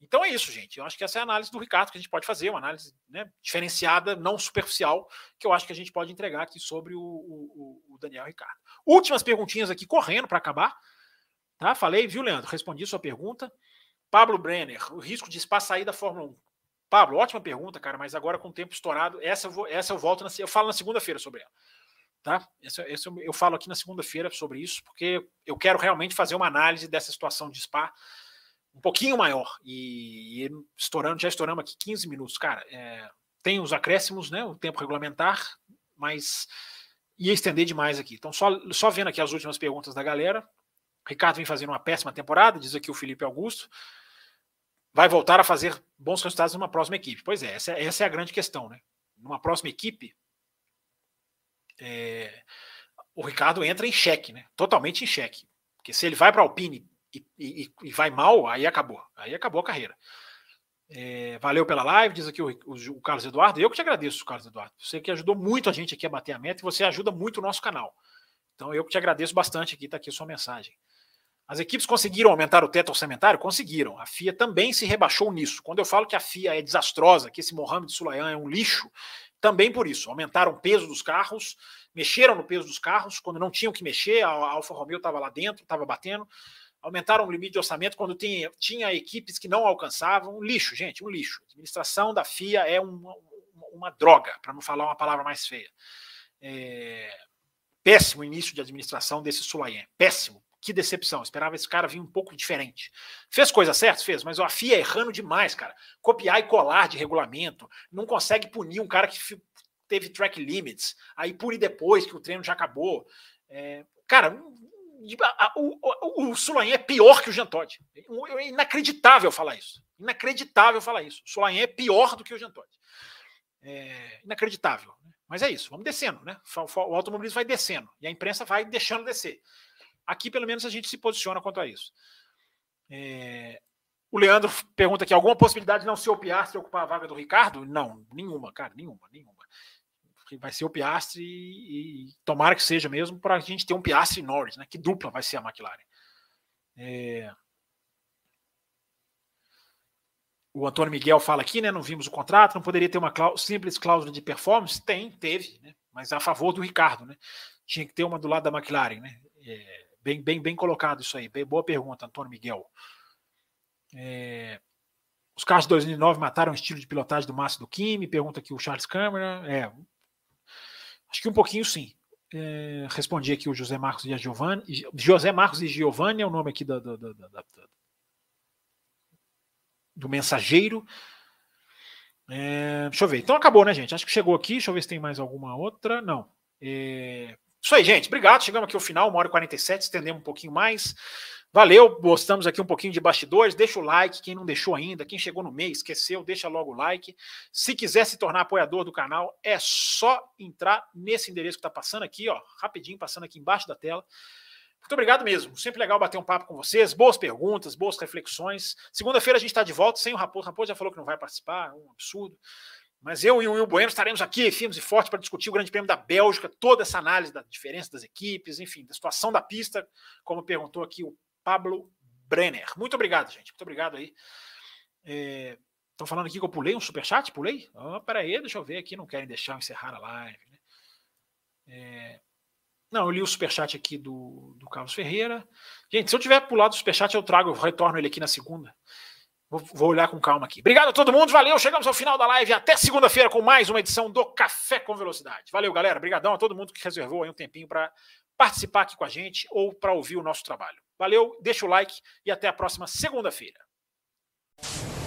Então é isso, gente. Eu acho que essa é a análise do Ricardo que a gente pode fazer, uma análise né, diferenciada, não superficial, que eu acho que a gente pode entregar aqui sobre o, o, o Daniel Ricardo. Últimas perguntinhas aqui, correndo para acabar. Tá? Falei, viu, Leandro? Respondi sua pergunta. Pablo Brenner, o risco de espaço sair da Fórmula 1. Pablo, ótima pergunta, cara, mas agora com o tempo estourado, essa eu, vou, essa eu volto, na, eu falo na segunda-feira sobre ela. Tá? Essa, essa eu, eu falo aqui na segunda-feira sobre isso, porque eu quero realmente fazer uma análise dessa situação de Spa um pouquinho maior. E, e estourando, já estouramos aqui 15 minutos. Cara, é, tem os acréscimos, né? O tempo regulamentar, mas ia estender demais aqui. Então, só, só vendo aqui as últimas perguntas da galera. Ricardo vem fazendo uma péssima temporada, diz aqui o Felipe Augusto. Vai voltar a fazer bons resultados numa próxima equipe. Pois é, essa, essa é a grande questão, né? Numa próxima equipe, é, o Ricardo entra em xeque, né? Totalmente em xeque. Porque se ele vai para a Alpine e, e, e, vai mal, aí acabou. Aí acabou a carreira. É, valeu pela live, diz aqui o, o, o, Carlos Eduardo. Eu que te agradeço, Carlos Eduardo. Você que ajudou muito a gente aqui a bater a meta e você ajuda muito o nosso canal. Então eu que te agradeço bastante aqui, está aqui a sua mensagem. As equipes conseguiram aumentar o teto orçamentário? Conseguiram. A FIA também se rebaixou nisso. Quando eu falo que a FIA é desastrosa, que esse Mohamed Sulayan é um lixo, também por isso. Aumentaram o peso dos carros, mexeram no peso dos carros, quando não tinham que mexer, a Alfa Romeo estava lá dentro, estava batendo aumentaram o limite de orçamento quando tinha, tinha equipes que não alcançavam. Um lixo, gente, um lixo. A administração da FIA é uma, uma droga, para não falar uma palavra mais feia. É... Péssimo início de administração desse Sulayen. Péssimo. Que decepção. Esperava esse cara vir um pouco diferente. Fez coisa certa? Fez, mas a FIA errando demais, cara. Copiar e colar de regulamento. Não consegue punir um cara que teve track limits. Aí pune depois que o treino já acabou. É... Cara, o, o, o Sulaim é pior que o Jean Todt. É inacreditável falar isso. Inacreditável falar isso. O Sulaim é pior do que o Jean. É inacreditável. Né? Mas é isso, vamos descendo, né? O automobilismo vai descendo e a imprensa vai deixando descer. Aqui, pelo menos, a gente se posiciona quanto a isso. É... O Leandro pergunta aqui: alguma possibilidade de não ser o Piastri ocupar a vaga do Ricardo? Não, nenhuma, cara, nenhuma, nenhuma vai ser o Piastri e, e tomara que seja mesmo para a gente ter um Piastri Norris, né? Que dupla vai ser a McLaren. É... O Antônio Miguel fala aqui, né? Não vimos o contrato, não poderia ter uma cláusula, simples cláusula de performance? Tem, teve, né? Mas a favor do Ricardo, né? Tinha que ter uma do lado da McLaren, né? É, bem, bem, bem colocado isso aí. Bem, boa pergunta, Antônio Miguel. É, os carros de 2009 mataram o estilo de pilotagem do Márcio do Kimi? Pergunta aqui o Charles Câmara. É, Acho que um pouquinho sim. É, respondi aqui o José Marcos e a Giovanni. José Marcos e Giovanni é o nome aqui da, da, da, da do mensageiro. É, deixa eu ver. Então acabou, né, gente? Acho que chegou aqui. Deixa eu ver se tem mais alguma outra. Não. É, isso aí, gente. Obrigado. Chegamos aqui ao final, uma hora e 47. Estendemos um pouquinho mais. Valeu, gostamos aqui um pouquinho de bastidores. Deixa o like, quem não deixou ainda, quem chegou no meio, esqueceu, deixa logo o like. Se quiser se tornar apoiador do canal, é só entrar nesse endereço que está passando aqui, ó, rapidinho, passando aqui embaixo da tela. Muito obrigado mesmo. Sempre legal bater um papo com vocês. Boas perguntas, boas reflexões. Segunda-feira a gente está de volta sem o Raposo. O Raposo já falou que não vai participar, um absurdo. Mas eu e o Will Bueno estaremos aqui, firmes e fortes, para discutir o Grande Prêmio da Bélgica, toda essa análise da diferença das equipes, enfim, da situação da pista, como perguntou aqui o Pablo Brenner. Muito obrigado, gente. Muito obrigado aí. Estão é, falando aqui que eu pulei um superchat? Pulei? Oh, peraí, deixa eu ver aqui. Não querem deixar eu encerrar a live. Né? É, não, eu li o superchat aqui do, do Carlos Ferreira. Gente, se eu tiver pulado o superchat, eu trago, eu retorno ele aqui na segunda. Vou, olhar com calma aqui. Obrigado a todo mundo, valeu. Chegamos ao final da live. Até segunda-feira com mais uma edição do Café com Velocidade. Valeu, galera. Obrigadão a todo mundo que reservou aí um tempinho para participar aqui com a gente ou para ouvir o nosso trabalho. Valeu, deixa o like e até a próxima segunda-feira.